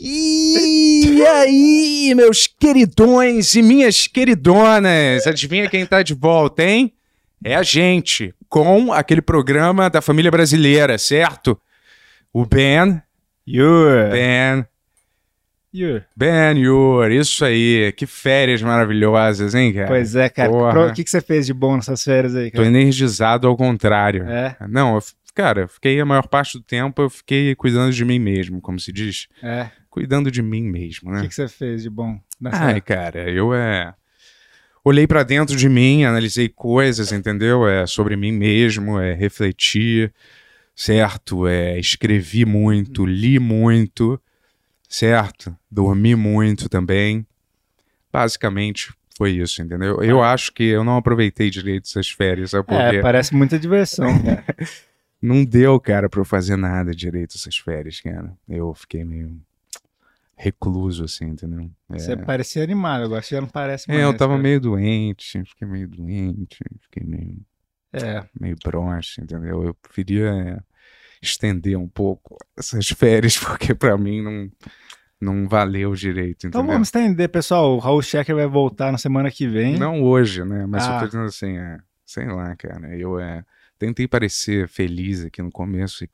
E aí, meus queridões e minhas queridonas, adivinha quem tá de volta, hein? É a gente, com aquele programa da família brasileira, certo? O Ben, Yur. Ben, Yur. Ben Yur, isso aí, que férias maravilhosas, hein, cara? Pois é, cara. Porra. O que, que você fez de bom nessas férias aí, Tô cara? energizado ao contrário. É, Não, eu cara, eu fiquei a maior parte do tempo, eu fiquei cuidando de mim mesmo, como se diz. é. Cuidando de mim mesmo, O né? que, que você fez de bom nessa Ai, cara, eu é. Olhei pra dentro de mim, analisei coisas, entendeu? É sobre mim mesmo, é refleti, certo? É escrevi muito, li muito, certo? Dormi muito também. Basicamente foi isso, entendeu? Eu acho que eu não aproveitei direito essas férias, sabe por quê? É, parece muita diversão, cara. Não deu, cara, pra eu fazer nada direito essas férias, cara. Eu fiquei meio recluso, assim, entendeu? É. Você parecia animado, agora você já não parece mais. É, eu tava cara. meio doente, fiquei meio doente, fiquei meio, É, meio bronche, entendeu? Eu preferia é, estender um pouco essas férias, porque pra mim não, não valeu direito, então entendeu? vamos estender, pessoal. O Raul Checker vai voltar na semana que vem. Não hoje, né? Mas eu Ah. tô dizendo assim, é, sei lá, cara, eu é, tentei parecer feliz aqui no começo, e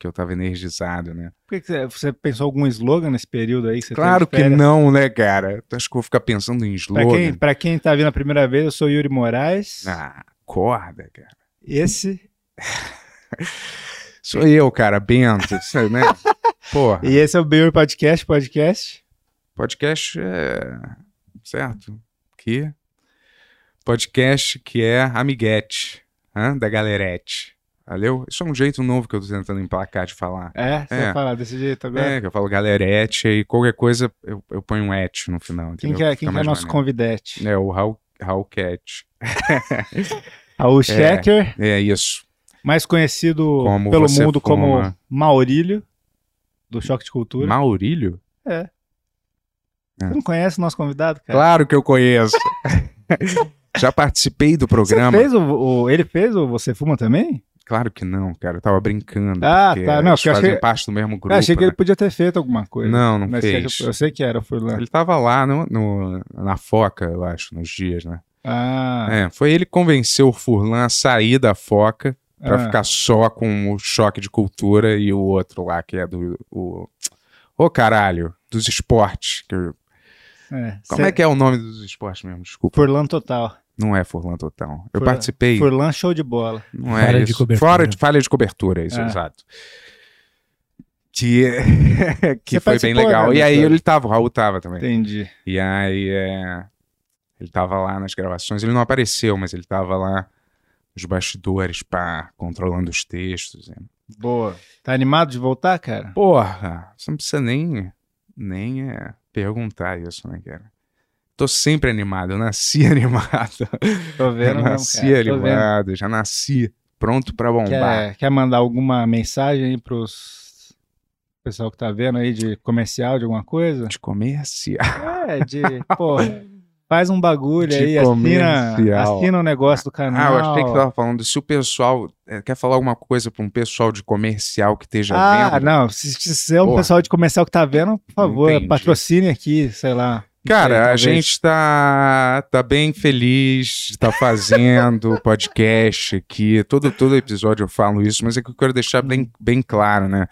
que eu tava energizado, né? Por que você, pensou algum slogan nesse período aí? que Claro que não, né, cara? Tu acha que eu vou ficar pensando em slogan? pra quem tá vindo a primeira vez, eu sou Yuri Moraes. Ah, acorda, cara. Esse. Sou eu, cara, Bento, isso né? Porra. E esse é o Beer Podcast, podcast. Podcast é. Certo? Que? Podcast que é amiguete, hã? da galerete. Valeu? Isso é um jeito novo que eu tô tentando emplacar de falar. É, você É. vai falar desse jeito agora? É, que eu falo galerete e qualquer coisa eu, eu ponho um et no final. quem entendeu? que é, quem que é nosso maneiro. convidete? É, o Raul, Raul Cat. Raul Checker, É isso. mais conhecido Como pelo mundo como fuma. Maurílio, do Choque de Cultura. Maurílio? Você não conhece o nosso convidado, cara? Claro que eu conheço. Já participei do programa. fez o, o- ele fez o Você Fuma também? Claro que não, cara. Eu tava brincando. Ah, tá. Não, eles fazem achei- parte do mesmo grupo. Eu achei que ele né? podia ter feito alguma coisa. Não, não Mas fez. Eu, sei que era, eu fui lá. Ele tava lá no, no- na Foca, eu acho, nos dias, né? Ah, É, foi ele que convenceu o Furlan a sair da Foca pra ah. ficar só com o choque de cultura e o outro lá, que é do. O... Ô caralho, dos esportes. que é. Como Cê- é que é o nome dos esportes mesmo? Desculpa. Furlan Total. Não é Furlan Total. Eu Furlan- participei. Furlan Show de Bola. Não é Falha de isso. cobertura. Fora de falha de cobertura, isso, Ah. exato. Que, que Você foi bem legal. né, E aí ele tava, o Raul tava também. Entendi. E aí é, ele tava lá nas gravações, ele não apareceu, mas ele tava lá nos bastidores, pá, controlando os textos. é. Boa. Tá animado de voltar, cara? Porra, você não precisa nem, nem é, perguntar isso, né, cara? Tô sempre animado, eu nasci animado. Tô Eu vendo mesmo, nasci cara. Tô vendo. animado, já nasci pronto pra bombar. Quer, quer mandar alguma mensagem aí pros pessoal que tá vendo aí de comercial, de alguma coisa? De comercial. É, de, pô, faz um bagulho De aí, assina, comercial. assina o negócio do Ah, canal. eu achei que tava falando se o pessoal é, quer falar alguma coisa pra um pessoal de comercial que esteja Ah, vendo. não, se, se se é um Porra. pessoal de comercial que tá vendo, por favor, Entendi. patrocine aqui, sei lá. Cara, a gente tá, tá bem feliz de estar fazendo podcast aqui. Todo, todo episódio eu falo isso, mas é que eu quero deixar bem, bem claro, né?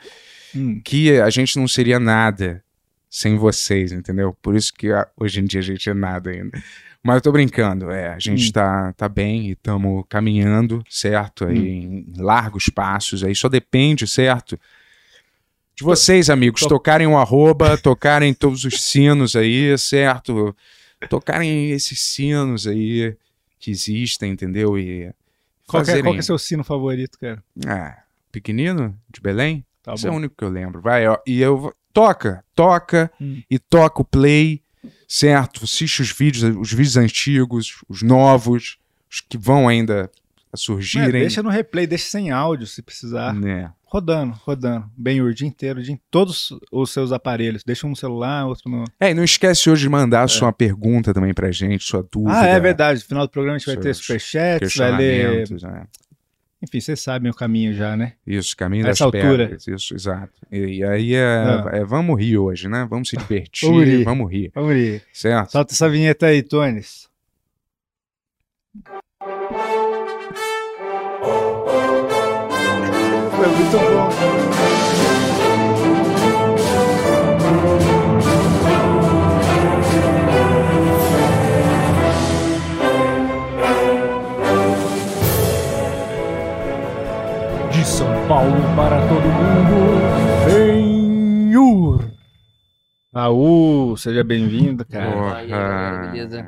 Hum, Que a gente não seria nada sem vocês, entendeu? Por isso que ah, hoje em dia a gente é nada ainda. Mas eu tô brincando, é, a gente Hum. tá, tá bem e estamos caminhando, certo? Aí Hum. em largos passos, aí só depende, certo? De vocês, amigos, tô- tocarem o arroba, tocarem todos os sinos aí, certo? Tocarem esses sinos aí que existem, entendeu? E qual, que é, fazerem... qual é seu sino favorito, cara? Ah, pequenino, de Belém? Tá Esse é bom. o único que eu lembro. Vai, ó, e eu vou- toca, toca Hum. e toca o play, certo? Assiste os vídeos, os vídeos antigos, os novos, os que vão ainda É, surgirem. deixa no replay, deixa sem áudio se precisar. né? Rodando, rodando. Bem o dia inteiro, de todos os seus aparelhos. Deixa um no celular, outro no. É, e não esquece hoje de mandar sua pergunta também pra gente, sua dúvida. Ah, é verdade. No final do programa a gente vai ter superchats, vai ler né? Enfim, vocês sabem o caminho já, né? Isso, caminho Essa das altura. pedras. Isso, exato. E, e aí é, Ah. é, vamos rir hoje, né? Vamos se divertir, Vamos rir. vamos rir. Vamos ir. Certo? Solta essa vinheta aí, Tones. Raul, seja bem-vindo, cara. Porra. Aí, galera, beleza?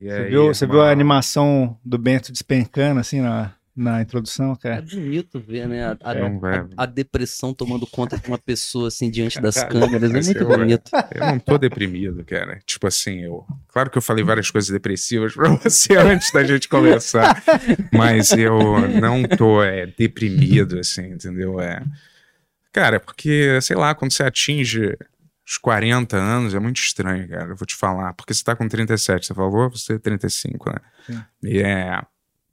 E Você, aí, viu, você viu a animação do Bento despencando assim na, na introdução, É cara? bonito ver, né? A, a- É um verbo. a depressão tomando conta de uma pessoa assim diante das câmeras. É muito bonito. Eu não tô deprimido, cara. Tipo assim, eu. Claro que eu falei várias coisas depressivas pra você antes da gente conversar. mas eu não tô é, deprimido, assim, entendeu? É. Cara, porque, sei lá, quando você atinge os 40 anos, é muito estranho, cara. Eu vou te falar. Porque você tá com 37, você falou, você é 35, né? Sim. E é.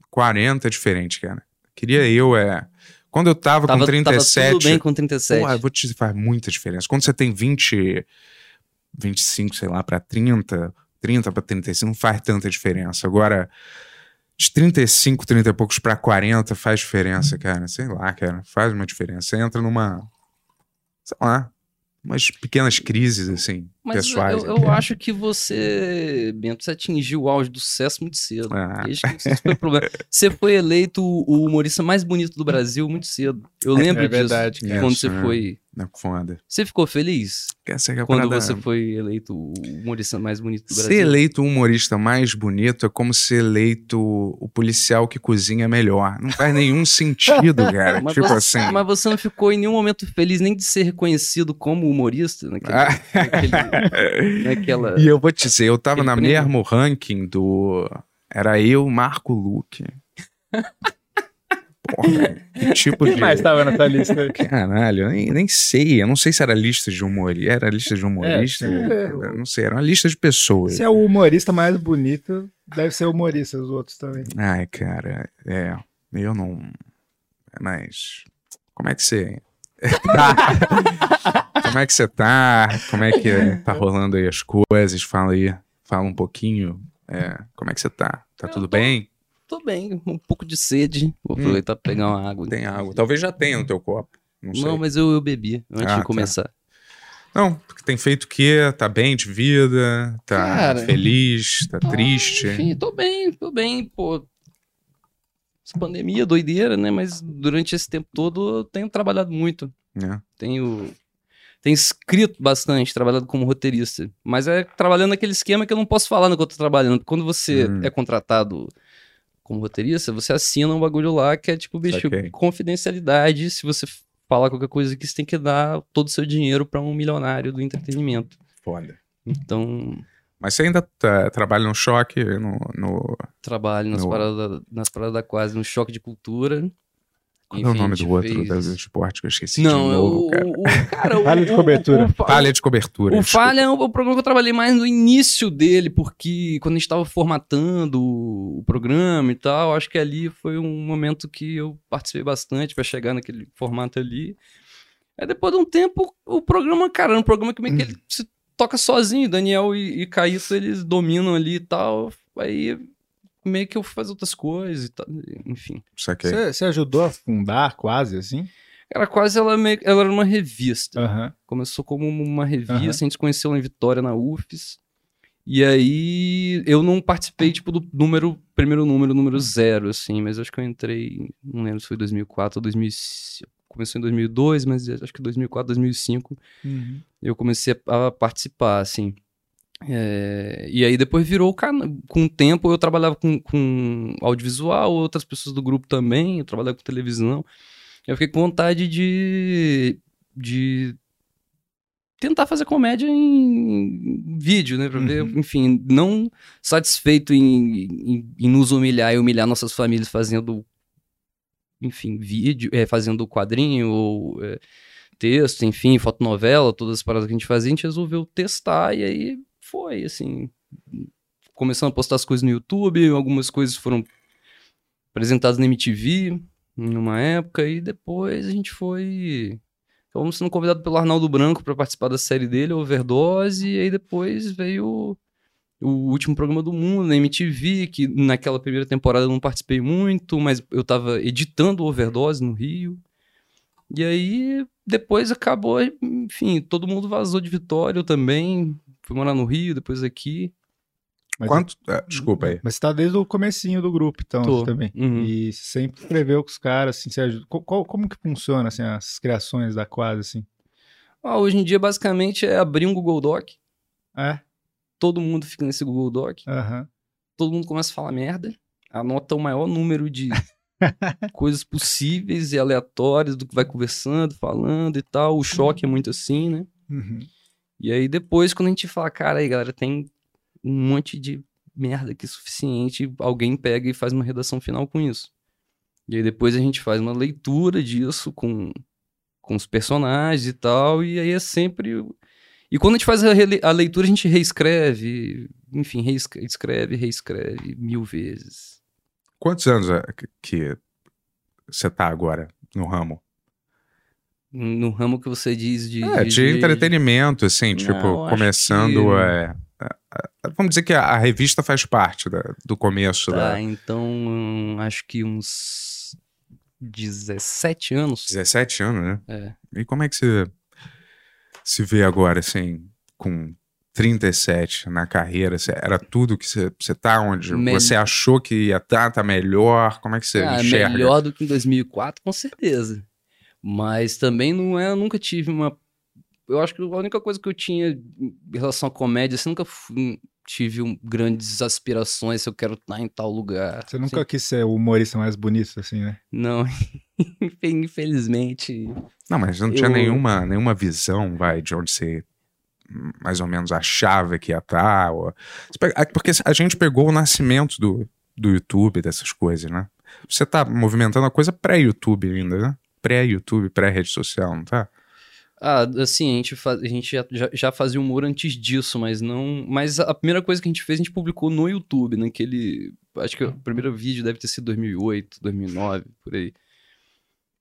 40 é diferente, cara. Queria eu, é. Quando eu tava, Tava, com tava 37. tudo bem com 37. Porra, eu vou te faz muita diferença. Quando você tem 20, 25, sei lá, pra 30, 30 pra 35, não faz tanta diferença. Agora, de 35, 30 e poucos pra 40 faz diferença, cara. Sei lá, cara, faz uma diferença. Você entra numa, sei lá, umas pequenas crises, assim, Mas pessoais. eu, eu entende? acho que você, Bento, você atingiu o auge do sucesso muito cedo. Ah. Desde que isso foi. Você foi eleito o humorista mais bonito do Brasil muito cedo. Eu lembro é disso. verdade, cara. Quando Isso, você né? foi. Não, foda. Você ficou feliz Essa é a quando parada- você foi eleito o humorista mais bonito do Ser Brasil? eleito o humorista mais bonito é como ser eleito o policial que cozinha melhor. Não faz nenhum sentido, cara. Mas tipo você, assim. mas você não ficou em nenhum momento feliz nem de ser reconhecido como humorista naquele, Ah. naquele- naquela. E eu vou te dizer, eu tava na prêmio. mesmo ranking do. Era eu, Marco Luque. Porra, que tipo Quem de. mais tava nessa lista? Caralho, eu nem, nem sei. Eu não sei se era lista de humorista. Era lista de humorista? É, Eu não sei, era uma lista de pessoas. Se é o humorista mais bonito, deve ser humorista, os outros também. Ai, cara, é. Eu não. Mas. Como é que você. tá? Como é que você tá? Como é que tá rolando aí as coisas? Fala aí. Fala um pouquinho. É, como é que você tá? Tá Eu tudo tô- bem? Tô bem, um pouco de sede. Vou aproveitar pra pegar uma água. Hum. Tem água. Talvez já tenha no teu copo. Não. Não, mas eu, eu bebi antes Ah, de tá. começar. Não, porque tem feito o quê? Tá bem de vida? Tá Cara, feliz? Tá triste? Enfim, tô bem, tô bem, pô. Essa pandemia, doideira, né? Mas durante esse tempo todo eu tenho trabalhado muito. né? Tenho, tenho escrito bastante, trabalhado como roteirista. Mas é trabalhando naquele esquema que eu não posso falar no que eu tô trabalhando. Quando você Hum. é contratado como roteirista, você assina um bagulho lá que é tipo, bicho, Saquei. confidencialidade. Se você falar qualquer coisa aqui, você tem que dar todo o seu dinheiro pra um milionário do entretenimento. Foda. Então, Mas você ainda tá- trabalha no choque, no, no- trabalho nas, No- paradas, nas paradas da quase, no choque de cultura. Qual é o nome do outro fez- das esporte que eu esqueci Não, de novo, o, cara? o, cara, o, Falha de o- cobertura. O, o, Falha de cobertura. o desculpa. Falha é o programa que eu trabalhei mais no início dele, porque quando a gente tava formatando o programa e tal, acho que ali foi um momento que eu participei bastante pra chegar naquele formato ali. Aí depois de um tempo, o programa, cara, era um programa que meio que ele se toca sozinho. Daniel e, e Caíto, eles dominam ali e tal. Aí meio que eu fui fazer outras coisas e tal. Enfim. Você, você ajudou a fundar quase, assim? Era quase ela meio ela era uma revista. Aham. Começou como uma revista, Aham. a gente conheceu lá em Vitória, na UFES. E aí eu não participei, tipo, do número, primeiro número, número zero, assim, mas acho que eu entrei, não lembro se foi 2004 ou 2005. Começou em 2002, mas acho que 2004, 2005 Uhum. eu comecei a participar, assim. É, e aí depois virou o canal. Com o tempo eu trabalhava com, com audiovisual, outras pessoas do grupo também, eu trabalhava com televisão. Eu fiquei com vontade de, de tentar fazer comédia em vídeo, né? Pra ver, Uhum. enfim, não satisfeito em, em, em nos humilhar e humilhar nossas famílias fazendo, enfim, vídeo, é, fazendo quadrinho ou é, texto, enfim, fotonovela, todas as paradas que a gente fazia, a gente resolveu testar e aí foi, assim, começando a postar as coisas no YouTube, algumas coisas foram apresentadas na MTV, numa época, e depois a gente foi. Acabamos sendo convidado pelo Arnaldo Branco para participar da série dele, Overdose, e aí depois veio o último programa do mundo na MTV, que naquela primeira temporada eu não participei muito, mas eu tava editando Overdose no Rio. E aí depois acabou, enfim, todo mundo vazou de Vitória, eu também. Fui morar no Rio, depois aqui. Mas, Quanto. ah, desculpa aí. mas você tá desde o comecinho do grupo, então, Tô. também. Uhum. E sempre escreveu com os caras, assim, você ajuda. Co- qual- como que funciona, assim, as criações da quase, assim? Ah, hoje em dia, basicamente, é abrir um Google Doc. É? Todo mundo fica nesse Google Doc. Aham. todo mundo começa a falar merda, anota o maior número de coisas possíveis e aleatórias do que vai conversando, falando e tal. O choque é muito assim, né? Uhum. E aí depois, quando a gente fala, cara, aí galera, tem um monte de merda aqui suficiente, alguém pega e faz uma redação final com isso. E aí depois a gente faz uma leitura disso com, com os personagens e tal, e aí é sempre. E quando a gente faz a, a leitura, a gente reescreve, enfim, reescreve, reescreve mil vezes. Quantos anos é que você tá agora no ramo? No ramo que você diz de. É, de entretenimento, assim, Não, tipo, começando. que- é, é, é, vamos dizer que a, a revista faz parte da- do começo Tá, da. então hum, acho que uns 17 anos. 17 anos, né? É. E como é que você se vê agora, assim, com 37 na carreira? Era tudo que você, você tá onde Mel- você achou que ia estar, tá melhor? Como é que você Ah, enxerga? melhor do que em 2004, com certeza. Mas também não é, eu nunca tive uma. Eu acho que a única coisa que eu tinha em relação à comédia, assim, nunca fu- tive um, grandes aspirações se eu quero estar em tal lugar. Você nunca quis ser o humorista mais bonito, assim, né? Não, infelizmente. Não, mas não tinha Eu- nenhuma, nenhuma visão, vai, de onde você hum, mais ou menos achava que ia estar. ou- ah, Porque a gente pegou o nascimento do, do YouTube, dessas coisas, né? Você tá movimentando a coisa pré-YouTube ainda, né? Pré-YouTube, pré-rede social, não tá? Ah, assim, a gente, faz, a gente já, já, fazia humor antes disso, mas não. Mas a primeira coisa que a gente fez, a gente publicou no YouTube, naquele. Acho que o primeiro vídeo deve ter sido 2008, 2009, por aí.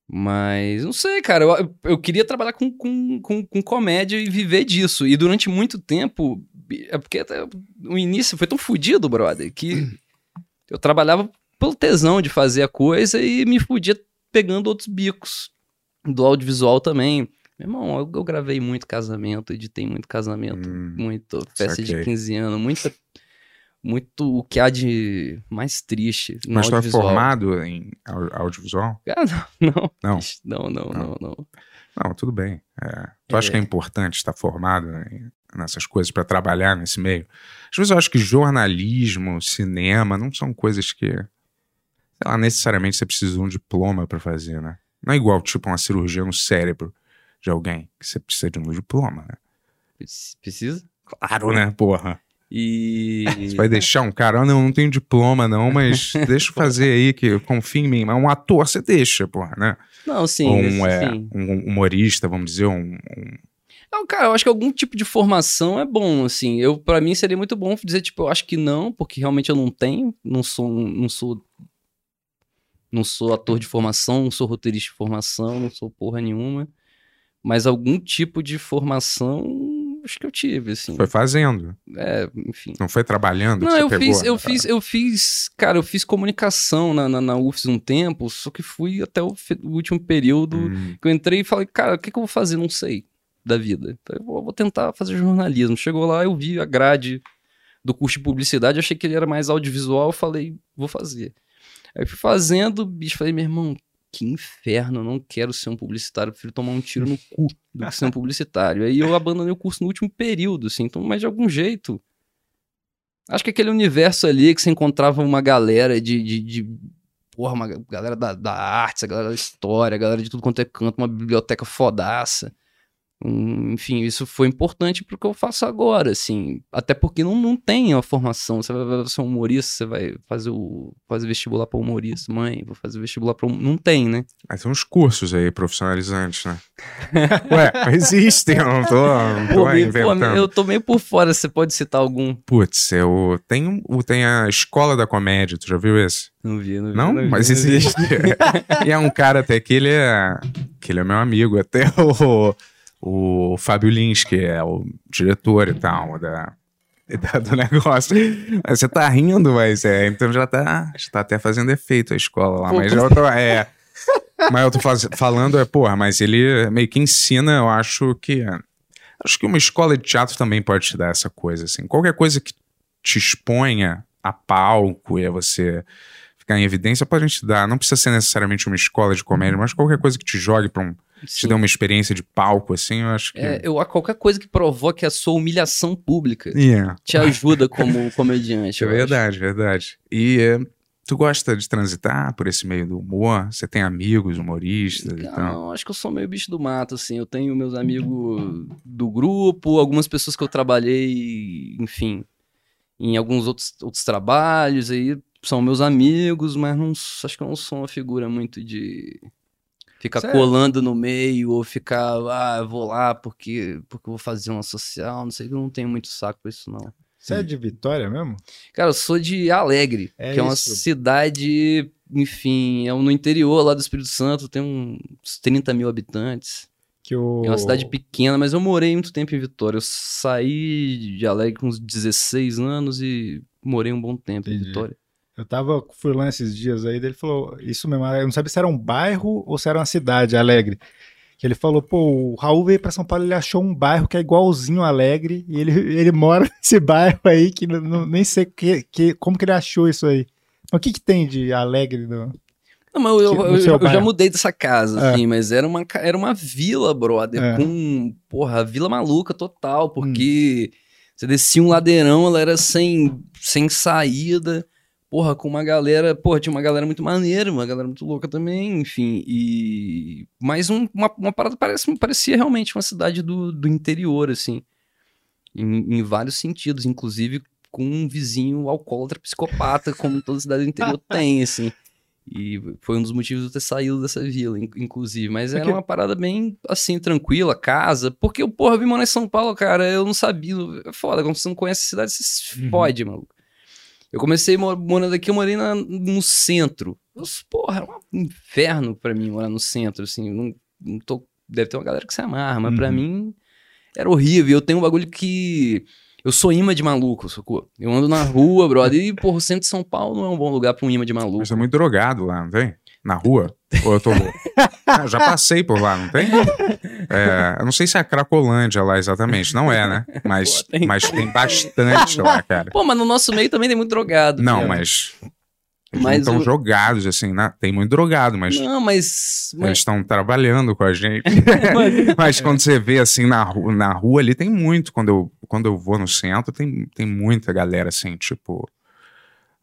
Mas não sei, cara. Eu, eu queria trabalhar com, com, com, com comédia e viver disso. E durante muito tempo. É porque até o início foi tão fodido, brother, que eu trabalhava pelo tesão de fazer a coisa e me fudia pegando outros bicos do audiovisual também. Meu irmão, eu, eu gravei muito casamento, editei muito casamento, Hum, muito festa saquei. de 15 anos, muita, muito o que há de mais triste no mas tu é formado em au- audiovisual? Ah, não, Não. não, não, não, Não. não, não. Tudo bem. É, tu acha É. que é importante estar formado né, nessas coisas para trabalhar nesse meio? Às vezes eu acho que jornalismo, cinema, não são coisas que, sei lá, necessariamente você precisa de um diploma para fazer, né? Não é igual, tipo, uma cirurgia no cérebro de alguém, que você precisa de um diploma, né? Preci- Precisa? Claro, né, porra? E. Você vai deixar um cara, ah, não, não tenho diploma não, mas deixa eu fazer aí, que confia em mim. Mas um ator você deixa, porra, né? Não, sim, um, é, sim. um humorista, vamos dizer, um, um Não, cara, eu acho que algum tipo de formação é bom, assim. Eu, para mim seria muito bom dizer, tipo, eu acho que não, porque realmente eu não tenho, não sou, não sou, não sou ator de formação, não sou roteirista de formação, não sou porra nenhuma. Mas algum tipo de formação, acho que eu tive, assim. Foi fazendo, É, enfim. não foi trabalhando. Não, eu pegou, fiz, eu fiz, eu fiz, cara, eu fiz comunicação na, na, na UFS um tempo, só que fui até o, o último período Hum, que eu entrei e falei, cara, o que, que eu vou fazer? Não sei da vida. Falei, vou, vou tentar fazer jornalismo. Chegou lá, eu vi a grade do curso de publicidade, achei que ele era mais audiovisual, eu falei, vou fazer. Aí fui fazendo, bicho, falei, meu irmão, que inferno, eu não quero ser um publicitário, prefiro tomar um tiro no cu do que ser um publicitário. Aí eu abandonei o curso no último período, assim, então, mas de algum jeito. Acho que aquele universo ali que você encontrava uma galera de. de, de porra, uma galera da, da arte, a galera da história, a galera de tudo quanto é canto, uma biblioteca fodaça. Um, enfim, isso foi importante pro que eu faço agora, assim. Até porque não, não tem a formação. Você vai vai ser um humorista, você vai fazer o fazer vestibular para humorista. Mãe, vou fazer vestibular para. Não tem, né? Mas tem uns cursos aí profissionalizantes, né? Ué, existem, eu não tô, não tô Pô, me- pô, inventando. eu tô meio por fora, você pode citar algum? Putz, eu tenho, tem a Escola da Comédia, tu já viu esse? Não vi, não vi. Não, vi, mas não existe. e é um cara até que ele é. que ele é meu amigo, até o, o Fábio Lins, que é o diretor e tal da, da- do negócio. Você tá rindo, mas é, então já tá, já tá até fazendo efeito a escola lá. Mas eu tô, é, mas eu tô faz- falando, é, porra, mas ele meio que ensina, eu acho que. Acho que uma escola de teatro também pode te dar essa coisa, assim. Qualquer coisa que te exponha a palco e a você ficar em evidência pode te dar. Não precisa ser necessariamente uma escola de comédia, mas qualquer coisa que te jogue pra um. te Sim. dê uma experiência de palco, assim, eu acho que. É, eu, qualquer coisa que provoque a sua humilhação pública Yeah. te ajuda como comediante. É eu acho. verdade, verdade. E é, tu gosta de transitar por esse meio do humor? Você tem amigos humoristas não, acho que eu sou meio bicho do mato, assim. Eu tenho meus amigos do grupo, algumas pessoas que eu trabalhei, enfim, em alguns outros, outros trabalhos aí. São meus amigos, mas não, acho que eu não sou uma figura muito de ficar Sério? colando no meio ou ficar, ah, eu vou lá porque, porque eu vou fazer uma social, não sei, eu não tenho muito saco pra isso, não. Você é de Vitória mesmo? Cara, eu sou de Alegre, É que é uma isso. cidade, enfim, é no interior lá do Espírito Santo, tem uns 30 mil habitantes. Que o... É uma cidade pequena, mas eu morei muito tempo em Vitória. Eu saí de Alegre com uns 16 anos e morei um bom tempo em Entendi. Vitória. Eu tava, fui lá esses dias aí, ele falou, isso mesmo, eu não sabia se era um bairro ou se era uma cidade, Alegre. Que ele falou, pô, o Raul veio pra São Paulo, ele achou um bairro que é igualzinho Alegre, e ele, ele mora nesse bairro aí, que não- não- nem sei que, que, como que ele achou isso aí. Mas o que que tem de Alegre? No... Não, mas eu, eu- eu- eu já mudei dessa casa, É. assim, mas era uma, era uma vila, brother, É. com, porra, vila maluca total, Hum. porque você descia um ladeirão, ela era sem, sem saída, porra, com uma galera, porra, tinha uma galera muito maneira, uma galera muito louca também, enfim, e... Mas um- uma, uma parada parece, parecia realmente uma cidade do, do interior, assim, em, em vários sentidos, inclusive com um vizinho alcoólatra psicopata, como toda cidade do interior tem, assim. E foi um dos motivos de eu ter saído dessa vila, in- inclusive. Mas era Porque- uma parada bem, assim, tranquila, casa. Porque eu, porra, vim morar em São Paulo, cara, eu não sabia. É foda, quando você não conhece a cidade, você se Uhum. fode, maluco. Eu comecei mo- morando aqui, eu morei na- no centro. Eu, porra, era um inferno pra mim morar no centro, assim. Não, não tô, deve ter uma galera que se amarra, mas pra Uhum. mim era horrível. Eu tenho um bagulho que. Eu sou imã de maluco, sacou? Eu ando na rua, brother, e, porra, o centro de São Paulo não é um bom lugar pra um imã de maluco. Mas é muito drogado lá, não tem? Na rua? Ou eu tô louco? Ah, já passei por lá, não tem? É, eu não sei se é a Cracolândia lá exatamente, não é, né? Mas, Pô, tem. mas tem bastante lá, cara. Pô, mas no nosso meio também tem muito drogado. Não, cara. mas. Eles Mas estão o- jogados, assim, na- tem muito drogado, mas Não, mas. eles mas- estão trabalhando com a gente. mas quando você vê, assim, na rua, na rua ali, tem muito. Quando eu, quando eu vou no centro, tem, tem muita galera, assim, tipo.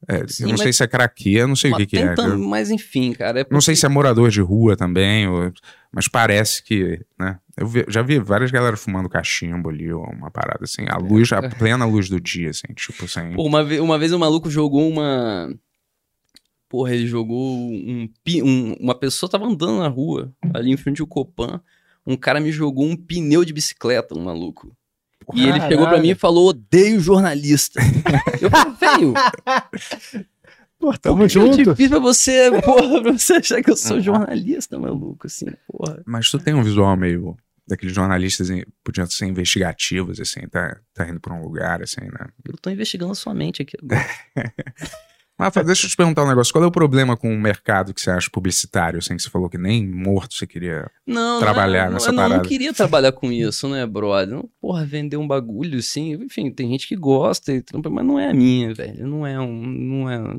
É, Sim, eu não sei se é craqueia, não sei o que, que é. Eu Mas enfim, cara. é Não sei porque- se é morador de rua também, ou- mas parece que, né? Eu vi- já vi várias galera fumando cachimbo ali, ou uma parada assim, a luz, a plena luz do dia, assim, tipo, sem. Pô, uma, ve- uma vez o maluco jogou uma. Porra, ele jogou um, pi- um- Uma pessoa tava andando na rua, ali em frente ao Copan. Um cara me jogou um pneu de bicicleta, um maluco. E ele chegou pra mim e falou: odeio jornalista. eu falei, velho, Pô, tamo que é junto. difícil pra você, porra, pra você achar que eu sou jornalista, maluco, assim, porra. Mas tu tem um visual meio daqueles jornalistas em- podiam ser investigativos, assim, tá, tá indo pra um lugar, assim, né? Eu tô investigando a sua mente aqui agora. Rafa, deixa eu te perguntar um negócio. Qual é o problema com o mercado que você acha publicitário, assim, que você falou que nem morto você queria. Não, Trabalhar não, nessa eu não, parada. não queria trabalhar com isso, né, brother? Não, porra, vender um bagulho assim. Enfim, tem gente que gosta, e trampa, mas não é a minha, velho. Não é um. Não é.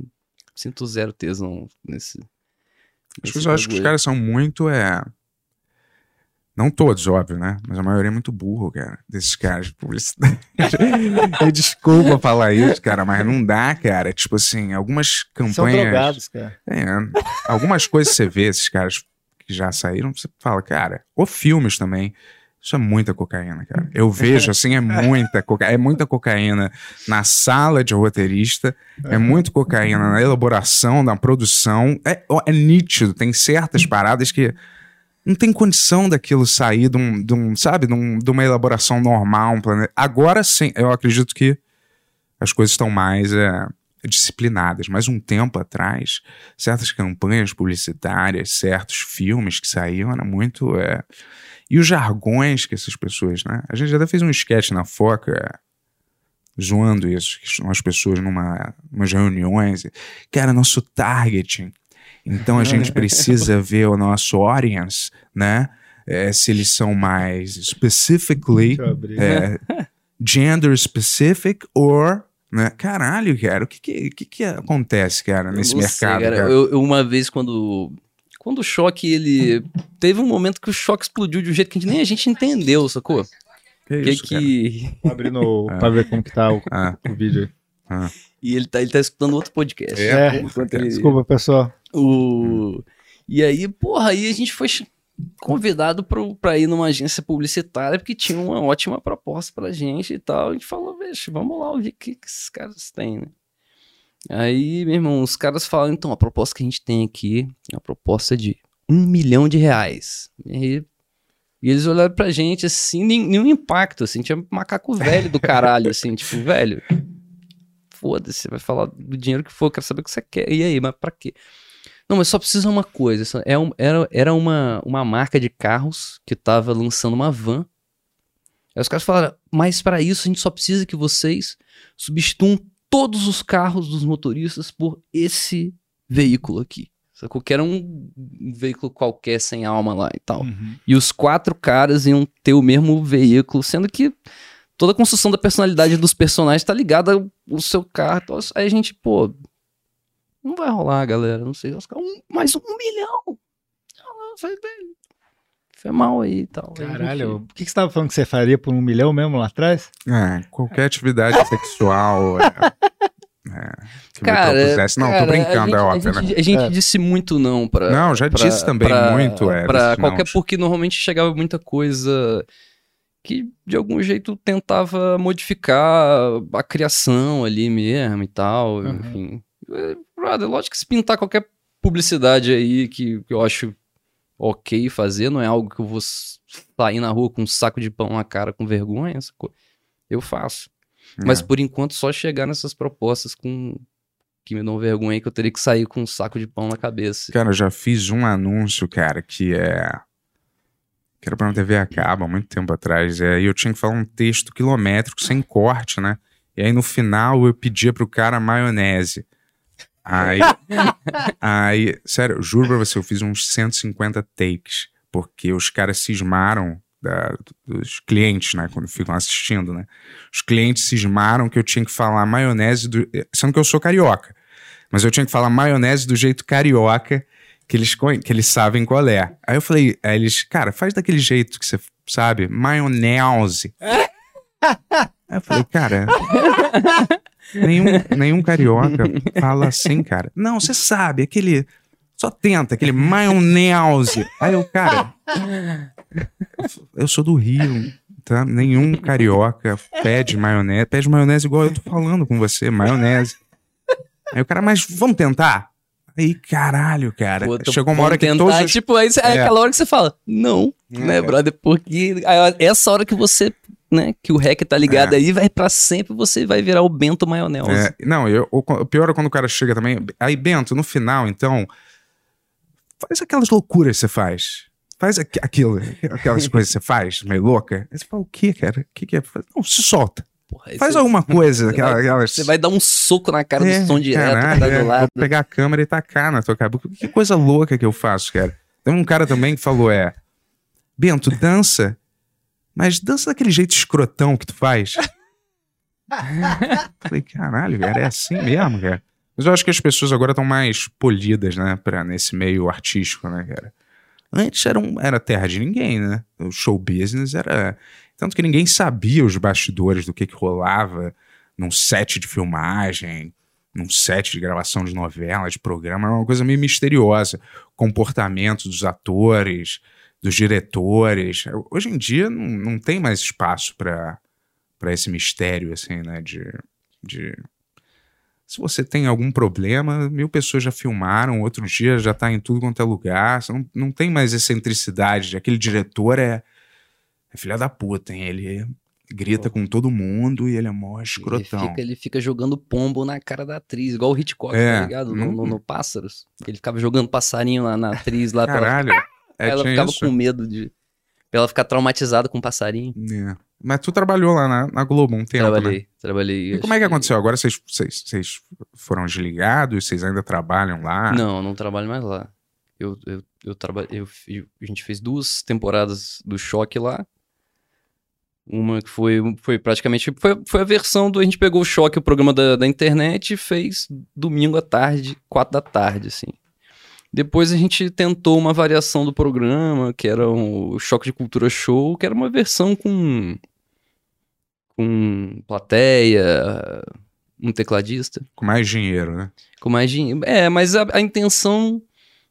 Sinto zero tesão nesse. As nesse pessoas acham que os caras são muito, é... Não todos, óbvio, né? Mas a maioria é muito burro, cara. Desses caras de publicidade. Desculpa falar isso, cara, mas não dá, cara. Tipo assim, algumas São campanhas... drogados, cara. É, algumas coisas você vê, esses caras que já saíram, você fala, cara, ou filmes também. Isso é muita cocaína, cara. Eu vejo assim, é muita cocaína. É muita cocaína na sala de roteirista, é muito cocaína na elaboração, na produção. É, é nítido, tem certas paradas que não tem condição daquilo sair de um, de um sabe, de, um- de uma elaboração normal. Um plane... Agora sim, eu acredito que as coisas estão mais é, disciplinadas. Mas um tempo atrás, certas campanhas publicitárias, certos filmes que saíam, era muito. é, E os jargões que essas pessoas, né? A gente até fez um sketch na Foca é, zoando isso, que são as pessoas numa umas reuniões. Cara, nosso targeting. Então a gente precisa ver o nosso audience, né? É, se eles são mais specifically é, gender specific or né? Caralho, cara, o que que, que que acontece, cara, nesse Eu não sei, mercado, cara. cara? Eu, eu uma vez, quando. Quando o choque, ele. Teve um momento que o choque explodiu de um jeito que a gente- nem a gente entendeu, sacou? Que Que isso, que. Vou abrir no, pra ver como que tá o, Ah, o vídeo. E ele tá, ele tá escutando outro podcast. É, Enquanto ele- Desculpa, pessoal. O... E aí, porra, aí a gente foi convidado pro, pra ir numa agência publicitária porque tinha uma ótima proposta pra gente e tal. A gente falou, veja, vamos lá ouvir o que, que esses caras têm, né? Aí, meu irmão, os caras falam, então, a proposta que a gente tem aqui é uma proposta de um milhão de reais. E, aí- e eles olharam pra gente, assim, nem- nenhum impacto, assim, tinha macaco velho do caralho, assim, tipo, velho, foda-se, vai falar do dinheiro que for, quero saber o que você quer. E aí, mas pra quê? Não, mas só precisa uma coisa. É um- era era uma, uma marca de carros que tava lançando uma van. Aí os caras falaram, mas para isso a gente só precisa que vocês substituam todos os carros dos motoristas por esse veículo aqui. Sacou? Que era um veículo qualquer sem alma lá e tal. E os quatro caras iam ter o mesmo veículo, sendo que toda a construção da personalidade dos personagens tá ligada ao, seu carro. Então, Aí a gente, pô, não vai rolar, galera. Não sei. Um, mais um milhão. Ah, Foi, bem, foi mal aí e tal. Caralho, gente- o que, que você tava falando que você faria por um milhão mesmo lá atrás? É, qualquer atividade sexual. É, é, que me Cara, propusesse. Não, cara, tô brincando, a gente, é óbvio, a né? gente, a gente É. disse muito não pra. Não, já pra- disse também pra- muito, é. Pra qualquer, nãos. porque normalmente chegava muita coisa que de algum jeito tentava modificar a criação ali mesmo e tal, Uhum. enfim. É, Brother, lógico que se pintar qualquer publicidade aí que, que eu acho ok fazer, não é algo que eu vou sair na rua com um saco de pão na cara com vergonha, sacou? eu faço. Mas É. por enquanto só chegar nessas propostas com que me dão vergonha que eu teria que sair com um saco de pão na cabeça. Cara, eu já fiz um anúncio, cara, que é. Que era pra uma TV a cabo há muito tempo atrás. É, e eu tinha que falar um texto quilométrico, sem corte, né? E aí no final eu pedia pro cara maionese. Aí. aí, sério, juro pra você, eu fiz uns 150 takes. Porque os caras cismaram. da- dos clientes, né? Quando ficam assistindo, né? Os clientes cismaram que eu tinha que falar maionese do. Sendo que eu sou carioca. Mas eu tinha que falar maionese do jeito carioca que eles, que eles sabem qual é. Aí eu falei, aí eles, cara, faz daquele jeito que você sabe, maionese. aí eu falei, cara, nenhum, nenhum carioca fala assim, cara. Não, você sabe, aquele. Só tenta, aquele maionese. Aí eu, cara, eu sou do Rio, tá? Nenhum carioca pede maionese, pede maionese igual eu tô falando com você, maionese. Aí o cara, mas vamos tentar? Aí, caralho, cara. Pô, Chegou uma hora que tentar, todos os... Tipo, aí, é É. aquela hora que você fala, não, É, né, brother? Porque essa hora que você, né, que o REC tá ligado É. aí, vai pra sempre, você vai virar o Bento Maionese. É, não, eu, o, o pior é quando o cara chega também. Aí, Bento, no final, então, faz aquelas loucuras que você faz. Faz aqu- aquilo, aquelas coisas que você faz, meio louca. Aí você fala, o que, cara? O que, que é? Não, se solta. Porra, Faz você- alguma coisa. você aquela- vai- aquelas... Você vai dar um soco na cara É, do som direto, caralho, que tá é, do lado. Vou pegar a câmera e tacar na tua cabeça. Que coisa louca que eu faço, cara. Tem um cara também que falou, é... Bento, dança, mas dança daquele jeito escrotão que tu faz. Falei, caralho, cara, é assim mesmo, cara. Mas eu acho que as pessoas agora estão mais polidas, né, pra, nesse meio artístico, né, cara. Antes era, um, era terra de ninguém, né? O show business era... Tanto que ninguém sabia os bastidores do que, que rolava num set de filmagem, num set de gravação de novela, de programa, era uma coisa meio misteriosa. Comportamento dos atores, dos diretores. Hoje em dia não, não tem mais espaço para esse mistério, assim, né? De, de. Se você tem algum problema, mil pessoas já filmaram, outro dia já tá em tudo quanto é lugar. Não, não tem mais excentricidade. Aquele diretor é, é filha da puta, hein? Ele grita com todo mundo e ele é mó Ele escrotão. fica, ele fica jogando pombo na cara da atriz, igual o Hitchcock, É, tá ligado? No, no- no Pássaros. Ele ficava jogando passarinho lá na atriz, lá pra ela, Caralho. É, ela ficava isso? com medo de. pra ela ficar traumatizada com passarinho. É. Mas tu trabalhou lá na, na Globo um tempo, né? trabalhei, trabalhei. E como é que acho aconteceu? Agora vocês, vocês, vocês foram desligados? Vocês ainda trabalham lá? Não, não trabalho mais lá. Eu, eu, eu trabalhei. Eu, fi- a gente fez duas temporadas do Choque lá. Uma que foi, foi praticamente. Foi, foi a versão do. A gente pegou o Choque, o programa da, da internet, e fez domingo à tarde, quatro da tarde, assim. Depois a gente tentou uma variação do programa, que era o Choque de Cultura Show, que era uma versão com. com plateia, um tecladista Com mais dinheiro, né? com mais dinheiro. É, mas a, a intenção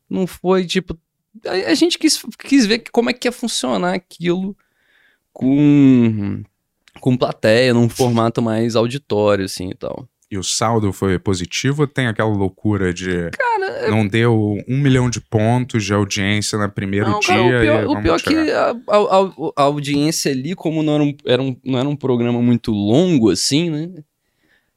não foi, tipo. A, a gente quis, quis ver como é que ia funcionar aquilo com, com plateia, num formato mais auditório, assim e tal. E o saldo foi positivo ou tem aquela loucura de Cara, não deu um milhão de pontos de audiência no primeiro não, dia? cara, o pior, o pior é que a, a- a- a audiência ali, como não era um, era um- não era um programa muito longo, assim, né?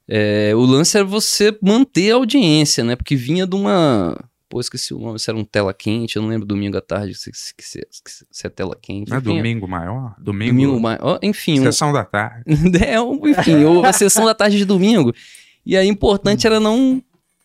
É, o lance era você manter a audiência, né? Porque vinha de uma. Pô, esqueci o nome, se era um tela quente, eu não lembro domingo à tarde se, se, se- se- é tela quente. Não é Enfim, domingo maior? Domingo, Domingo, ma- ó, enfim, um- sessão da tarde. é, um- enfim, a sessão da tarde de domingo. E aí, o importante era não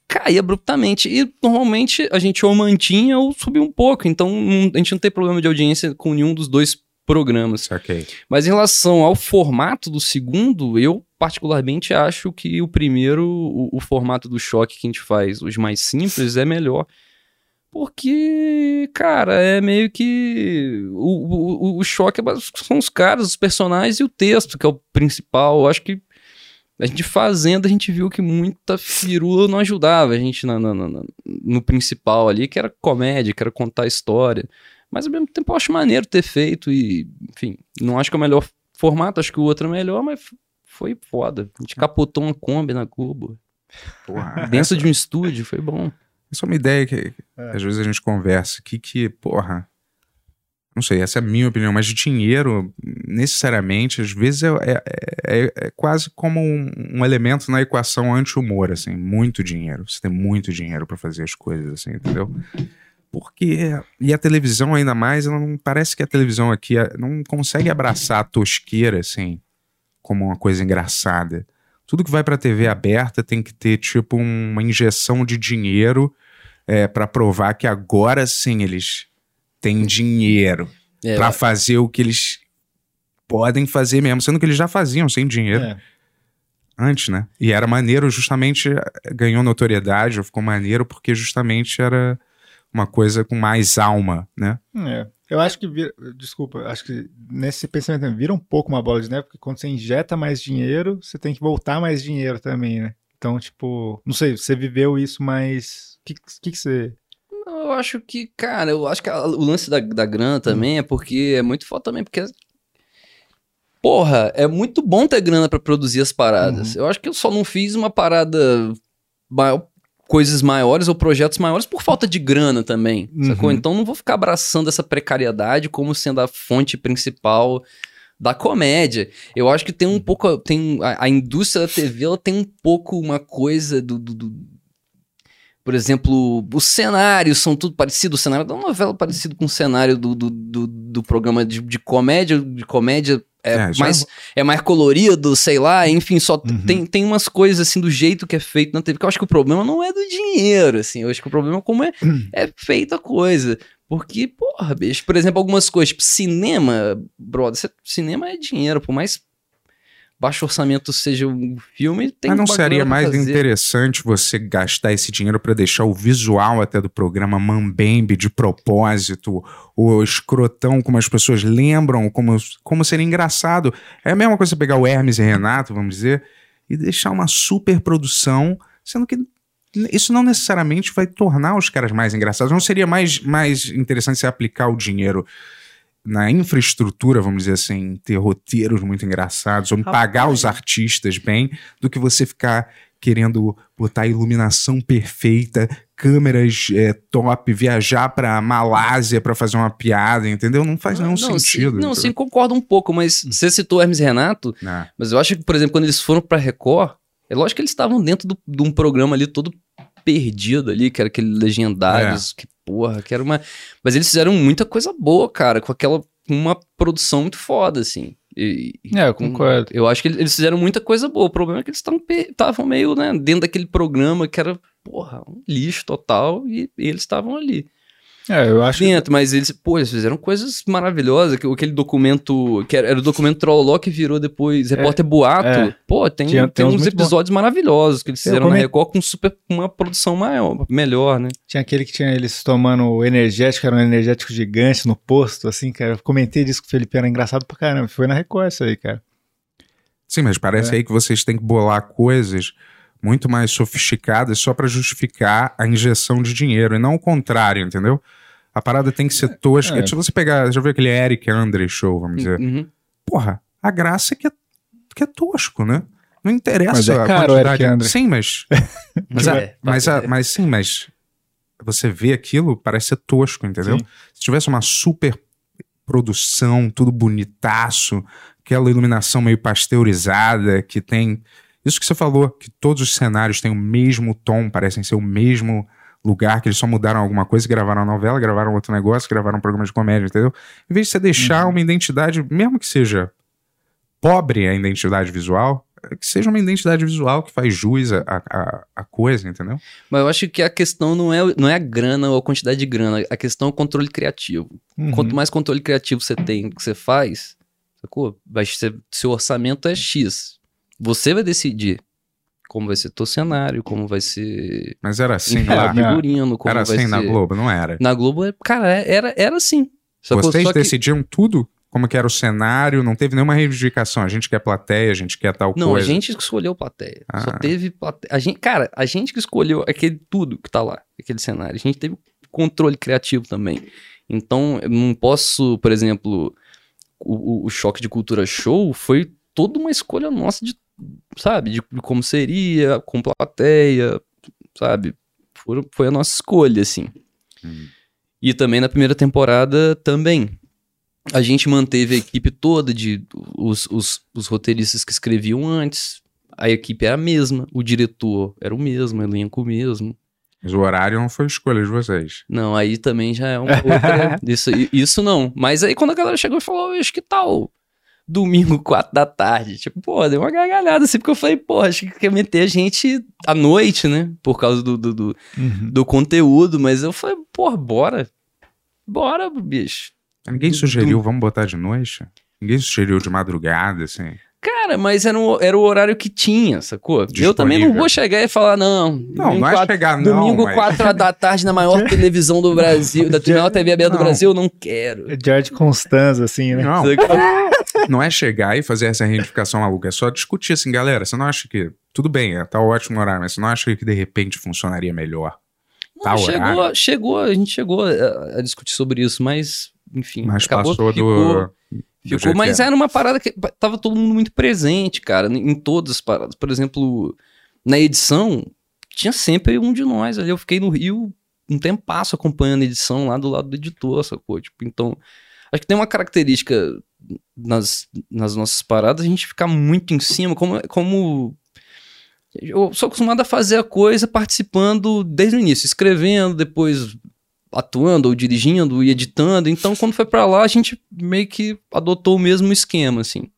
cair abruptamente. E normalmente a gente ou mantinha ou subia um pouco. Então a gente não tem problema de audiência com nenhum dos dois programas. Saquei. Mas em relação ao formato do segundo, eu particularmente acho que o primeiro, o, o formato do choque que a gente faz, os mais simples, é melhor. Porque, cara, é meio que. O, o, o choque é são os caras, os personagens e o texto, que é o principal. Eu acho que a gente fazendo, a gente viu que muita firula não ajudava a gente na- na- na- no principal ali, que era comédia, que era contar história. Mas ao mesmo tempo eu acho maneiro ter feito e, enfim, não acho que é o melhor formato, acho que o outro é melhor, mas foi foda. A gente capotou uma Kombi na Globo, Porra. dentro de um estúdio, foi bom. Essa é uma ideia que É. às vezes a gente conversa aqui que, porra, não sei, essa é a minha opinião, mas de dinheiro, necessariamente, às vezes é, é- é- é quase como um, um elemento na equação anti-humor, assim, muito dinheiro. Você tem muito dinheiro pra fazer as coisas, assim, entendeu? Porque, e a televisão ainda mais, ela não parece que a televisão aqui não consegue abraçar a tosqueira, assim, como uma coisa engraçada. Tudo que vai pra TV aberta tem que ter, tipo, uma injeção de dinheiro é, para provar que agora sim eles têm dinheiro É, pra fazer o que eles podem fazer mesmo, sendo que eles já faziam sem dinheiro É. antes, né? E era maneiro, justamente eh, ganhou notoriedade, ficou maneiro porque justamente era uma coisa com mais alma, né? É. Eu acho que vira, desculpa, acho que nesse pensamento vira um pouco uma bola de neve, porque quando você injeta mais dinheiro, você tem que voltar mais dinheiro também, né? Então, tipo, não sei, você viveu isso, mas o que, que, que você. Eu acho que, cara, eu acho que a- o lance da, da grana também é porque é muito foda também, porque. Porra, é muito bom ter grana pra produzir as paradas. Eu acho que eu só não fiz uma parada. maior- coisas maiores ou projetos maiores por falta de grana também, sacou? Uhum. Então não vou ficar abraçando essa precariedade como sendo a fonte principal da comédia. Eu acho que tem um pouco. Tem, a, a indústria da TV ela tem um pouco uma coisa do- do- do por exemplo, os cenários são tudo parecido. O cenário da novela é parecido com o cenário do, do, do, do programa de, de comédia. De comédia é, É, mais, é mais colorido, sei lá. Enfim, só Uhum. tem, tem umas coisas assim do jeito que é feito na TV. Que eu acho que o problema não é do dinheiro, assim. Eu acho que o problema é como é, é feita a coisa. Porque, porra, bicho, por exemplo, algumas coisas, tipo cinema, brother, cinema é dinheiro, por mais baixo orçamento seja um filme, tem Mas não seria mais fazer. interessante você gastar esse dinheiro pra deixar o visual até do programa mambembe de propósito, o escrotão como as pessoas lembram, como, como seria engraçado. É a mesma coisa você pegar o Hermes e Renato, vamos dizer, e deixar uma super produção, sendo que isso não necessariamente vai tornar os caras mais engraçados. Não seria mais, mais interessante você aplicar o dinheiro na infraestrutura, vamos dizer assim, ter roteiros muito engraçados, ou Rapaz. pagar os artistas bem, do que você ficar querendo botar iluminação perfeita, câmeras é, top, viajar pra Malásia pra fazer uma piada, entendeu? Não faz nenhum não, sentido. Sim, não, sim, concordo um pouco, mas você citou Hermes e Renato, Né? mas eu acho que, por exemplo, quando eles foram pra Record, é lógico que eles estavam dentro do- de um programa ali todo perdido ali, que era aquele Legendários, É. que porra, que era uma... Mas eles fizeram muita coisa boa, cara, com aquela... uma produção muito foda, assim. E- É, eu concordo. Eu acho que eles fizeram muita coisa boa. O problema é que eles estavam meio, né, dentro daquele programa que era, porra, um lixo total e, e eles estavam ali É, eu acho dentro. Mas eles, pô, eles fizeram coisas maravilhosas. que- Aquele documento, que era, era o documento Trolló que virou depois Repórter Boato. é. Pô, tem, Tinha- tem, tem uns uns muito bons. episódios maravilhosos que eles fizeram na coment- Record com super, uma produção maior, melhor, né? Tinha aquele que tinha eles tomando energético, era um energético gigante no posto, assim, cara. Eu comentei disso com o Felipe, era engraçado pra caramba. Foi na Record isso aí, cara. Sim, mas parece É. aí que vocês têm que bolar coisas muito mais sofisticadas só pra justificar a injeção de dinheiro, e não o contrário, entendeu? A parada tem que ser tosca. é. Se você pegar, já viu aquele Eric Andre show, vamos dizer? Uhum. Porra, a graça é que é, que é tosco, né? Não interessa Mas é a caro o quantidade. Eric Andre. Sim, mas. Mas, a- É, mas, a- mas sim, mas. Você vê aquilo, parece ser tosco, entendeu? Sim. Se tivesse uma super produção, tudo bonitaço, aquela iluminação meio pasteurizada, que tem. Isso que você falou, que todos os cenários têm o mesmo tom, parecem ser o mesmo lugar, que eles só mudaram alguma coisa, gravaram a novela, gravaram outro negócio, gravaram um programa de comédia, entendeu? Em vez de você deixar Uhum. uma identidade, mesmo que seja pobre a identidade visual, que seja uma identidade visual que faz jus à a, a, coisa, entendeu? Mas eu acho que a questão não é, não é a grana ou a quantidade de grana, a questão é o controle criativo. Uhum. Quanto mais controle criativo você tem, que você faz, sacou? Vai ser, seu orçamento é X. Você vai decidir como vai ser teu cenário, como vai ser Mas era assim lá. figurino, como Era assim na ser- Globo, não era? Na Globo, é- cara, é- era, era assim. Sacou? Vocês Só que- decidiam tudo? Como que era o cenário? Não teve nenhuma reivindicação. A gente quer plateia, a gente quer tal Não, coisa. a gente que escolheu plateia. Só Ah. teve plateia. A gente, cara, a gente que escolheu aquele tudo que tá lá, aquele cenário. A gente teve controle criativo também. Então, eu não posso, por exemplo, o, o- o choque de cultura show foi toda uma escolha nossa de, sabe, de, de como seria, com plateia, sabe? Foram- foi a nossa escolha, assim. Hum. E também na primeira temporada também. A gente manteve a equipe toda de os, os, os roteiristas que escreviam antes. A equipe era a mesma, o diretor era o mesmo, o elenco mesmo. Mas o horário não foi escolha de vocês. Não, aí também já é uma outra. isso, isso não. Mas aí quando a galera chegou e falou, acho que tal domingo, quatro da tarde. Tipo, pô, deu uma gargalhada assim, porque eu falei, pô, acho que quer meter a gente à noite, né? Por causa do, do, do, Uhum. do conteúdo. Mas eu falei, pô, bora. Bora, bicho. Ninguém sugeriu, vamos botar de noite? Ninguém sugeriu de madrugada, assim. Cara, mas era, um- era o horário que tinha, sacou? Eu Disponível. também não vou chegar e falar, não. Não, não é quatro- chegar, não. Domingo, mas... 4 horas da tarde, na maior televisão do Brasil, da maior TV aberta do. Brasil, eu não quero. George Constanza, assim, né? Não, não é chegar e fazer essa reivindicação maluca. É só discutir assim, galera. Você não acha que. Tudo bem, é, tá ótimo o horário, mas você não acha que de repente funcionaria melhor? Não, chegou, horário. chegou, a gente chegou a, a discutir sobre isso, mas, enfim, Mas acabou passou ficou, do. Ficou mas que era uma parada que tava todo mundo muito presente, cara, em todas as paradas. Por exemplo, na edição, tinha sempre um de nós ali. Eu fiquei no Rio um tempasso acompanhando a edição lá do lado do editor, sacou? Tipo, então, acho que tem uma característica nas, nas nossas paradas, a gente ficar muito em cima, como, como eu sou acostumado a fazer a coisa participando desde o início, escrevendo, depois atuando ou dirigindo e editando. Então, quando foi pra lá, a gente meio que adotou o mesmo esquema, assim.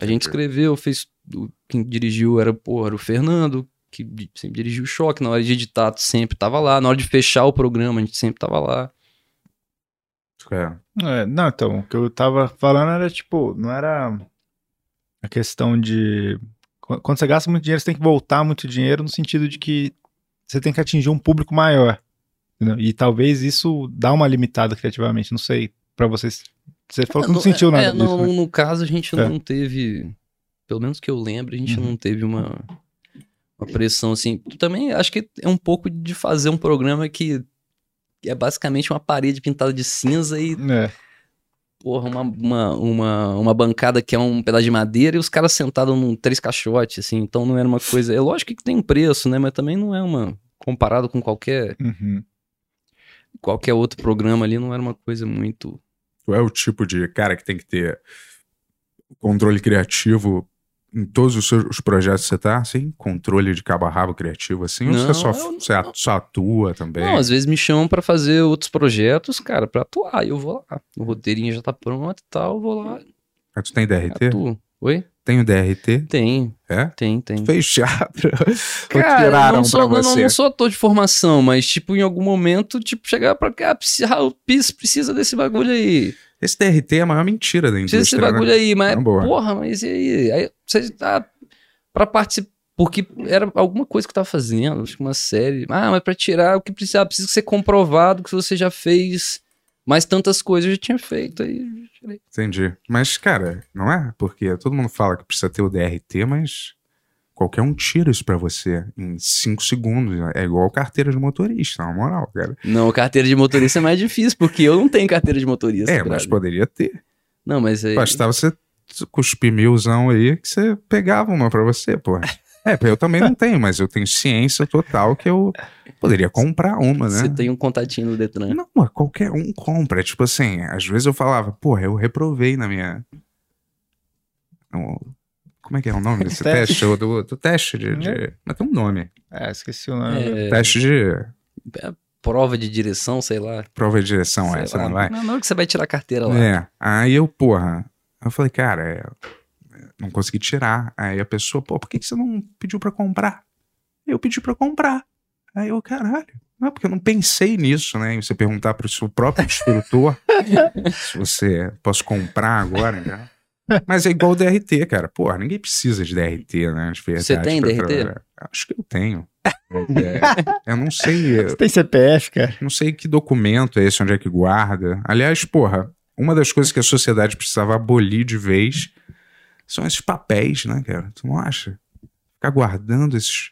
A gente escreveu, fez. o- Quem dirigiu era, pô, era o Fernando, que sempre dirigiu o choque. Na hora de editar, sempre tava lá. Na hora de fechar o programa, a gente sempre tava lá. É. É, não, então, o que eu tava falando era, tipo, não era a questão de. qu- Quando você gasta muito dinheiro, você tem que voltar muito dinheiro no sentido de que você tem que atingir um público maior. Entendeu? E talvez isso dá uma limitada criativamente, não sei, pra vocês. Você falou que não, sentiu nada é, disso. não, né? No caso, a gente É. não teve. Pelo menos que eu lembro, a gente Uhum. não teve uma. uma pressão assim. Também acho que é um pouco de fazer um programa que é basicamente uma parede pintada de cinza e, É. porra, uma, uma, uma, uma bancada que é um pedaço de madeira e os caras sentados num três caixotes, assim. Então não era uma coisa. É lógico que tem um preço, né? Mas também não é uma. Comparado com qualquer, Uhum. Qualquer outro programa ali, não era uma coisa muito. Tu é o tipo de cara que tem que ter controle criativo em todos os seus os projetos que você tá, assim? Controle de cabo a rabo criativo, assim? ou Não, você só, eu- você atu- só atua também? Não, às vezes me chamam pra fazer outros projetos, cara, pra atuar. E eu vou lá. O roteirinho já tá pronto e tal, eu vou lá. Ah, tu tem DRT? Atuo. Oi? Tem o DRT? Tem. É? Tem, tem. Fez teatro? Ou Cara, tiraram não sou, pra não, você? não sou ator de formação, mas, tipo, em algum momento, tipo, chegar pra cá, precisa, Pis precisa desse bagulho aí. Esse DRT é a maior mentira da Precisa indústria, desse bagulho né? aí, mas, Não, boa. porra, mas e aí? Aí você tá pra participar, porque era alguma coisa que eu tava fazendo, acho que uma série. Ah, mas pra tirar o que precisa, precisa ser comprovado que você já fez mais tantas coisas, eu já tinha feito, aí. Entendi. Mas, cara, não é? Porque todo mundo fala que precisa ter o DRT, mas qualquer um tira isso pra você em cinco segundos. É igual carteira de motorista, na moral, cara. Não, carteira de motorista é mais difícil, porque eu não tenho carteira de motorista. É, mas poderia ter. Não, mas aí... Bastava você cuspir milzão aí que você pegava uma pra você, pô. É, eu também não tenho, mas eu tenho ciência total que eu poderia comprar uma, né? Você tem um contatinho no Detran. Não, mas qualquer um compra. Tipo assim, às vezes eu falava, porra, eu reprovei na minha. Como é que é o nome desse Teste. teste? O Do, do teste de, de- Mas tem um nome. É, esqueci o nome. É, Teste de prova de direção, sei lá. prova de direção, sei essa lá. não vai? Não, não que você vai tirar a carteira lá. É. Aí eu, porra, eu falei, cara, é, não consegui tirar. Aí a pessoa, pô, por que, você não pediu pra comprar? Eu pedi pra comprar. Aí eu, caralho. Não, porque eu não pensei nisso, né? Em você perguntar pro seu próprio instrutor se você posso comprar agora, né? Mas é igual o DRT, cara. Porra, ninguém precisa de DRT, né? De verdade, Você tem DRT? trabalhar. Acho que eu tenho. É, eu não sei. Você tem CPF, cara? Não sei que documento é esse, onde é que guarda. Aliás, porra, uma das coisas que a sociedade precisava abolir de vez são esses papéis, né, cara? Tu não acha? Ficar guardando esses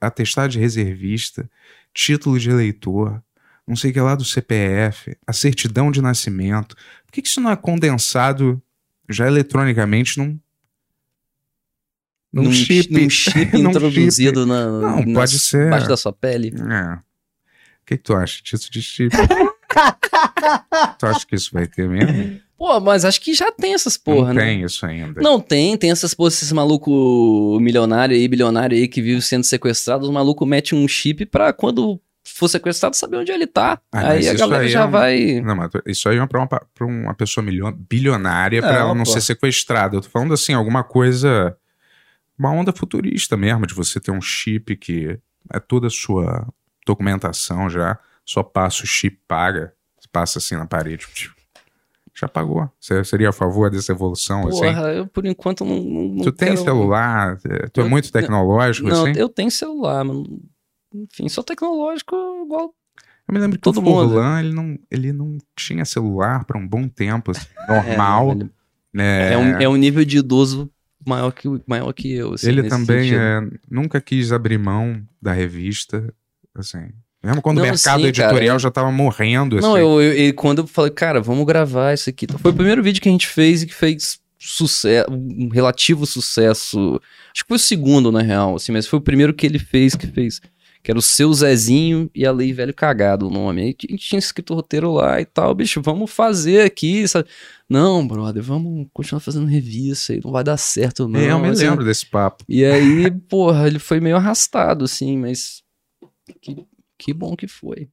atestado de reservista, título de eleitor, não sei o que lá do CPF, a certidão de nascimento. Por que, que isso não é condensado já eletronicamente num, num, Num chip? num chip Num introduzido na, Não, nas- pode ser. embaixo da sua pele. É. O que, que tu acha? Título de chip? tu acha que isso vai ter mesmo? Pô, mas acho que já tem essas porra, não né? tem isso ainda. Não tem, tem essas porra, esses maluco milionário aí, bilionário aí que vive sendo sequestrado, os malucos metem um chip pra quando for sequestrado saber onde ele tá. Ah, aí a galera aí já é um- vai. Não, mas isso aí é pra uma, pra uma pessoa milio- bilionária pra É, ela não pô. ser sequestrada. Eu tô falando assim, alguma coisa. Uma onda futurista mesmo, de você ter um chip que é toda a sua documentação já, só passa o chip, paga, passa assim na parede. tipo, Já pagou. Você seria a favor dessa evolução assim? Porra, eu por enquanto não. não, Tu tem quero- celular? é, Tu é Eu- muito tecnológico, Não, assim? eu tenho celular, mas. Enfim, sou tecnológico igual. Eu me lembro que todo o mundo. Furlan, ele não, ele não tinha celular por um bom tempo, assim, normal. É, ele- né? é, um, é um nível de idoso maior que, maior que eu. assim, ele também é, nunca quis abrir mão da revista, assim. Mesmo quando Não, o mercado sim, editorial cara. já tava morrendo, Não, assim. eu, eu- eu- quando eu falei, cara, vamos gravar isso aqui. Foi o primeiro vídeo que a gente fez e que fez sucesso, um relativo sucesso. Acho que foi o segundo, na real, assim, mas foi o primeiro que ele fez, que fez. Que era o seu Zezinho e a Lei Velho Cagado, o nome. Aí a gente tinha escrito o roteiro lá e tal, bicho, vamos fazer aqui, sabe? Não, brother, vamos continuar fazendo revista aí, não vai dar certo, não. É, eu me assim. lembro desse papo. E aí, porra, ele foi meio arrastado, assim, mas que, que bom que foi.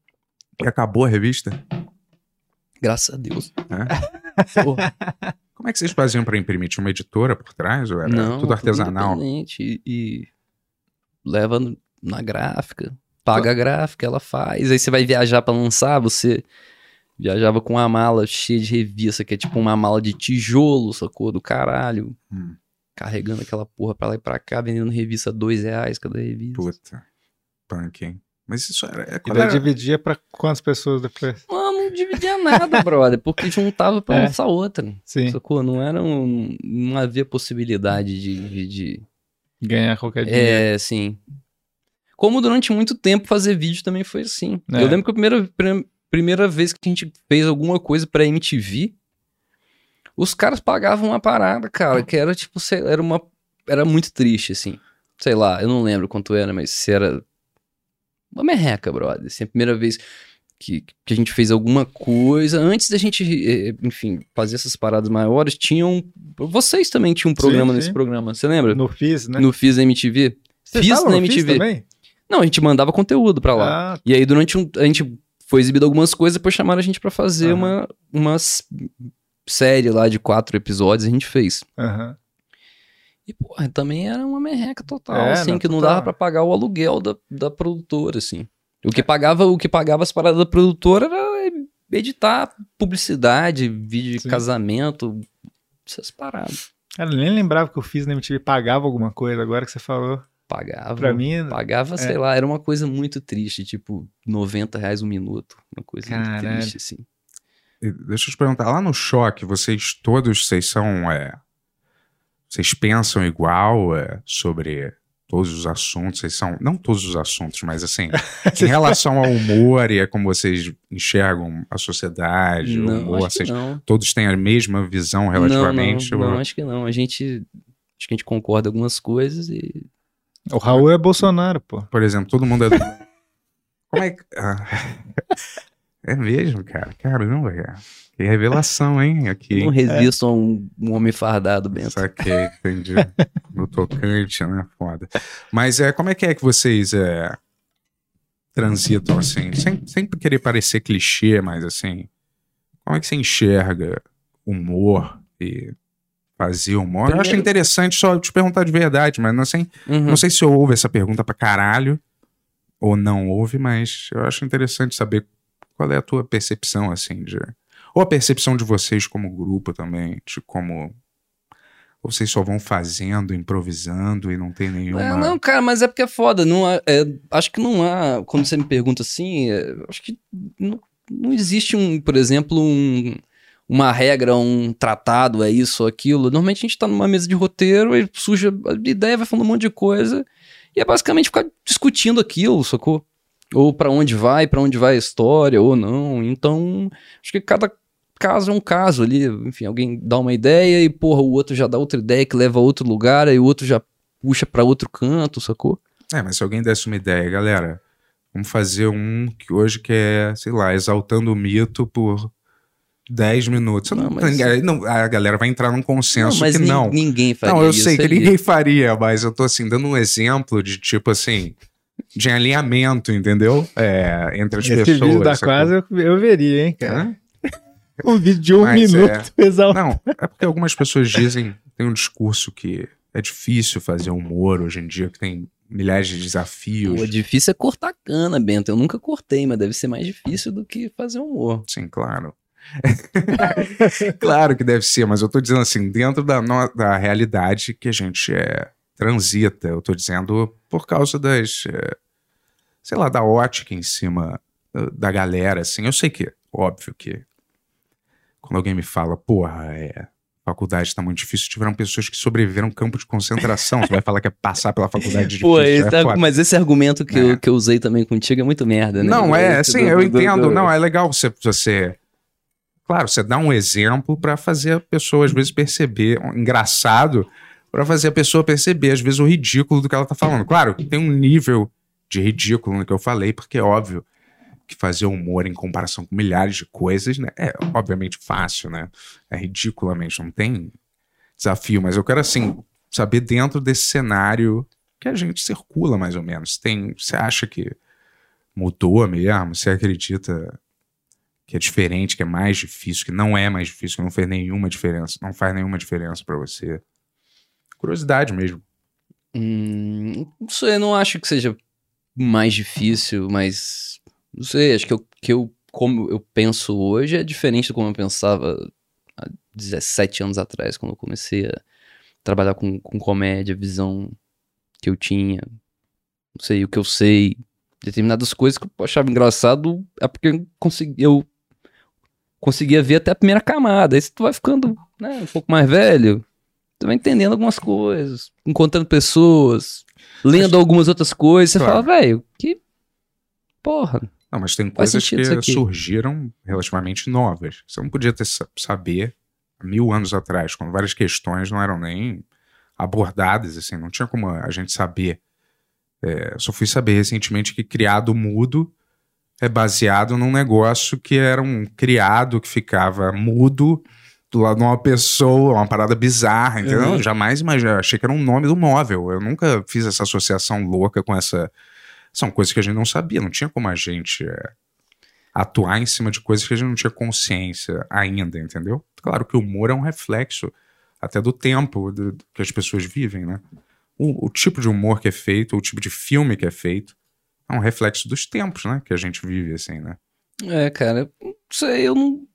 E acabou a revista. Graças a Deus. É? Como é que vocês faziam pra imprimir? Tinha uma editora por trás? Ou era Não, tudo artesanal? independente. E, leva na gráfica, paga a gráfica, ela faz. Aí você vai viajar pra lançar, você viajava com uma mala cheia de revista, que é tipo uma mala de tijolo, sacou? Do caralho. Hum. Carregando aquela porra pra lá e pra cá, vendendo revista a dois reais cada revista. Puta. Punk, hein? Mas isso era. É, E daí era- dividia pra quantas pessoas depois? Mano, não dividia nada, brother, porque juntava pra É. lançar outra. Sim. Sacou? Não era um, não havia possibilidade de dividir. Ganhar qualquer dinheiro. É, sim. Como durante muito tempo fazer vídeo também foi assim. É. Eu lembro que a primeira, prim- primeira vez que a gente fez alguma coisa pra MTV, os caras pagavam uma parada, cara, que era tipo, sei, era uma. Era muito triste, assim. Sei lá, eu não lembro quanto era, mas se era. Uma merreca, brother. Assim, a primeira vez que, que a gente fez alguma coisa. Antes da gente, eh, enfim, fazer essas paradas maiores, tinham. Vocês também tinham um programa Sim, nesse sim. programa, você lembra? No FIS, né? No Fiz MTV. Vocês Fiz na MTV. também? Não, a gente mandava conteúdo pra lá. Ah, E aí, durante um. A gente foi exibido algumas coisas, depois chamaram a gente pra fazer Aham. uma, uma série lá de quatro episódios, a gente fez. aham. E, porra, também era uma merreca total, É, assim, não, que não total. dava pra pagar o aluguel da, da produtora, assim. O que pagava, o que pagava as paradas da produtora era editar publicidade, vídeo de Sim. casamento, essas paradas. Cara, eu nem lembrava que o FIS na MTV pagava alguma coisa, agora que você falou. Pagava. Pra mim, Pagava, sei lá, era uma coisa muito triste, tipo, 90 reais um minuto. Uma coisa Caralho. muito triste, assim. Deixa eu te perguntar, lá no choque, vocês todos, vocês são. é, vocês pensam igual é, sobre todos os assuntos? Vocês são. Não todos os assuntos, mas assim, em relação ao humor e a como vocês enxergam a sociedade, o Não, humor, acho que vocês todos têm a mesma visão relativamente? Não, não, ou- não, acho que não. A gente. Acho que a gente concorda em algumas coisas e. O Raul é Bolsonaro, pô. Por exemplo, todo mundo é. do- Como é que. Ah, É mesmo, cara? Caramba, cara. Que revelação, hein? Aqui. Não resisto a um, um homem fardado, Bento. Saquei, entendi. No tocante, né? Foda. Mas é, como é que é que vocês é, transitam assim? Sem, sem querer parecer clichê, mas assim. Como é que você enxerga humor e fazer humor? Eu acho Primeiro- interessante só te perguntar de verdade, mas não sei, Uhum. não sei se eu ouvo essa pergunta pra caralho ou não ouve, mas eu acho interessante saber qual é a tua percepção, assim, de. Ou a percepção de vocês como grupo também, de como. Ou vocês só vão fazendo, improvisando e não tem nenhuma. É, não, cara, mas é porque é foda. Não há- é, acho que não há. Quando você me pergunta assim, é, acho que não, não existe um, por exemplo, um- uma regra, um tratado, é isso ou aquilo. Normalmente a gente tá numa mesa de roteiro e surge a ideia, vai falando um monte de coisa. E é basicamente ficar discutindo aquilo, sacou? Ou pra onde vai, pra onde vai a história, ou não. Então, acho que cada caso é um caso ali. Enfim, alguém dá uma ideia e, porra, o outro já dá outra ideia que leva a outro lugar, aí o outro já puxa pra outro canto, sacou? É, mas se alguém desse uma ideia, galera, vamos fazer um que hoje que é, sei lá, exaltando o mito por 10 minutos. Não, não, mas- não- a galera vai entrar num consenso mas que não. ninguém faria Não, eu isso sei que ali. ninguém faria, mas eu tô assim, dando um exemplo de tipo assim, de alinhamento, entendeu? É, entre as Esse pessoas. vídeo da quase eu, eu veria, hein, cara. Hã? Um vídeo de um Mas minuto exaltando. Não, é porque algumas pessoas dizem, tem um discurso que é difícil fazer humor hoje em dia, que tem milhares de desafios. O difícil é cortar cana, Bento. Eu nunca cortei, mas deve ser mais difícil do que fazer humor. Sim, claro. claro que deve ser, mas eu tô dizendo assim, dentro da, no- da realidade que a gente é, transita, eu tô dizendo por causa das, é, sei lá, da ótica em cima da, da galera, assim. Eu sei que, óbvio que, quando alguém me fala, porra, é, faculdade tá muito difícil, tiveram pessoas que sobreviveram a um campo de concentração, você vai falar que é passar pela faculdade difícil, Pô, é foda. mas esse argumento que, É. eu, que eu usei também contigo é muito merda, né? Não, é, assim, do- eu do- do- entendo. do- Não, é legal você, você. Claro, você dá um exemplo pra fazer a pessoa, às vezes, perceber. engraçado, pra fazer a pessoa perceber, às vezes, o ridículo do que ela tá falando. Claro, tem um nível de ridículo no que eu falei, porque é óbvio que fazer humor em comparação com milhares de coisas, né? É obviamente fácil, né? É ridiculamente, não tem desafio, mas eu quero, assim, saber dentro desse cenário que a gente circula, mais ou menos. Tem, você acha que mudou mesmo? Você acredita que é diferente, que é mais difícil, que não é mais difícil, que não fez nenhuma diferença, não faz nenhuma diferença pra você? Curiosidade mesmo. Hum, eu não acho que seja mais difícil, mas. Não sei, acho que eu, que eu como eu penso hoje é diferente do como eu pensava há 17 anos atrás, quando eu comecei a trabalhar com, com comédia, visão que eu tinha. Não sei, o que eu sei. Determinadas coisas que eu achava engraçado é porque eu consegui, eu conseguia ver até a primeira camada. Aí tu vai ficando né, um pouco mais velho. Você vai entendendo algumas coisas, encontrando pessoas, lendo algumas outras coisas. Você Claro. fala, velho, que porra. Não, mas tem Faz coisas que surgiram relativamente novas. Você não podia ter sa- saber mil anos atrás, quando várias questões não eram nem abordadas, assim, não tinha como a gente saber. É, só fui saber recentemente que criado mudo é baseado num negócio que era um criado que ficava mudo do lado de uma pessoa, uma parada bizarra, entendeu? Uhum. Jamais imaginei, achei que era um nome do móvel. Eu nunca fiz essa associação louca com essa. São coisas que a gente não sabia, não tinha como a gente é, atuar em cima de coisas que a gente não tinha consciência ainda, entendeu? Claro que o humor é um reflexo até do tempo do- do que as pessoas vivem, né? O, o tipo de humor que é feito, o tipo de filme que é feito, é um reflexo dos tempos, né? Que a gente vive, assim, né? É, cara, não sei, eu não,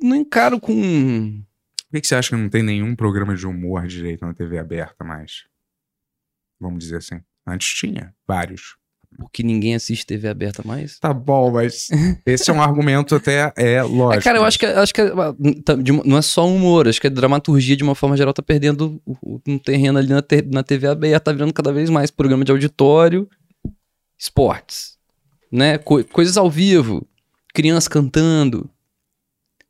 não encaro com. Por que, que você acha que não tem nenhum programa de humor direito na TV aberta mais? Vamos dizer assim. Antes tinha vários. Porque ninguém assiste TV aberta mais. Tá bom, mas esse é um argumento até é lógico. É, cara, eu mas- acho que, acho que tá, não é só humor, acho que a dramaturgia, de uma forma geral, tá perdendo um terreno ali na, na TV aberta, tá virando cada vez mais programa de auditório, esportes, né? Co- coisas ao vivo, crianças cantando.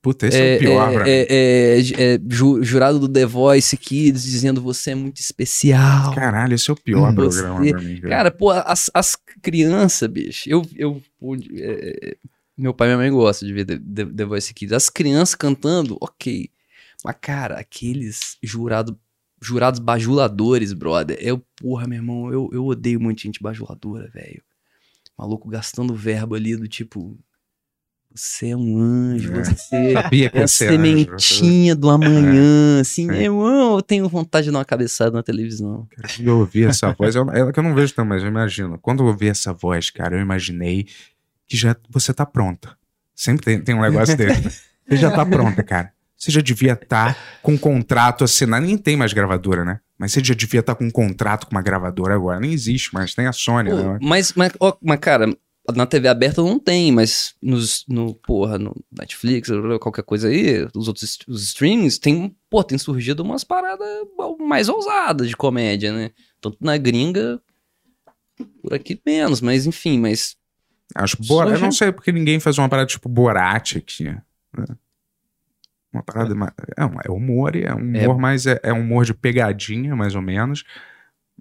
Puta, esse é, o pior mim. é, é, é, ju- jurado do The Voice Kids dizendo você é muito especial. Caralho, esse é o pior Hum. programa Você- pra mim. cara. Cara, pô, as, as crianças, bicho, eu, eu é, meu pai e minha mãe gostam de ver The, The, The Voice Kids. As crianças cantando, ok. Mas, cara, aqueles jurado, jurados bajuladores, brother, eu, porra, meu irmão, eu, eu odeio muito gente bajuladora, velho. Maluco gastando verbo ali do tipo, você é um anjo, É. você Sabia que é a ser anjo. sementinha do amanhã, assim, Sim. meu irmão, eu tenho vontade de dar uma cabeçada na televisão. Cara, Quando eu ouvi essa voz, eu, é que eu não vejo também, mas eu imagino. Quando eu ouvi essa voz, cara, eu imaginei que já você tá pronta. Sempre tem, tem um negócio né? Você já tá pronta, cara. Você já devia estar com um contrato assinado. Nem tem mais gravadora, né? Mas você já devia estar com um contrato com uma gravadora agora. Nem existe, mas tem a Sony, Pô, né? mas, mas, ó, mas, cara, na TV aberta não tem, mas nos, no, porra, no Netflix, qualquer coisa aí, os outros os streamings, tem, pô, tem surgido umas paradas mais ousadas de comédia, né? Tanto na gringa, por aqui menos, mas enfim, mas Acho Borat. Eu não sei porque ninguém faz uma parada tipo Borat aqui. né? Uma parada. mais- É, é humor, e é um É. humor, mas é, é um humor de pegadinha, mais ou menos.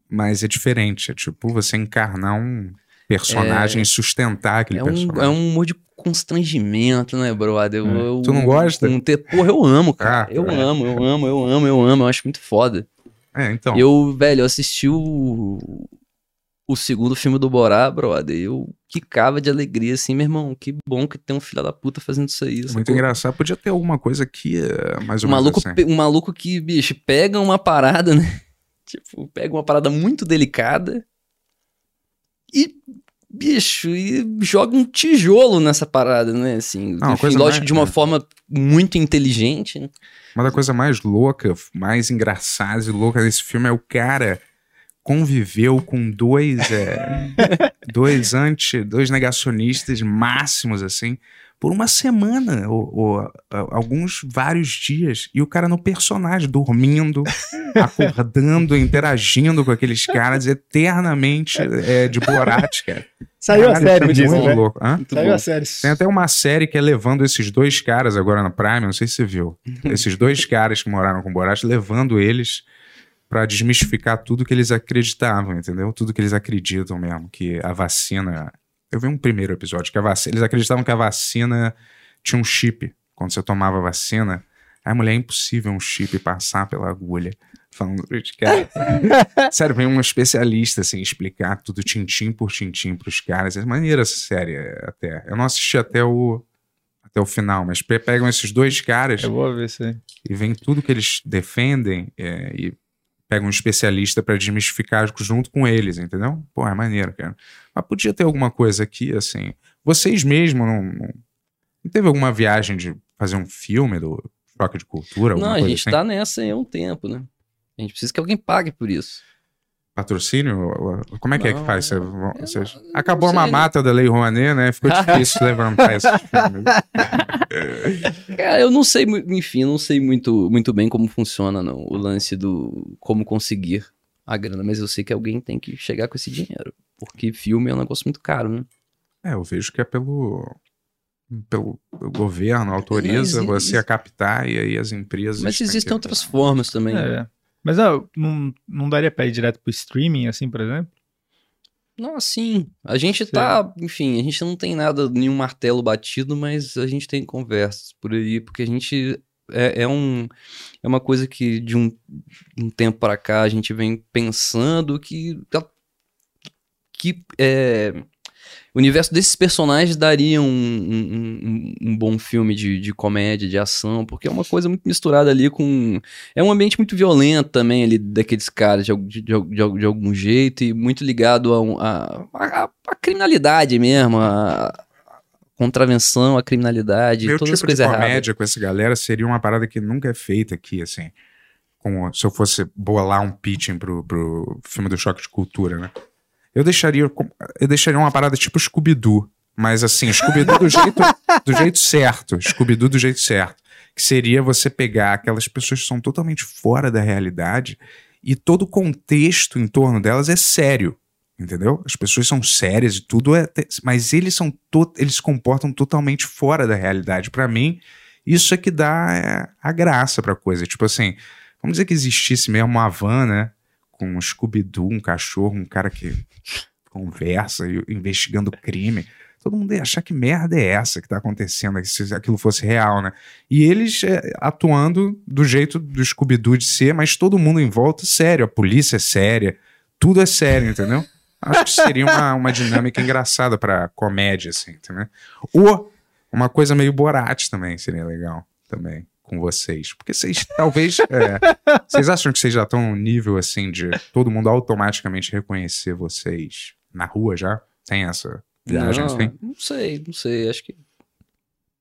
Mas é diferente. É tipo você encarnar um personagem e sustentar aquele é um, personagem. é um humor de constrangimento, né, brother? Eu, É. eu- Tu não gosta? Um ter, porra, eu amo, cara. Ah, eu é. amo, eu amo, eu amo, eu amo, eu acho muito foda. É, então. Eu, velho, eu assisti o, o segundo filme do Borá, brother. Eu quicava de alegria, assim, meu irmão. Que bom que tem um filho da puta fazendo isso aí. Muito engraçado. Podia ter alguma coisa aqui, é, mais Um ou menos maluco, assim. um maluco que, bicho, pega uma parada, né? Tipo, pega uma parada muito delicada e, bicho, e joga um tijolo nessa parada, né? Assim, Não, uma enfim, lógico, mais- de uma é. forma muito inteligente, né? Uma da coisa mais louca, mais engraçada e louca desse filme é o cara conviveu com dois é, dois anti, dois negacionistas máximos assim por uma semana ou, ou, alguns vários dias e o cara no personagem dormindo acordando interagindo com aqueles caras eternamente é, de Borat cara Saiu a série isso é disso, muito né? louco. Hã? Muito Saiu bom. a série. Tem até uma série que é levando esses dois caras agora na Prime, não sei se você viu. Esses dois caras que moraram com o Borat, levando eles pra desmistificar tudo que eles acreditavam, entendeu? Tudo que eles acreditam mesmo, que a vacina... Eu vi um primeiro episódio, que a vacina... eles acreditavam que a vacina tinha um chip. Quando você tomava a vacina, a mulher é impossível um chip passar pela agulha. Falando, cara, Sério, vem um especialista assim explicar tudo tintim por tintim pros caras. É maneira essa série até. Eu não assisti até o até o final, mas pe- pegam esses dois caras Eu vou ver aí. e vem tudo que eles defendem é, e pegam um especialista pra desmistificar junto com eles, entendeu? Pô, é maneiro, cara. Mas podia ter alguma coisa aqui assim. Vocês mesmo não, não, não teve alguma viagem de fazer um filme do choque de cultura, Não, a gente assim? tá nessa aí há um tempo, né? A gente precisa que alguém pague por isso. patrocínio? Como é que é que Não, faz? Você- não- Acabou a não mamata da Lei Rouanet, né? Ficou difícil levantar esse filme. Cara, eu não sei, enfim, não sei muito, muito bem como funciona não, o lance do como conseguir a grana, mas eu sei que alguém tem que chegar com esse dinheiro, porque filme é um negócio muito caro, né? É, eu vejo que é pelo, pelo governo, autoriza você a captar e aí as empresas. Mas existem outras formas também. É. Mas ó, não, não daria pra ir direto pro streaming, assim, por exemplo? Não, assim, a gente tá, enfim, a gente não tem nada, nenhum martelo batido, mas a gente tem conversas por aí, porque a gente é, é um, é uma coisa que de um, um tempo pra cá a gente vem pensando que que é, o universo desses personagens daria um, um, um- um bom filme de, de comédia, de ação, porque é uma coisa muito misturada ali com. É um ambiente muito violento também ali daqueles caras, de, de, de, al- de al- de algum jeito, e muito ligado a, um- a, a- a criminalidade mesmo, a, contravenção, a criminalidade, Meu todas as tipo de coisas erradas. comédia com essa galera seria uma parada que nunca é feita aqui, assim. Com, se eu fosse bolar um pitching pro, pro filme do Choque de Cultura, né? Eu deixaria, eu deixaria uma parada tipo Scooby-Doo. Mas assim, Scooby-Doo do jeito, do jeito certo. Scooby-Doo do jeito certo. Que seria você pegar aquelas pessoas que são totalmente fora da realidade e todo o contexto em torno delas é sério. Entendeu? As pessoas são sérias e tudo é. Mas eles são eles se comportam totalmente fora da realidade. Pra mim, isso é que dá é, a graça pra coisa. Tipo assim, vamos dizer que existisse mesmo uma van, né? Com um Scooby-Doo, um cachorro, um cara que conversa investigando crime. Todo mundo ia achar que merda é essa que tá acontecendo, se aquilo fosse real, né? E eles é, atuando do jeito do Scooby-Doo de ser, mas todo mundo em volta sério. A polícia é séria, tudo é sério, entendeu? Acho que seria uma, uma dinâmica engraçada pra comédia, assim, entendeu? Ou uma coisa meio Borat também seria legal, também, com vocês. Porque vocês, talvez, é, vocês acham que vocês já estão num nível, assim, de todo mundo automaticamente reconhecer vocês na rua já? Tem essa viagem, não, assim? não sei, não sei, acho que.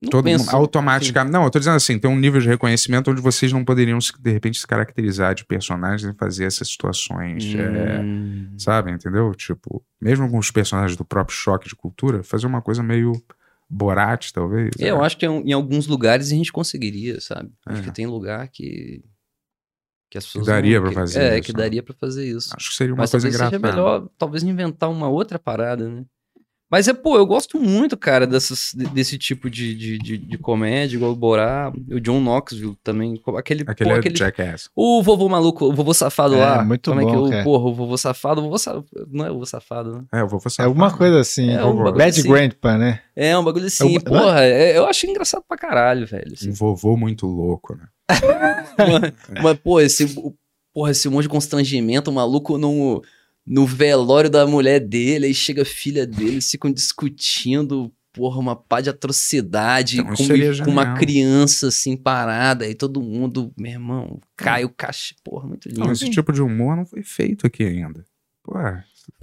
Não Todo penso, mundo automaticamente. Não, eu tô dizendo assim, tem um nível de reconhecimento onde vocês não poderiam, de repente, se caracterizar de personagens e fazer essas situações. assim. é, Hum. sabe, entendeu? Tipo, mesmo com os personagens do próprio choque de cultura, fazer uma coisa meio Borat, talvez. É, Eu é. acho que em em alguns lugares a gente conseguiria, sabe? Acho É. que tem lugar que. Que as pessoas. daria não- pra que- fazer É, isso, que né? daria pra fazer isso. Acho que seria uma Mas coisa talvez seja engraçada. melhor, talvez inventar uma outra parada, né? Mas é, pô, eu gosto muito, cara, dessas, de- desse tipo de, de, de, de comédia, igual o Borá, o John Knoxville também, aquele, Aquele pô, é aquele Jackass. o vovô maluco, o vovô safado É, lá. muito como é que bom, o, cara. porra, o vovô safado, o vovô sa- não é o vovô safado, né? É, eu vou É passar. alguma coisa assim. É um bagulho Bad assim. Grandpa, né? É um bagulho assim, É o- porra, é- eu acho engraçado pra caralho, velho. assim. Um vovô muito louco, né? mas, mas, pô, esse, porra, esse monte de constrangimento, o maluco no, no velório da mulher dele, aí chega a filha dele, eles ficam discutindo, porra, uma pá de atrocidade Então, com, com uma criança assim parada, aí todo mundo, meu irmão, cai o caixa, porra, muito lindo. Não, esse tipo de humor não foi feito aqui ainda. Pô,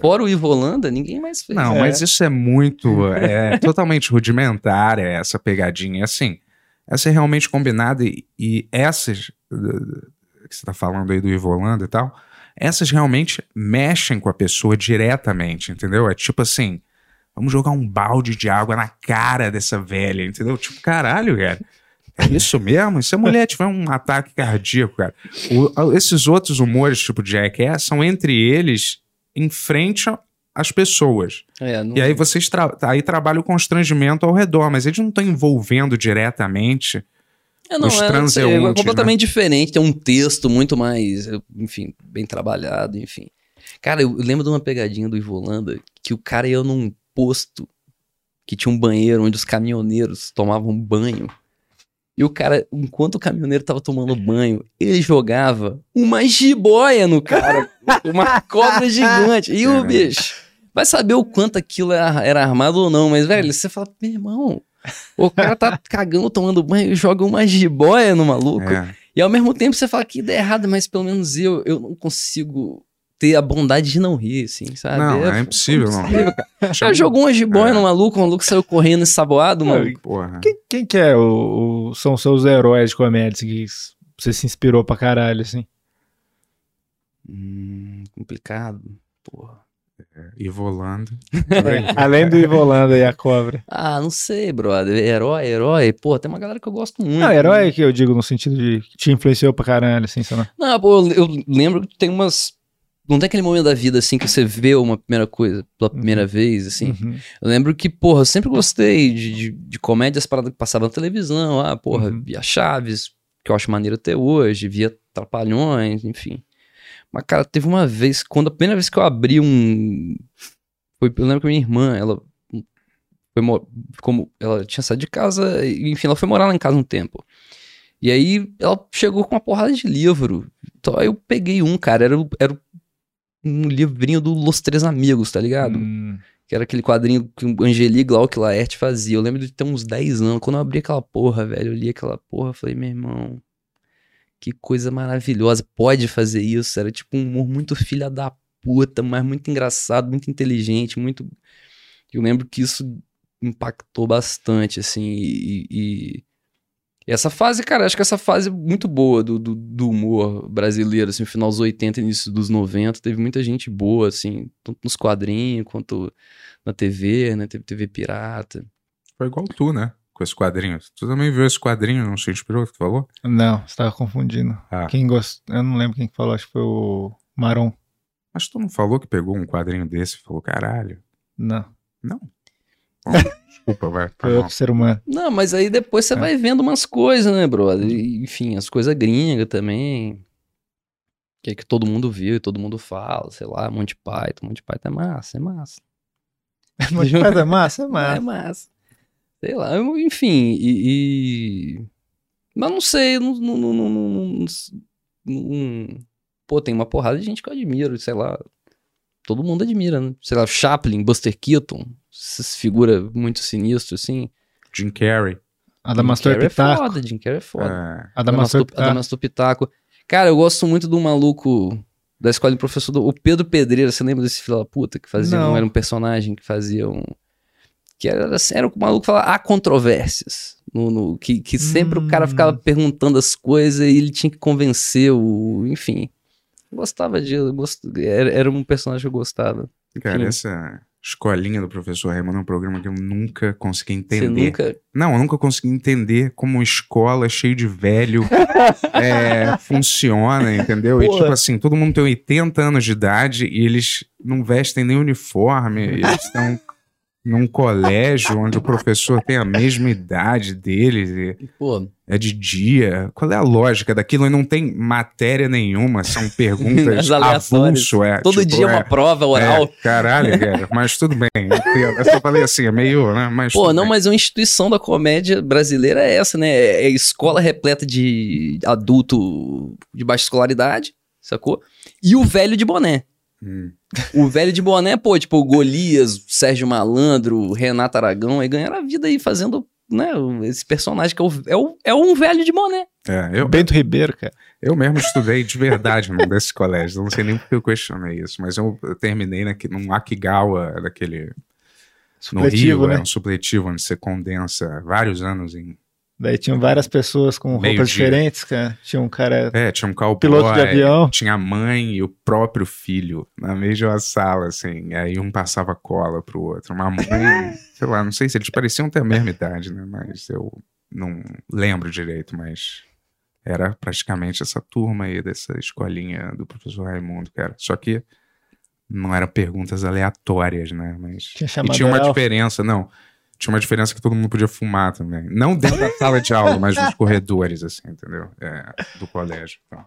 Fora o Ivo Holanda, ninguém mais fez. Não, É. mas isso é muito. É totalmente rudimentar é, essa pegadinha. Assim, essa é realmente combinada e, e essas que você tá falando aí do Ivo Holanda e tal, essas realmente mexem com a pessoa diretamente, entendeu? É tipo assim, vamos jogar um balde de água na cara dessa velha, entendeu? Tipo, caralho, cara. É isso mesmo? E se a mulher tiver um ataque cardíaco, cara? O- esses outros humores, tipo Jackass, são entre eles em frente às pessoas. É, não- E aí vocês tra aí trabalham o constrangimento ao redor, mas eles não estão envolvendo diretamente. É, não, os é, não sei, transeuntes, né? é completamente diferente, tem um texto muito mais, enfim, bem trabalhado, enfim. Cara, eu lembro de uma pegadinha do Ivo Holanda, que o cara ia num posto que tinha um banheiro onde os caminhoneiros tomavam banho. E o cara, enquanto o caminhoneiro tava tomando banho, ele jogava uma jiboia no cara, uma cobra gigante. E o bicho, vai saber o quanto aquilo era, era armado ou não, mas, velho, você fala, meu irmão, o cara tá cagando, tomando banho e joga uma jiboia no maluco. É. E ao mesmo tempo você fala que ideia errada, mas pelo menos eu, eu não consigo ter a bondade de não rir, assim, sabe? Não, é impossível não cara jogou uma jiboia É. no maluco, o maluco saiu correndo ensaboado, maluco. Porra. Quem, quem que é o, o- são seus heróis de comédia assim, que você se inspirou pra caralho, assim? Hum, complicado. Porra. Ivo Holanda. Além do Ivo Holanda e a cobra. Ah, não sei, brother. Herói, herói. Pô, tem uma galera que eu gosto muito. Não, herói que eu digo no sentido de que te influenciou pra caralho, assim, sei lá. Não, pô, eu, eu lembro que tem umas. Não tem aquele momento da vida assim que você vê uma primeira coisa pela primeira vez, assim. Uhum. Eu lembro que, porra, eu sempre gostei de, de, de comédias paradas que passavam na televisão. Ah, porra, Uhum. via Chaves, que eu acho maneiro até hoje, via Trapalhões, enfim. Mas, cara, teve uma vez, quando a primeira vez que eu abri um. Foi, eu lembro que minha irmã, ela. Foi, mo- como ela tinha saído de casa, e, enfim, ela foi morar lá em casa um tempo. E aí ela chegou com uma porrada de livro. Então aí eu peguei um, cara, era, era um livrinho do Los Três Amigos, tá ligado? Hum. Que era aquele quadrinho que o Angeli Glauque Laerte fazia. Eu lembro de ter uns 10 anos. Quando eu abri aquela porra, velho, eu li aquela porra, falei, meu irmão, que coisa maravilhosa. Pode fazer isso. Era tipo um humor muito filha da puta, mas muito engraçado, muito inteligente, muito. Eu lembro que isso impactou bastante, assim, e. e- essa fase, cara, acho que essa fase muito boa do, do, do humor brasileiro, assim, final dos 80, início dos 90, teve muita gente boa, assim, tanto nos quadrinhos quanto na TV, né? Teve TV pirata. Foi igual tu, né? Com esse quadrinho. Tu também viu esse quadrinho, não se inspirou que tu falou? Não, você tava confundindo. Ah. Quem gostou. Eu não lembro quem que falou, acho que foi o Maron. Mas tu não falou que pegou um quadrinho desse e falou, caralho. Não, Bom, desculpa, vai. Tá foi outro ser humano. Não, mas aí depois você É. vai vendo umas coisas, né, brother? Enfim, as coisas gringas também. Que é que todo mundo viu e todo mundo fala, sei lá, Monty Python. Monty Python é massa, é massa. Mas faz é massa, é É massa. Sei lá, enfim, e. e- Mas não sei, não, não, não, não, não- não- não- Pô, tem uma porrada de gente que eu admiro, sei lá. Todo mundo admira, né? Sei lá, Chaplin, Buster Keaton, essas figuras muito sinistras, assim. Jim Carrey. Adamastor Jim Carrey Pitaco. É foda, Jim Carrey é foda. É, Adamastor Pitaco. Adamastor Pitaco. Cara, eu gosto muito do maluco da escola de professor, do, o Pedro Pedreira. Você lembra desse filho da puta que fazia? Não. Um, era um personagem que fazia um. Que era, assim, era o maluco falava há controvérsias. No, no- que, que sempre o cara Hum. ficava perguntando as coisas e ele tinha que convencer o. Enfim. Gostava de. gost- era, era um personagem que eu gostava. cara, Enfim. essa escolinha do professor Raimundo é um programa que eu nunca consegui Você entender. nunca. Não, eu nunca consegui entender como escola cheia de velho é, funciona, entendeu? E Porra. tipo assim, todo mundo tem 80 anos de idade e eles não vestem nem uniforme, eles estão num colégio onde o professor tem a mesma idade deles e Pô, é de dia. Qual é a lógica daquilo? E não tem matéria nenhuma, são perguntas avulso, é. todo tipo, dia é, uma prova oral. é, caralho, cara. Mas tudo bem. eu só falei assim, é meio, né? Mas Pô, não, bem. mas uma instituição da comédia brasileira é essa, né? É escola repleta de adulto de baixa escolaridade, sacou? E o velho de boné. Hum. O velho de boné, pô, tipo, o Golias, Sérgio Malandro, Renato Aragão, aí ganharam a vida aí fazendo, né, esse personagem que é, o, é, o, é um velho de boné. É, eu, Bento Ribeiro, cara. eu mesmo estudei de verdade num desses colégios. Eu não sei nem porque eu questionei isso, mas eu, eu terminei naque, num Akigawa, daquele. No Supletivo, Rio, né? é um supletivo onde você condensa vários anos em. Daí tinham várias pessoas com Meio roupas dia. diferentes, cara. Tinha um cara. É, tinha um cowboy, Piloto de avião. tinha a mãe e o próprio filho na mesma sala, assim. Aí um passava cola pro outro. Uma mãe, sei lá, não sei se eles pareciam ter a mesma idade, né? Mas eu não lembro direito, mas era praticamente essa turma aí dessa escolinha do professor Raimundo, cara. Só que não eram perguntas aleatórias, né? Mas Tinha e tinha uma Elf. diferença, não. Tinha uma diferença que todo mundo podia fumar também. Não dentro da sala de aula, mas nos corredores, assim, entendeu? É, do colégio. então.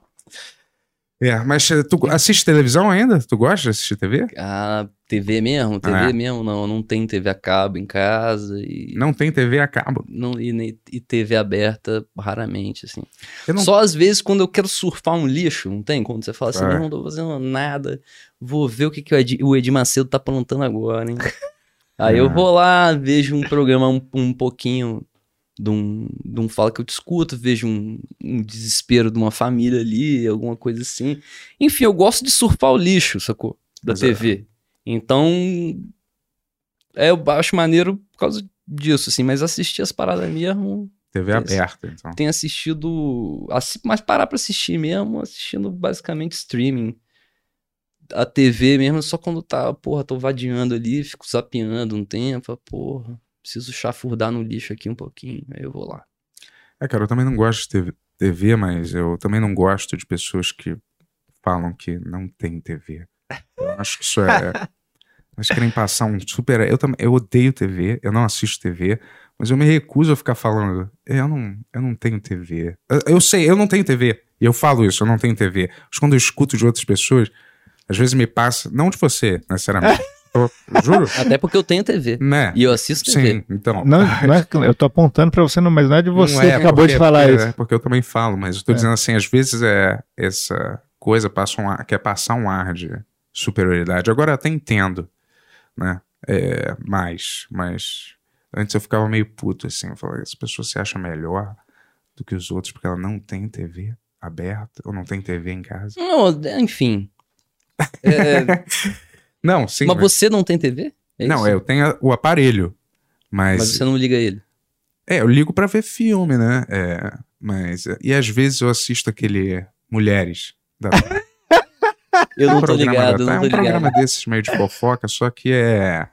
É, mas tu assiste televisão ainda? Tu gosta de assistir TV? Ah, TV mesmo? TV É. mesmo? Não, não tem TV a cabo em casa e... Não tem TV a cabo. Não, e, e TV aberta, raramente, assim. Não- Só às vezes quando eu quero surfar um lixo, não tem? Quando você fala assim, É. não, tô fazendo nada, vou ver o que, que o, Ed, o Edir Macedo tá aprontando agora, hein? Aí eu É. vou lá, vejo um programa um, um pouquinho de um, de um fala que eu discuto, vejo um, um desespero de uma família ali, alguma coisa assim. Enfim, eu gosto de surfar o lixo, sacou? Da Exato. TV. Então, é, eu acho maneiro por causa disso, assim, mas assistir as paradas mesmo, TV aberta, então. tenho assistido. assi- Mas parar pra assistir mesmo, assistindo basicamente streaming. A TV mesmo só quando tá, porra, tô vadiando ali, fico zapeando um tempo, porra, preciso chafurdar no lixo aqui um pouquinho, aí eu vou lá. É, cara, eu também não gosto de TV, mas eu também não gosto de pessoas que falam que não tem TV. Eu acho que isso é. Elas querem passar um super. Eu, também, eu odeio TV, eu não assisto TV, mas eu me recuso a ficar falando. Eu não, eu não tenho TV. Eu, eu sei, eu não tenho TV. E eu falo isso, eu não tenho TV. Mas quando eu escuto de outras pessoas, às vezes me passa. Não de você, necessariamente. Eu, juro? Até porque eu tenho TV. Né? E eu assisto TV. Sim, então. Não, não é, eu tô apontando pra você, não, mas não é de você Não é, que acabou porque- de falar porque- isso. É porque eu também falo, mas eu tô É. dizendo assim, às vezes é essa coisa passa um ar, quer passar um ar de superioridade. Agora eu até entendo, né? É, mais, mas antes eu ficava meio puto assim, eu falava, essa pessoa se acha melhor do que os outros porque ela não tem TV aberta ou não tem TV em casa. Não, enfim. É, Não, sim. mas você não tem TV? É não, isso? eu tenho o aparelho, mas, Mas você não liga ele. É, eu ligo pra ver filme, né? É, mas e às vezes eu assisto aquele Mulheres. Da, Eu não um tô programa ligado, eu da, não é tô um programa ligado. desses meio de fofoca, só que é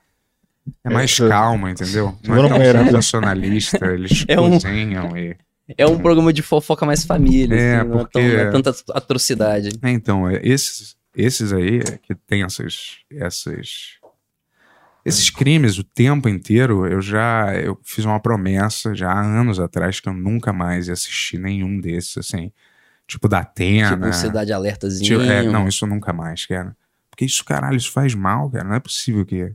é mais Essa- calmo, entendeu? Não é tão rapidão. sensacionalista, eles É um- cozinham e É um programa de fofoca mais família, É, assim, não, é porque- tão- não é tanta atrocidade. É, então, é, esses, esses aí é que tem essas, essas. Esses crimes o tempo inteiro, eu já eu fiz uma promessa já há anos atrás que eu nunca mais ia assistir nenhum desses, assim. Tipo da Atena. Tipo, Cidade Alertazinho. Tipo, é, não, isso nunca mais, cara. Porque isso, caralho, isso faz mal, cara. Não é possível que.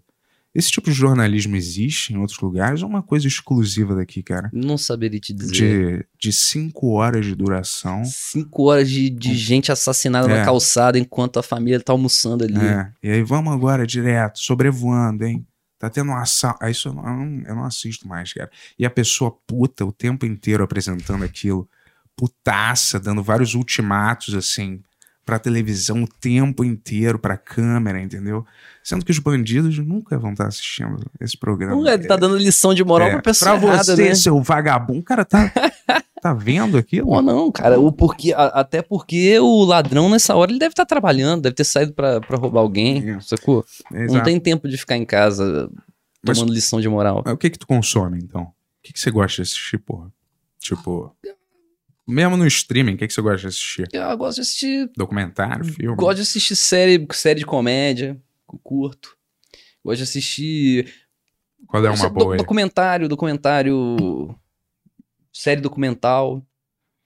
Esse tipo de jornalismo existe em outros lugares ou é uma coisa exclusiva daqui, cara? Não saberia te dizer. De, de cinco horas de duração. Cinco horas de, de gente assassinada É. na calçada enquanto a família tá almoçando ali. É, e aí vamos agora direto, sobrevoando, hein? Tá tendo um assalto. Aí isso eu não- eu não assisto mais, cara. E a pessoa puta o tempo inteiro apresentando aquilo, putaça, dando vários ultimatos, assim, pra televisão o tempo inteiro, pra câmera, entendeu? Sendo que os bandidos nunca vão estar assistindo esse programa. Não, ele tá dando lição de moral É, pra pessoa pra errada, você, né? seu vagabundo. Cara, tá, tá vendo aquilo? Pô, não, cara, o porquê, a- até porque o ladrão nessa hora ele deve estar trabalhando, deve ter saído pra roubar alguém, É. sacou? Não tem tempo de ficar em casa Mas- tomando lição de moral. Mas o que que tu consome, então? O que que você gosta de assistir, porra? Tipo, mesmo no streaming, o que que você gosta de assistir? Eu gosto de assistir, Documentário, filme? gosto de assistir série, série de comédia, curto. Gosto de assistir Qual é uma do- boa aí? documentário, documentário, série documental.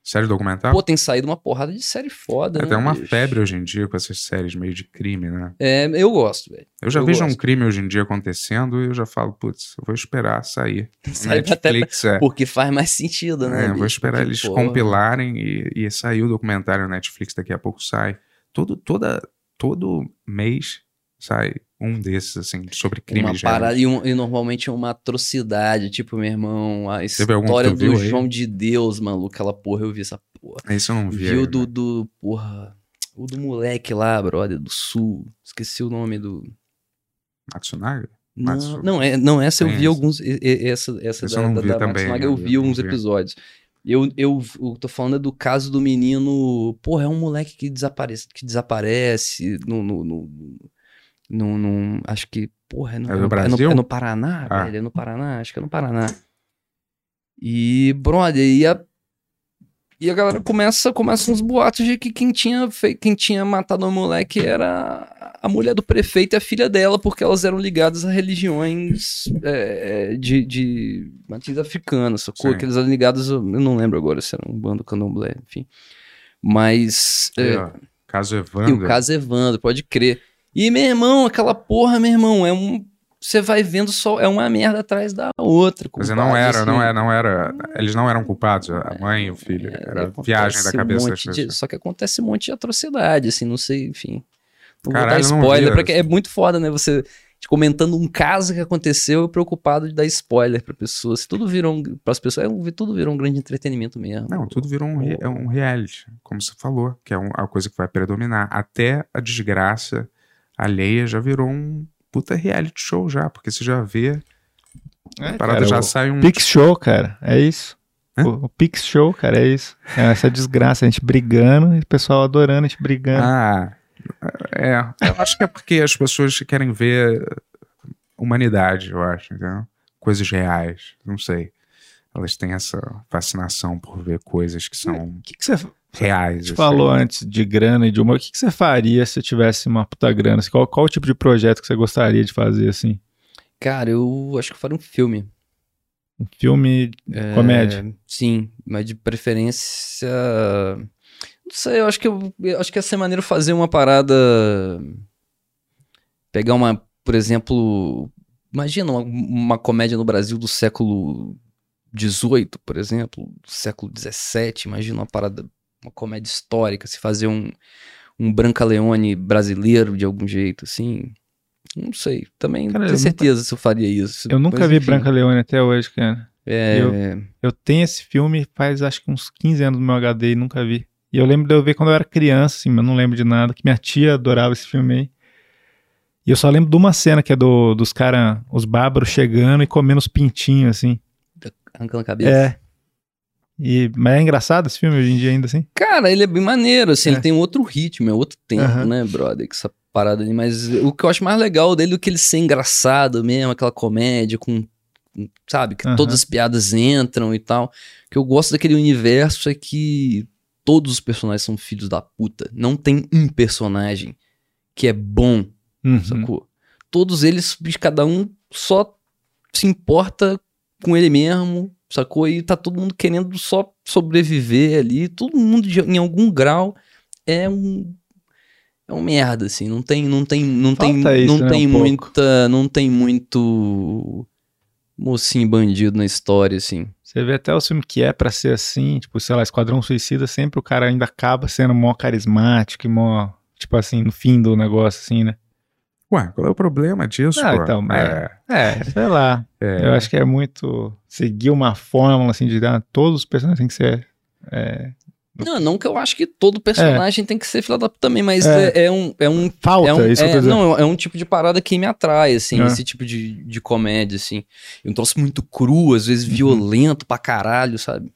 Série documental? Pô, tem saído uma porrada de série foda, é, né? tem uma bicho? febre hoje em dia com essas séries meio de crime, né? É, eu gosto, velho. Eu já Eu vejo um gosto. crime hoje em dia acontecendo e eu já falo, putz, eu vou esperar sair. Sai até Netflix, é. Porque faz mais sentido, né? É, eu vou esperar Porque, eles porra, compilarem e, e sair o documentário na Netflix, daqui a pouco sai. Todo, toda, todo mês sai um desses, assim, sobre crime Uma parada, e, um- e normalmente uma atrocidade, tipo, meu irmão, a história viu do aí? João de Deus, maluco, aquela porra, eu vi essa porra. Esse eu não vi. Viu aí, do, né? do, porra, o do moleque lá, brother, do sul, esqueci o nome do... Matsunaga? Não, Matsu- não, é, não, essa eu vi esse. alguns, essa, essa Esse da, eu da, da também, Matsunaga, eu vi, vi alguns episódios. Eu, eu, eu tô falando é do caso do menino, porra, é um moleque que desaparece, que desaparece no, no, no, no- no- acho que, porra, é no, É é no- Brasil? é no Paraná, Ah. velho, é no Paraná, acho que é no Paraná. E, brother, e a, e a galera começa, começa uns boatos de que quem tinha, fei- quem tinha matado o moleque era a mulher do prefeito e a filha dela, porque elas eram ligadas a religiões é, de, de matriz africana, sacou? Sim. Que eles eram ligados, eu não lembro agora se era um bando candomblé, enfim. Mas. É, caso e Evandro. o caso Evandro, pode crer. E, meu irmão, aquela porra, meu irmão, é um. Você vai vendo só. É uma merda atrás da outra. Mas compadre, não era, assim. não era, não era. Eles não eram culpados, a mãe e o filho. É, Era viagem da um cabeça das monte de-. Só que acontece um monte de atrocidade, assim, não sei, enfim. Caralho, vou dar não spoiler, porque é muito foda, né? Você comentando um caso que aconteceu e preocupado de dar spoiler pra pessoa. Se tudo virou um, pras pessoas, é, tudo virou um grande entretenimento mesmo. Não, tudo virou um, um reality, como você falou, que é um- a coisa que vai predominar. Até a desgraça alheia já virou um puta reality show já, porque você já vê, É, a parada cara, já sai um... Pix Show, cara, é isso. Hã? O, o Pix Show, cara, é isso. É essa desgraça, a gente brigando e o pessoal adorando a gente brigando. Ah, É, eu acho que é porque as pessoas querem ver humanidade, eu acho, entendeu? Coisas reais, não sei. Elas têm essa fascinação por ver coisas que são O que, que você reais. Você assim. falou antes de grana e de humor. O que, que você faria se tivesse uma puta grana? Assim, Qual, qual o tipo de projeto que você gostaria de fazer, assim? Cara, eu acho que eu faria um filme. Um filme, É, comédia? Sim, mas de preferência. Não sei, eu acho que eu, eu acho que ia ser maneiro fazer uma parada. Pegar uma, por exemplo. Imagina uma, uma comédia no Brasil do século XVIII, por exemplo, do século XVII. Imagina uma parada, uma comédia histórica, se fazer um, um Brancaleone brasileiro de algum jeito, assim. Não sei, também Cara, não eu tenho nunca- certeza se eu faria isso. Eu nunca mas vi enfim. Branca Leone até hoje, cara. É, Eu tenho esse filme faz acho que uns 15 anos no meu HD e nunca vi. E eu lembro de eu ver quando eu era criança, assim, mas não lembro de nada, que minha tia adorava esse filme aí. E eu só lembro de uma cena que é do, dos caras, os bárbaros chegando e comendo os pintinhos, assim. arrancando a cabeça. É. E, mas é engraçado esse filme hoje em dia ainda, assim? Cara, ele é bem maneiro, assim, É. ele tem outro ritmo, é outro tempo, Aham. né, brother? Que essa parada ali. Mas o que eu acho mais legal dele é que ele ser engraçado mesmo, aquela comédia com. Sabe? Que Aham. todas as piadas entram e tal. O que eu gosto daquele universo é que todos os personagens são filhos da puta. Não tem um personagem que é bom, Uhum. sacou? Todos eles, cada um só se importa com ele mesmo, sacou? E tá todo mundo querendo só sobreviver ali. Todo mundo, de- em algum grau, é um. É um merda, assim. Não tem. Não tem. Não tem, Falta isso, não né, tem um pouco. muita. Não tem muito. Mocinho bandido na história, assim. Você vê até o filme que é pra ser assim, tipo, sei lá, Esquadrão Suicida, sempre o cara ainda acaba sendo mó carismático e mó, tipo assim, no fim do negócio, assim, né? Ué, qual é o problema disso, Ah, então, mas- é, É, sei lá. é, Eu acho que é muito seguir uma fórmula, assim, de dar todos os personagens têm que ser. é, Não, não que eu acho que todo personagem tem que ser filha da puta também, mas É. é, é um, é um falta, é um, isso que eu é, tô dizendo. não, é um tipo de parada que me atrai, assim, É. esse tipo de, de comédia, assim. Eu trouxe muito cru, às vezes Uhum. violento pra caralho, sabe?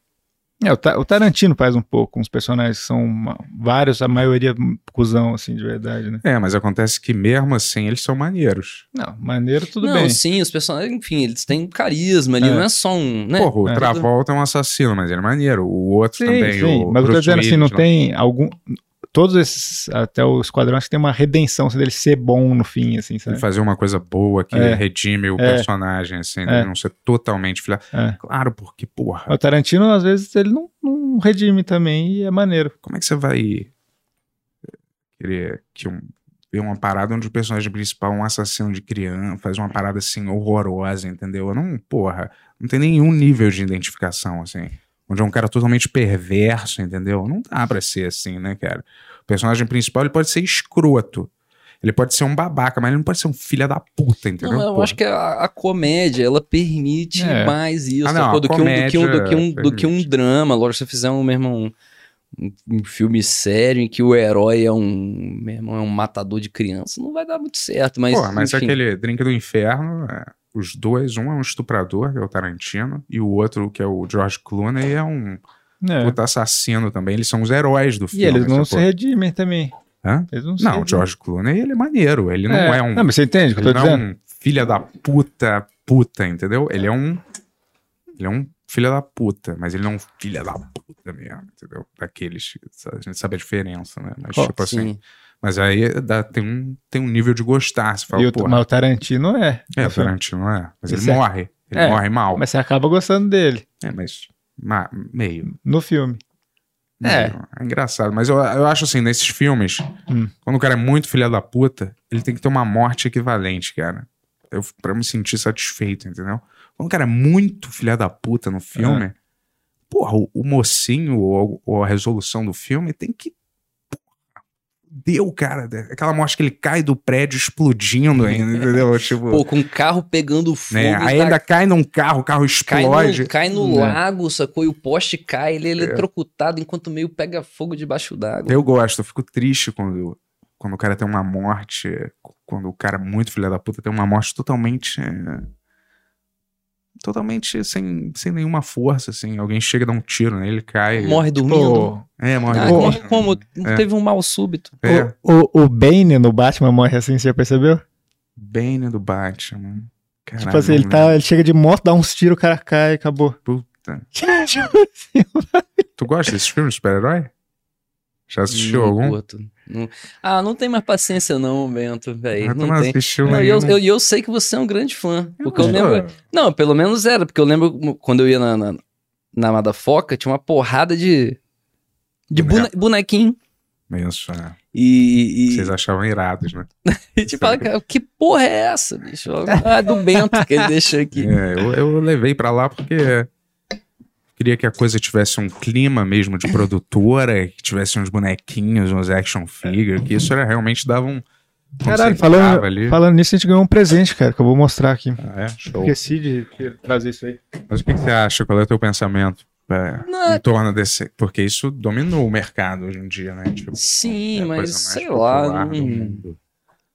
É, o, Ta- o Tarantino faz um pouco, com os personagens que são uma- vários, a maioria cuzão, assim, de verdade, né? é, mas acontece que mesmo assim eles são maneiros. Não, maneiro, tudo não, bem. sim, os personagens, enfim, eles têm carisma ali, É. não é só um, né? Porra, o É. Travolta é um assassino, mas ele é maneiro. O outro Sim, também, sim, o mas eu tô dizendo assim, não Willis, tem algum... Todos esses, até o Esquadrão, acho que tem uma redenção, assim, dele ser bom no fim, assim, Ele sabe? fazer uma coisa boa que É. redime o É. personagem, assim, É. dele não ser totalmente filha. É. Claro, porque, porra, O Tarantino, às vezes, ele não, não redime também e é maneiro. como é que você vai querer que um, ver uma parada onde o personagem principal é um assassino de criança, faz uma parada assim horrorosa, entendeu? Eu não, porra, não tem nenhum nível de identificação, assim. Onde é um cara totalmente perverso, entendeu? Não dá pra ser assim, né, cara? O personagem principal ele pode ser escroto. Ele pode ser um babaca, mas ele não pode ser um filho da puta, entendeu? Não, eu Porra. acho que a, a comédia, ela permite É. mais isso, Ah, não, do, que um, do, que um, do, que um, comédia do que um drama. Lógico, se você fizer um, meu irmão, um, um filme sério em que o herói é um, meu irmão, é um matador de criança, não vai dar muito certo, mas, Porra, mas enfim. aquele Drink do Inferno, é, os dois, um é um estuprador, que é o Tarantino, e o outro, que é o George Clooney, é um É. puta assassino também. Eles são os heróis do E filme. eles não se sacou? redimem também. Hã? Eles não, se Não, o. George Clooney, ele é maneiro. Ele não é, um... Não, mas você entende o que eu ele tô não é dizendo? um filha da puta, puta, entendeu? Ele é um... Ele é um filho da puta, mas ele não é um filho da puta mesmo, entendeu? Daqueles... A gente sabe a diferença, né? Mas, Qual? tipo assim... Mas aí dá, tem, um, tem um nível de gostar. Você fala, E o, mas o Tarantino é. É, o. Tarantino é. Mas ele morre. Ele É, morre mal. Mas você acaba gostando dele É, mas. ma- meio. no filme. É. É engraçado. Mas eu, eu acho assim, nesses filmes, Hum. quando o cara é muito filha da puta, ele tem que ter uma morte equivalente, cara. Eu, pra me sentir satisfeito, entendeu? Quando o cara é muito filha da puta no filme, É. porra, o, o mocinho ou, ou a resolução do filme tem que. Deu, cara. Aquela morte que ele cai do prédio explodindo ainda, entendeu? Tipo. Pô, com o carro pegando fogo, né? e Aí tá- ainda cai num carro, o carro cai explode. no, cai no É. lago, sacou? E o poste cai, ele é eletrocutado enquanto meio pega fogo debaixo d'água. Eu gosto, eu fico triste quando, quando o cara tem uma morte. Quando o cara é muito filha da puta tem uma morte totalmente. Totalmente sem, sem nenhuma força, assim. Alguém chega dar um tiro nele, ele cai. Morre dormindo. Pô, É, morre. Ah, dormindo. como, como? É. Teve um mal súbito. É, o, o Bane no Batman morre assim, você já percebeu? Bane do Batman. Caralho, tipo assim, ele, não tá, ele chega de moto, dá uns tiros, o cara cai e acabou. Puta. Tipo assim, Tu gosta desses filmes de super-herói? Já assistiu Não algum? curto. Não- Ah, não tem mais paciência não, Bento, velho. Ah, tu Não não tem. assistiu Não, e eu, eu, eu sei que você é um grande fã. Porque eu lembro. Não, pelo menos era, porque eu lembro quando eu ia na, na, na Madafoca, tinha uma porrada de. De Boneco. bone- bonequinho. Isso, é. E, e, Vocês achavam irados, né? e tipo, cara, que porra é essa, bicho? Ah, do Bento que ele deixou aqui. É, eu, eu levei pra lá porque queria que a coisa tivesse um clima mesmo de produtora, que tivesse uns bonequinhos, uns action figures, que isso era realmente dava um. Caralho, falando, ali. falando nisso, a gente ganhou um presente, cara, que eu vou mostrar aqui. Ah, é? Show. Esqueci de trazer isso aí. Mas o que, que você acha? Qual é o teu pensamento? é, Não. em torno desse. Porque isso dominou o mercado hoje em dia, né? Tipo, Sim, é mas sei lá, do não, mundo.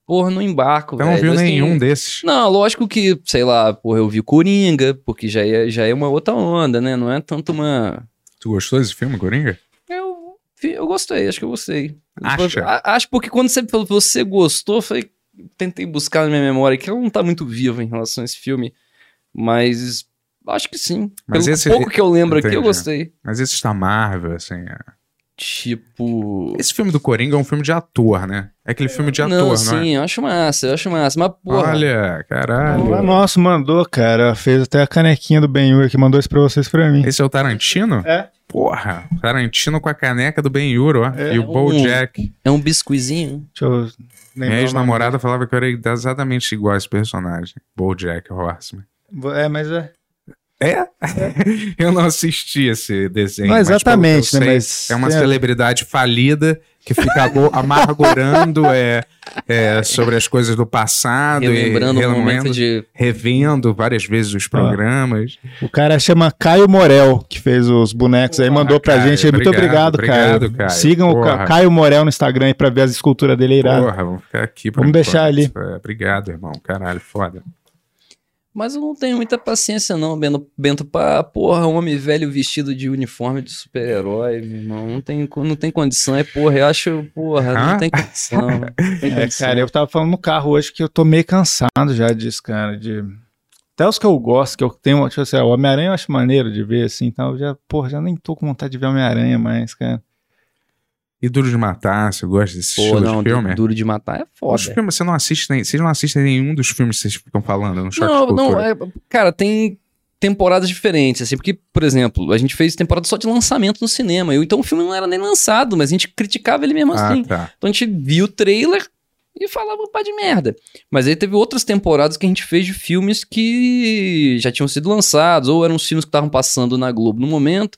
Porra, não embarco, Eu não velho. viu Assim, nenhum desses. Não, lógico que, sei lá, porra, eu vi Coringa, porque já é, já é uma outra onda, né? Não é tanto uma. Tu gostou desse filme, Coringa? Eu, vi- eu gostei, acho que eu gostei. Acha? Acho porque quando você falou que você gostou, eu falei, tentei buscar na minha memória que ela não tá muito viva em relação a esse filme, mas acho que sim. Mas Pelo esse- pouco que eu lembro aqui, eu Entendi. gostei. Mas esses da Marvel, assim. é- Tipo. Esse filme do Coringa é um filme de ator, né? É aquele filme de ator, não, não, sim, é? eu acho massa, eu acho massa. Mas, porra. Olha, caralho. Lá nosso mandou, cara. Fez até a canequinha do Ben-Hur que mandou isso pra vocês pra mim. Esse é o Tarantino? É. Porra, Tarantino com a caneca do Ben-Hur, ó. É, e o um- Bojack. É um biscuizinho. Deixa eu Minha lembrar. o ex-namorada falava que eu era exatamente igual a esse personagem. Bojack Horseman. nome. É, mas é. É? eu não assisti esse desenho. Não mas exatamente, né? sei, Mas. É uma é, celebridade falida que fica amargurando é, é, sobre as coisas do passado Relembrando e o momento relembrando, de. revendo várias vezes os programas. O cara chama Caio Morel, que fez os bonecos aí, Porra, mandou pra Caio, gente. aí. Muito obrigado, obrigado, Caio. Caio. Sigam o Porra. Ca- Caio Morel no Instagram aí pra ver as esculturas dele é irado. Porra, vamos ficar aqui. Vamos deixar ali. É, obrigado, irmão. Caralho, foda. Mas eu não tenho muita paciência, não, Bento, Bento pra, porra, um homem velho vestido de uniforme de super-herói, meu irmão. Não tem, não tem condição. É, porra, eu acho, porra, não tem condição. Não tem É, cara, eu tava falando no carro hoje que eu tô meio cansado já disso, cara. De... Até os que eu gosto, que eu tenho, tipo assim, o Homem-Aranha eu acho maneiro de ver, assim, então eu já, porra, já nem tô com vontade de ver Homem-Aranha mais, cara. E Duro de Matar, você gosta desse Pô, estilo não, de filme? duro de matar é Os foda. filmes, você não assiste nem, vocês não assistem nenhum dos filmes que vocês ficam falando no Choque Não, não, é, cara, tem temporadas diferentes, assim, porque, por exemplo, a gente fez temporada só de lançamento no cinema, eu, então o filme não era nem lançado, mas a gente criticava ele mesmo Ah, assim. tá. Então a gente viu o trailer e falava um pá de merda. Mas aí teve outras temporadas que a gente fez de filmes que já tinham sido lançados, ou eram os filmes que estavam passando na Globo no momento,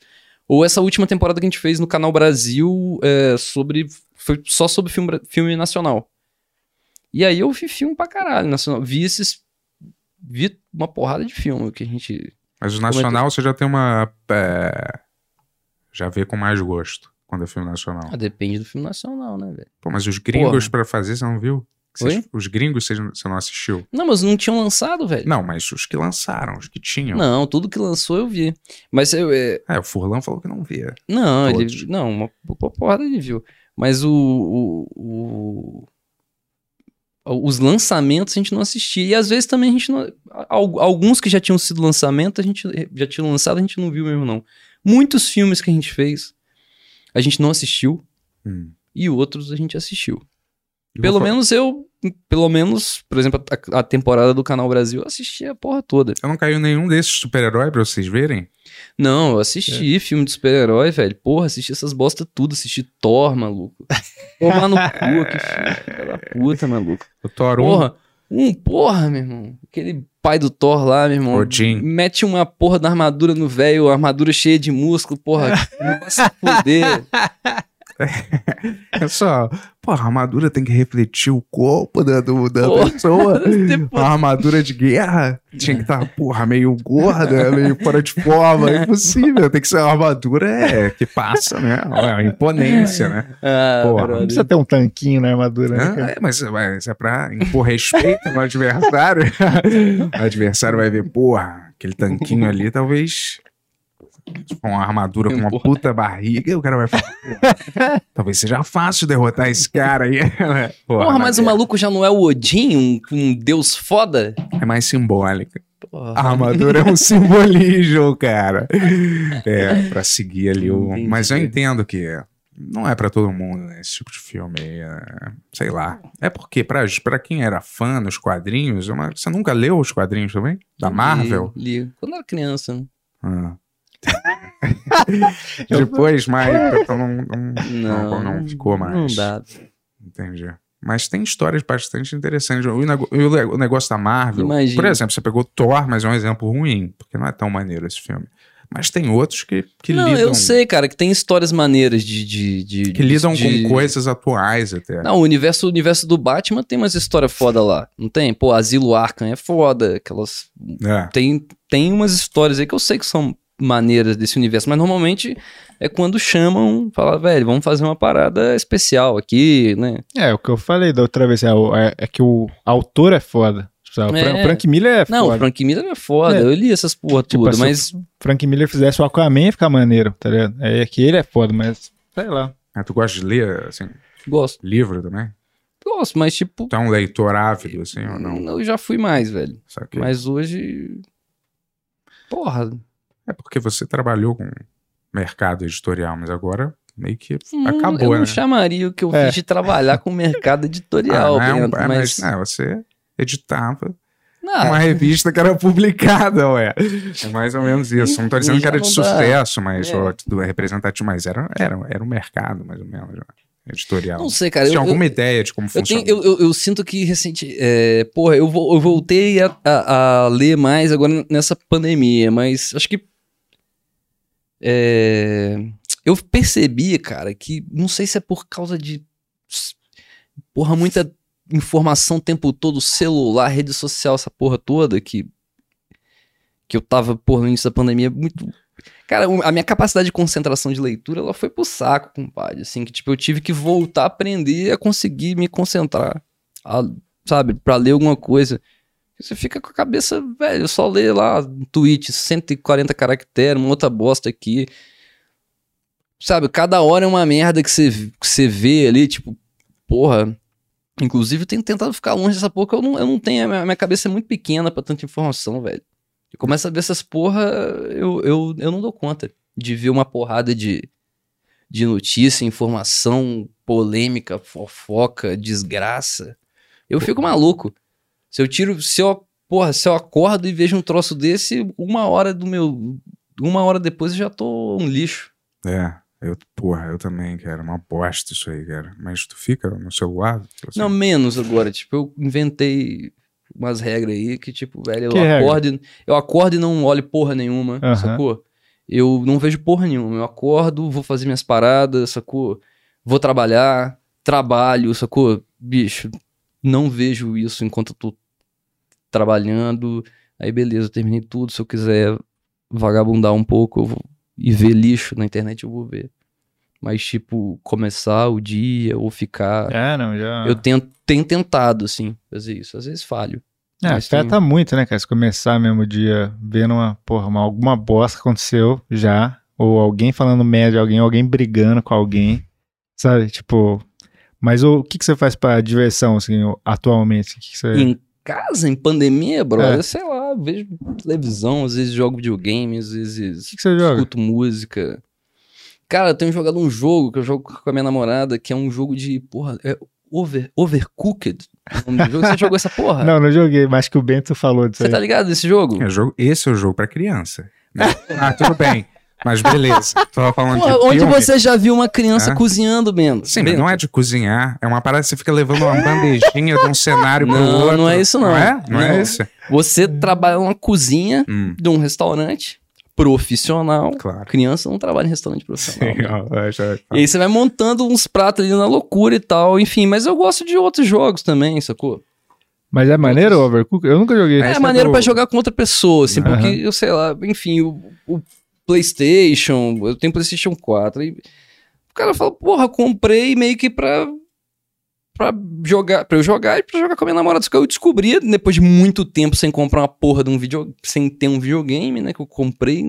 ou essa última temporada que a gente fez no Canal Brasil é, sobre. Foi só sobre filme, filme nacional. E aí eu vi filme pra caralho nacional. Vi esses. Vi uma porrada de filme que a gente. Mas o nacional você já tem uma. é, já vê com mais gosto quando é filme nacional. Ah, depende do filme nacional, né, velho? Pô, mas os gringos Porra. pra fazer, você não viu? Vocês- os gringos você, você não assistiu? Não, mas não tinham lançado, velho. Não, mas os que lançaram, os que tinham. Não, tudo que lançou eu vi. Mas eu, é, É, o Furlan falou que não via. Não, ele, Todos. não, uma, uma porrada ele viu. Mas o, o, o- os lançamentos a gente não assistia. E às vezes também a gente não. al- Alguns que já tinham sido lançamento, a gente já tinha lançado, a gente não viu mesmo, não. Muitos filmes que a gente fez, a gente não assistiu. Hum. E outros a gente assistiu. Eu Pelo menos eu, pelo menos, por exemplo, a, a temporada do Canal Brasil, eu assisti a porra toda. Eu não caiu nenhum desses super-herói pra vocês verem? Não, eu assisti filme de super-herói, velho. Porra, assisti essas bosta tudo. Assisti Thor, maluco. Tomar no cu, que filho da puta, maluco. O Thor 1, Porra, um, porra, meu irmão. Aquele pai do Thor lá, meu irmão. Odin. Mete uma porra da armadura no velho, armadura cheia de músculo, porra. Não vai se fuder. É só, pô, a armadura tem que refletir o corpo da, do- da pessoa. Depois- A armadura de guerra tinha que estar, porra, meio gorda, meio fora de forma. É impossível. Tem que ser uma armadura é, que passa, né? É uma imponência, né? Ah, Porra, Não precisa ter um tanquinho na armadura, né, Hã? cara? É, mas, mas é pra impor respeito no adversário. o adversário vai ver, porra, Aquele tanquinho ali, talvez. Com uma armadura com uma Porra. puta barriga, o cara vai falar. "Pô, talvez seja fácil derrotar esse cara aí. Porra, Porra, mas o é- maluco já não é o Odin, um, um deus foda? É mais simbólica. Porra. A armadura é um simbolismo, cara. É, pra seguir ali o. Entendi. Mas eu entendo que não é pra todo mundo, né? Esse tipo de filme é- Sei lá. É porque, pra, pra quem era fã nos quadrinhos, é uma- você nunca leu os quadrinhos também? Da Marvel? Li, li. Quando eu era criança, né? Ah. Depois, mais. então não, não, Não, não, ficou mais. Não dá. Entendi. Mas tem histórias bastante interessantes. O, e o negócio da Marvel. Imagina. Por exemplo, você pegou Thor, mas é um exemplo ruim, porque não é tão maneiro esse filme. Mas tem outros que, que não, lidam, eu sei, cara, que tem histórias maneiras de. de, de que lidam de- com coisas atuais até. Não, o universo, o universo do Batman tem umas histórias foda lá. Não tem? Pô, Asilo Arkham é foda. Aquelas. É. Tem, tem umas histórias aí que eu sei que são maneiras desse universo, mas normalmente é quando chamam, fala, velho, vamos fazer uma parada especial aqui, né? É, o que eu falei da outra vez, é, o- é- é que o autor é foda. Tipo, O É. Fran- Frank Miller é Não, o foda. Frank Miller é foda, É. eu li essas porra Tipo, tudo, se mas o Frank Miller fizesse o Aquaman ia ficar maneiro, tá ligado? É que ele é foda, mas sei lá. Ah, tu gosta de ler, assim, gosto, livro também? gosto, mas tipo, Tu é um leitor ávido, assim, ou não? eu já fui mais, velho. Mas hoje. Porra, É porque você trabalhou com mercado editorial, mas agora meio que hum, acabou, eu né? não chamaria o que eu É. fiz de trabalhar com mercado editorial, Ah, não, Bento, é, mas. mas não, você editava Ah, uma revista que era publicada, ué. É mais ou menos isso. Não tô dizendo que era de não dá. sucesso, mas É. ó, do representativo, mas era, era, era um mercado, mais ou menos, já, editorial. não sei, cara. Tinha eu- eu- alguma ideia de como Eu, funciona? tenho, eu, eu, eu sinto que recente. É, porra, eu, vo- eu voltei a, a- a ler mais agora nessa pandemia, mas acho que. É, eu percebi, cara, que não sei se é por causa de. Porra, muita informação o tempo todo, celular, rede social, essa porra toda, que. Que eu tava, porra, no início da pandemia muito. Cara, a minha capacidade de concentração de leitura, ela foi pro saco, compadre. Assim, que tipo, eu tive que voltar a aprender a conseguir me concentrar, a- sabe, pra ler alguma coisa. Você fica com a cabeça, velho, só ler lá um tweet, 140 caracteres, uma outra bosta aqui. Sabe, cada hora é uma merda que você, que você vê ali, tipo, porra. Inclusive, eu tenho tentado ficar longe dessa porra, eu não, eu não tenho. A minha, minha cabeça é muito pequena pra tanta informação, velho. Eu começo a ver essas porra, eu, eu, eu não dou conta de ver uma porrada de, de notícia, informação, polêmica, fofoca, desgraça. Eu fico maluco. Se eu tiro, se eu, porra, se eu acordo e vejo um troço desse, uma hora do meu, uma hora depois eu já tô um lixo. É, eu, porra, eu também, cara, uma bosta isso aí, cara. Mas tu fica no celular? Assim, Não, menos agora, tipo, eu inventei umas regras aí que tipo, velho, eu Que regra? acordo, e- eu acordo e não olho porra nenhuma, sacou? Eu não vejo porra nenhuma, eu acordo, vou fazer minhas paradas, sacou? Vou trabalhar, trabalho, sacou? Bicho, não vejo isso enquanto eu tô trabalhando. Aí beleza, eu terminei tudo, se eu quiser vagabundar um pouco vou, e ver lixo na internet, eu vou ver. Mas tipo, começar o dia ou ficar É, não, já. eu tento, tenho tentado, assim, fazer isso. Às vezes falho. É, mas afeta muito, né, cara? Se começar mesmo o dia vendo uma, porra, uma, alguma bosta aconteceu já, ou alguém falando merda de alguém, alguém brigando com alguém, sabe? Tipo. Mas o, que, que você faz pra diversão, assim, atualmente? O que, que você. Em casa, em pandemia, brother, É. sei lá, vejo televisão, às vezes jogo videogame, às vezes que, que você joga? escuto música. Cara, eu tenho jogado um jogo que eu jogo com a minha namorada, que é um jogo de, porra, é over, Overcooked. Você jogou essa porra? Não, não joguei, mas que o Bento falou disso Você aí. tá ligado desse jogo? É jogo, esse é o jogo pra criança. né? ah, tudo bem. Mas beleza. Tava falando Porra, de onde filme. você já viu uma criança É? cozinhando, Bento? Sim, mas Bento? não é de cozinhar. É uma parada que você fica levando uma bandejinha de um cenário pro Não, outro. não é isso, não. Não é? Não, é Não. isso? Você trabalha numa cozinha Hum, de um restaurante profissional. claro. Criança não trabalha em restaurante profissional. Sim, né? já- E aí você vai montando uns pratos ali na loucura e tal, enfim. Mas eu gosto de outros jogos também, sacou? Mas é maneiro o Overcooked? Eu nunca joguei. É, É, maneiro pra jogar com outra pessoa, assim, porque Aham. eu sei lá, enfim, o, o PlayStation, eu tenho PlayStation 4. E o cara fala, porra, comprei meio que pra pra jogar, pra eu jogar e pra jogar com a minha namorada. Só que eu descobri, depois de muito tempo sem comprar uma porra de um vídeo, sem ter um videogame, né? Que eu comprei.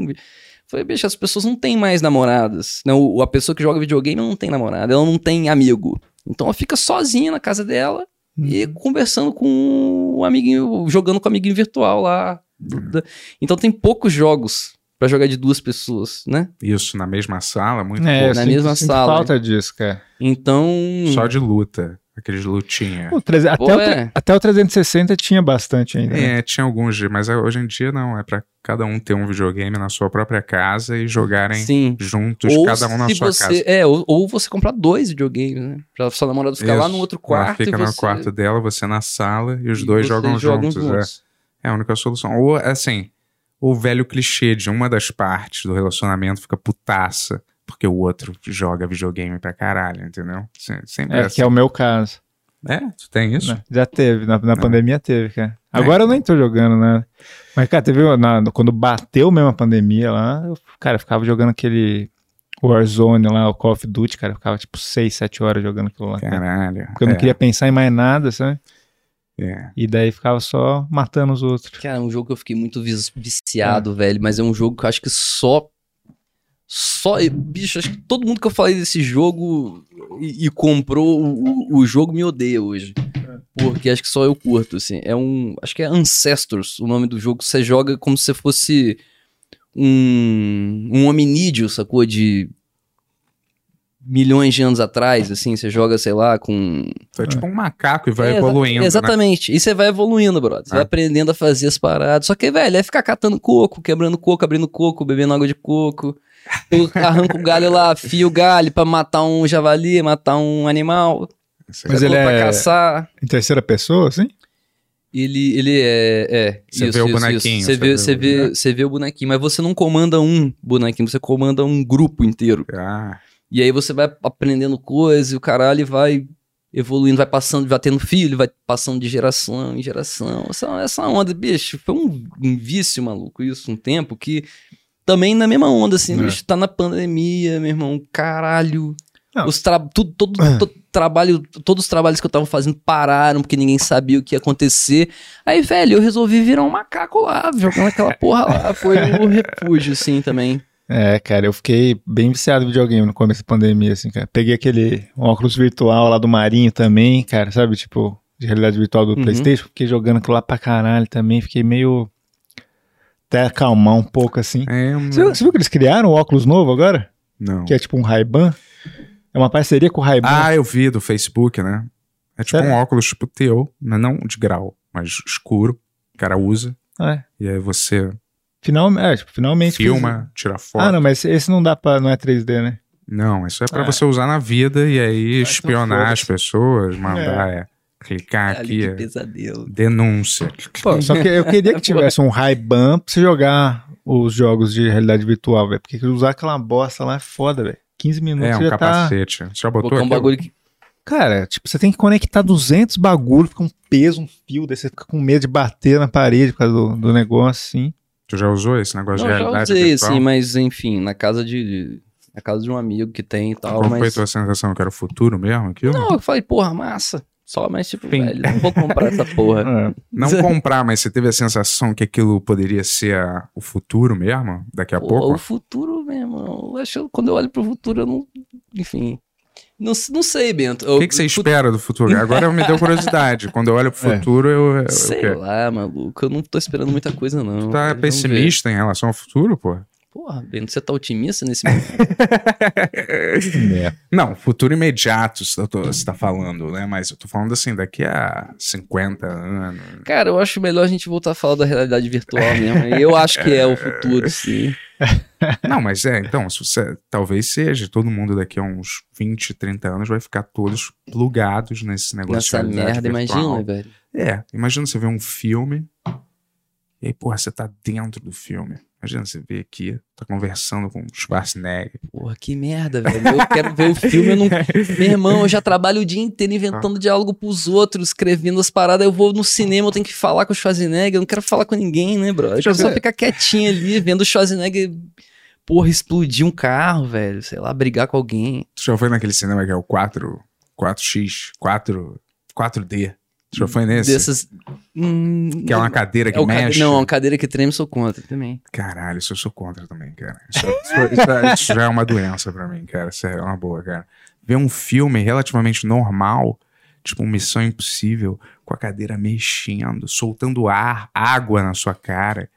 Falei, bicho, as pessoas não têm mais namoradas. Não, o- a pessoa que joga videogame não tem namorada, ela não tem amigo. Então ela fica sozinha na casa dela e conversando com o amiguinho, jogando com o amiguinho virtual lá. Da- Então tem poucos jogos pra jogar de duas pessoas, né? Isso, na mesma sala, muito É, pouco. na sinto- mesma sinto sala. falta disso, cara. Então. Só de luta. Aqueles lutinha. O treze- até, Pô, o é. até o 360 tinha bastante ainda. né? É, tinha alguns, de- mas hoje em dia não. É pra cada um ter um videogame na sua própria casa e jogarem Sim. juntos, Ou cada um na se sua você, casa. É, ou, ou você comprar dois videogames, né? Pra sua namorada ficar lá Isso. no outro Ela quarto. fica e no você, quarto dela, você na sala e os e dois jogam, jogam juntos. É. é a única solução. Ou, assim, o velho clichê de uma das partes do relacionamento fica putaça porque o outro joga videogame pra caralho, entendeu? Se- Sempre é, É, assim. que é o meu caso. É, tu tem isso? né? Já teve, na, na Não. pandemia teve, cara. Agora eu nem tô jogando, né? Mas, cara, teve na- quando bateu mesmo a pandemia lá, eu, cara, eu ficava jogando aquele Warzone lá, o Call of Duty, cara, eu ficava tipo 6, 7 horas jogando aquilo lá. cara. Caralho. Porque eu não é, queria pensar em mais nada, sabe? É. E daí ficava só matando os outros. Cara, é um jogo que eu fiquei muito viciado, velho. Mas é um jogo que eu acho que só. Só. Bicho, acho que todo mundo que eu falei desse jogo e, e comprou o, o- o jogo me odeia hoje. Porque acho que só eu curto, assim. É um. Acho que é Ancestors o nome do jogo. Você joga como se fosse um. Um hominídeo, sacou? De. Milhões de anos atrás, assim. Você joga, sei lá, com. Tu é tipo um macaco e vai É, evoluindo. né? Exatamente. E você vai evoluindo, brother. Você Ah. vai aprendendo a fazer as paradas. Só que, velho, é ficar catando coco, quebrando coco, abrindo coco, bebendo água de coco. Tu arranca o galho lá, fia o galho pra matar um javali, matar um animal. Mas aí. ele pra é- caçar. Em terceira pessoa, assim? Ele, ele é. é Você vê o bonequinho, Você você vê, vê você, o- vê, você vê o bonequinho, mas você não comanda um bonequinho, você comanda um grupo inteiro. Ah, E aí você vai aprendendo coisas e o caralho vai evoluindo, vai passando, vai tendo filho, vai passando de geração em geração. Essa, essa onda, bicho, foi um, um vício, maluco, isso, um tempo que também na mesma onda, assim, É. bicho, tá na pandemia, meu irmão, caralho. Não. Os tra tudo, todo, todo trabalho, todos os trabalhos que eu tava fazendo pararam porque ninguém sabia o que ia acontecer. Aí, velho, eu resolvi virar um macaco lá, jogando aquela porra lá. Foi um refúgio, assim, também. É, cara, eu fiquei bem viciado em videogame no começo da pandemia, assim, cara. Peguei aquele óculos virtual lá do Marinho também, cara, sabe? Tipo, de realidade virtual do Uhum. PlayStation. Fiquei jogando aquilo lá pra caralho também. Fiquei meio. Até acalmar um pouco, assim. é. Você, viu- você viu que eles criaram um óculos novo agora? Não. Que é tipo um Ray-Ban? É uma parceria com o Ray-Ban. Ah, eu vi do Facebook, né? É tipo Sério? um óculos tipo teu, mas não de grau, mas escuro. O cara usa. É. E aí você Final, é, tipo, finalmente. filma, tira foto. Ah, não, mas esse não dá pra. Não é 3D, né? Não, isso é pra Ah. você usar na vida e aí então espionar as pessoas, mandar, é, clicar aqui, que é, pesadelo. denúncia. Pô, só que eu queria que tivesse um Ray-Ban pra você jogar os jogos de realidade virtual, velho. Porque usar aquela bosta lá é foda, velho. 15 minutos É, um você já tá. capacete. Você já botou Colocar um aqui? bagulho que. Cara, tipo, você tem que conectar 200 bagulho, fica um peso, um fio, daí você fica com medo de bater na parede por causa do, do negócio, assim. Tu já usou esse negócio Não, de já realidade usei, virtual? assim, mas enfim, na casa de. Na casa de um amigo que tem e tal, Qual foi a mas. tua sensação? Que era o futuro mesmo aquilo? Não, eu falei, porra, massa. Só, mas tipo, Fim. velho, não vou comprar essa porra. É. Não comprar, mas você teve a sensação que aquilo poderia ser a- o futuro mesmo? Daqui a Pô, pouco? O futuro, meu irmão. Eu acho, quando eu olho pro futuro, eu não. Enfim. Não, não sei, Bento. O que, que você espera do futuro? Agora me deu curiosidade. Quando eu olho pro É. futuro, eu. eu Sei o quê? lá, maluco. Eu não tô esperando muita coisa, não. Tu tá Vamos pessimista em relação ao futuro, pô? Porra, Bento, você tá otimista nesse momento? É. Não, futuro imediato você tá- você tá falando, né? Mas eu tô falando assim, daqui a 50 anos. Cara, eu acho melhor a gente voltar a falar da realidade virtual mesmo. Eu acho que é o futuro, sim. Não, mas é, então, se você, talvez seja, todo mundo daqui a uns 20, 30 anos vai ficar todos plugados nesse negócio Nessa de realidade merda, virtual. imagina, velho. É, imagina você ver um filme e aí, porra, você tá dentro do filme. Imagina você ver aqui, tá conversando com o Schwarzenegger. Porra, que merda, velho. Eu quero ver o filme, eu não. Meu irmão, eu já trabalho o dia inteiro inventando diálogo pros outros, escrevendo as paradas. Eu vou no cinema, eu tenho que falar com o Schwarzenegger. Eu não quero falar com ninguém, né, bro? Eu quero só ficar quietinho ali, vendo o Schwarzenegger, porra, explodir um carro, velho. Sei lá, brigar com alguém. Tu já foi naquele cinema que é o 4, 4X, 4, 4D. Já foi nesse? Dessas. Hum, Que é uma cadeira que é o cade- mexe. Não, uma cadeira que treme, sou contra também. Caralho, isso eu sou contra também, cara. Isso, isso- isso é- isso já é uma doença pra mim, cara. Isso é uma boa, cara. Ver um filme relativamente normal, tipo Missão Impossível, com a cadeira mexendo, soltando ar, água na sua cara.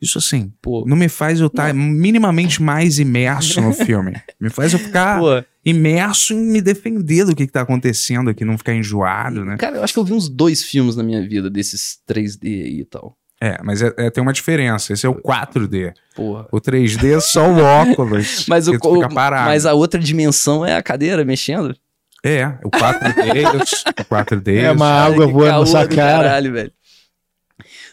Isso assim, Pô, não me faz eu estar minimamente mais imerso no filme. Me faz eu ficar pô, imerso em me defender do que, que tá acontecendo aqui, não ficar enjoado, né? cara, eu acho que eu vi uns dois filmes na minha vida desses 3D aí e tal. É, mas é- é- tem uma diferença. Esse é o 4D. Porra. O 3D é só o óculos. Mas, o, parado. mas a outra dimensão é a cadeira mexendo. É, o 4D, o 4D. É uma água voando na sua cara. Caralho, velho.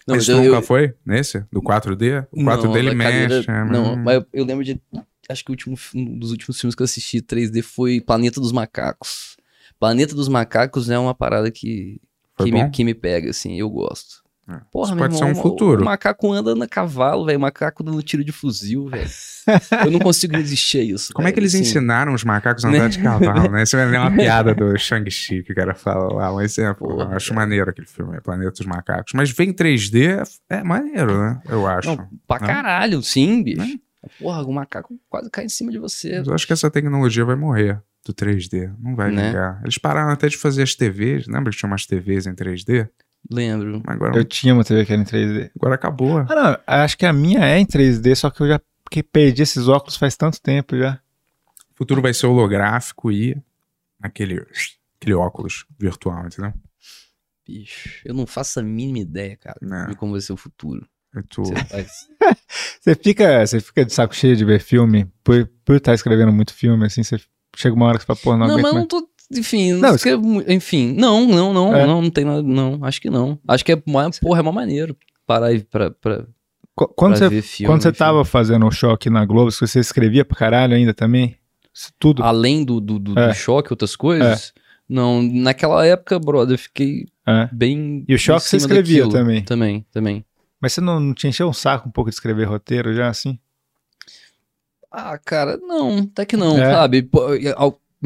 Não, Esse mas nunca eu, foi nesse? Do 4D? O 4D não, ele a cadeira- mexe. é, Não, mas eu, eu lembro de. Acho que o último, um dos últimos filmes que eu assisti 3D foi Planeta dos Macacos. Planeta dos Macacos é uma parada que, Foi que, bom? me, que me pega, assim, eu gosto. É. Porra, Isso meu pode ser irmão, um futuro. O macaco anda no cavalo, velho. O macaco dando tiro de fuzil, velho. eu não consigo resistir a isso. Como é que eles assim. ensinaram os macacos a andar de cavalo, né? Isso é uma piada do Shang-Chi que o cara fala lá, um exemplo. Porra, eu acho maneiro aquele filme, Planeta dos Macacos. Mas vem 3D, é maneiro, né? Eu acho. Não, pra Né? caralho, sim, bicho. Né? Porra, o macaco quase cai em cima de você. Mas eu acho que essa tecnologia vai morrer do 3D. Não vai Né? vingar. Eles pararam até de fazer as TVs. Lembra que tinha umas TVs em 3D? Lembro. Agora, Eu tinha uma TV que era em 3D. agora acabou. Ah, não, acho que a minha é em 3D, só que eu já que perdi esses óculos faz tanto tempo já. O futuro vai ser holográfico e aquele, aquele óculos virtual, entendeu? Bicho, eu não faço a mínima ideia, cara, Né? de como vai ser o futuro. É tu... Você faz. Você fica, você fica de saco cheio de ver filme, por, por estar escrevendo muito filme, assim, você chega uma hora que você fala, pô, não, Não, mas eu não tô. Enfim, não, Não, escrevo mu- enfim, não, não, não, É. não, não tem nada, não, acho que não. Acho que é, porra, é mó maneiro parar aí pra, pra, Qu- Quando pra você, filme. quando você enfim. tava fazendo o choque na Globo, você escrevia pra caralho ainda também? Isso Tudo? Além do, do, do, É. do choque, outras coisas, não, naquela época, brother, eu fiquei É. bem. E o choque você escrevia daquilo. também? Também, também. Mas você não, não te encheu um saco um pouco de escrever roteiro já, assim? Ah, cara, não, até que não, É. sabe?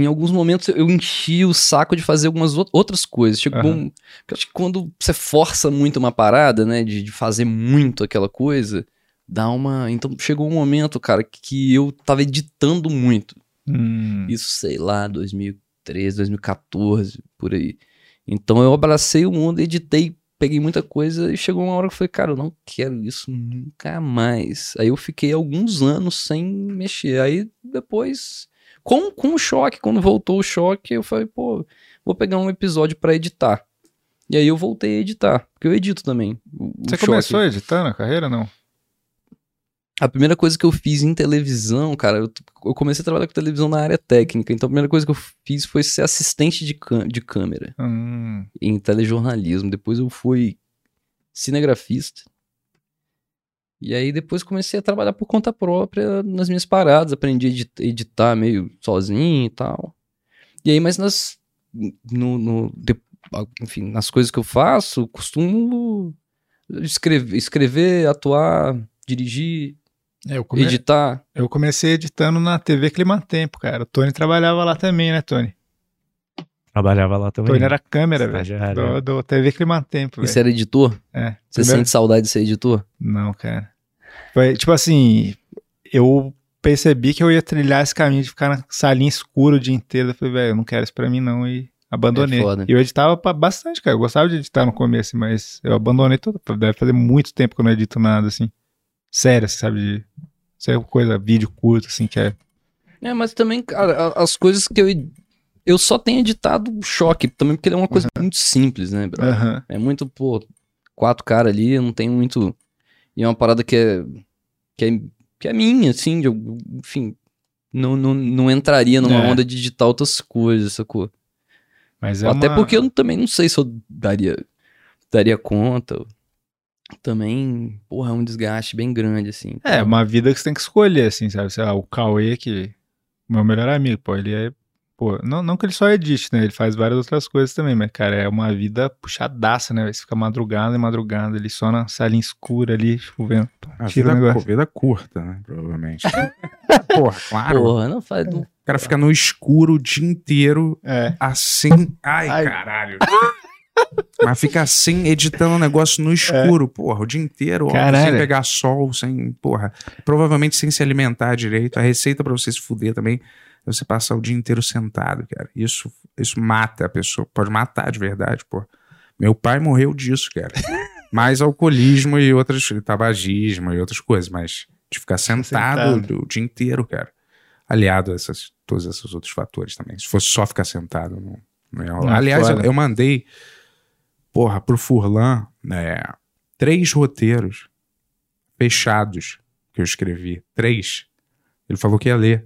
Em alguns momentos eu enchi o saco de fazer algumas ou- outras coisas. Tipo, Aham. um- porque eu acho que quando você força muito uma parada, né, de, de fazer muito aquela coisa, dá uma. Então chegou um momento, cara, que eu tava editando muito. Hum. Isso, sei lá, 2013, 2014, por aí. Então eu abracei o mundo, editei, peguei muita coisa e chegou uma hora que eu falei, cara, eu não quero isso nunca mais. Aí eu fiquei alguns anos sem mexer. Aí depois, com, com o choque, quando voltou o choque, eu falei, pô, vou pegar um episódio pra editar. E aí eu voltei a editar, porque eu edito também. Você choque. começou a carreira, não? A primeira coisa que eu fiz em televisão, cara, eu, eu comecei a trabalhar com televisão na área técnica. Então a primeira coisa que eu fiz foi ser assistente de, de câmera Hum. em telejornalismo. Depois eu fui cinegrafista. E aí depois comecei a trabalhar por conta própria nas minhas paradas. Aprendi a edit- editar meio sozinho e tal. E aí, mas nas. No, no- de- enfim, nas coisas que eu faço, costumo escrever, escrever atuar, dirigir, É, Eu, come- editar. eu comecei editando na TV Climatempo, cara. O Tony trabalhava lá também, né, Tony? Trabalhava lá O também. Tony era câmera, velho. Do, do TV Climatempo, velho. Você era editor? É. Você Primeiro- sente saudade de ser editor? Não, cara. Foi, tipo assim, eu percebi que eu ia trilhar esse caminho de ficar na salinha escura o dia inteiro. Eu falei, velho, eu não quero isso pra mim não e abandonei. É foda. E eu editava bastante, cara. Eu gostava de editar no começo, mas eu abandonei tudo. Deve fazer muito tempo que eu não edito nada, assim. Sério, assim, sabe? De, isso é coisa, vídeo curto, assim, que é... É, mas também, cara, as coisas que eu. Eu só tenho editado choque também, porque ele é uma coisa muito simples, né, bro? Aham. É muito, pô, quatro caras ali, eu não tenho muito. E é uma parada que é. que é, que é minha, assim, de, enfim. Não, não, não entraria numa É. onda de editar outras coisas, sacou? Mas é Até uma- porque eu também não sei se eu daria, daria conta. Também, porra, é um desgaste bem grande, assim. É, Então, uma vida que você tem que escolher, assim, sabe? Sei lá, o Cauê, que... Meu melhor amigo, pô, ele é pô, não, não que ele só edite, né? Ele faz várias outras coisas também, mas, cara, é uma vida puxadaça, né? Você fica madrugada e madrugada ali, só na salinha escura ali, tipo, vendo. A Tira o vida, negócio. vida curta, né? Provavelmente. Porra, claro. Porra, não faz. não- O cara fica no escuro o dia inteiro, É. assim. Ai, Ai. caralho. Mas fica assim, editando um negócio no escuro, porra, o dia inteiro, ó, sem pegar sol, sem, porra, provavelmente sem se alimentar direito. A receita pra você se fuder também é você passar o dia inteiro sentado, cara. Isso, isso mata a pessoa, pode matar de verdade, pô. Meu pai morreu disso, cara. Mais alcoolismo e outras, tabagismo e outras coisas, mas de ficar sentado, Sentado. o dia inteiro, cara. Aliado a essas, todos esses outros fatores também. Se fosse só ficar sentado, não, não ia rolar. Não, Aliás, eu, eu mandei, porra, pro Furlan, né, três roteiros fechados que eu escrevi. Três. Ele falou que ia ler.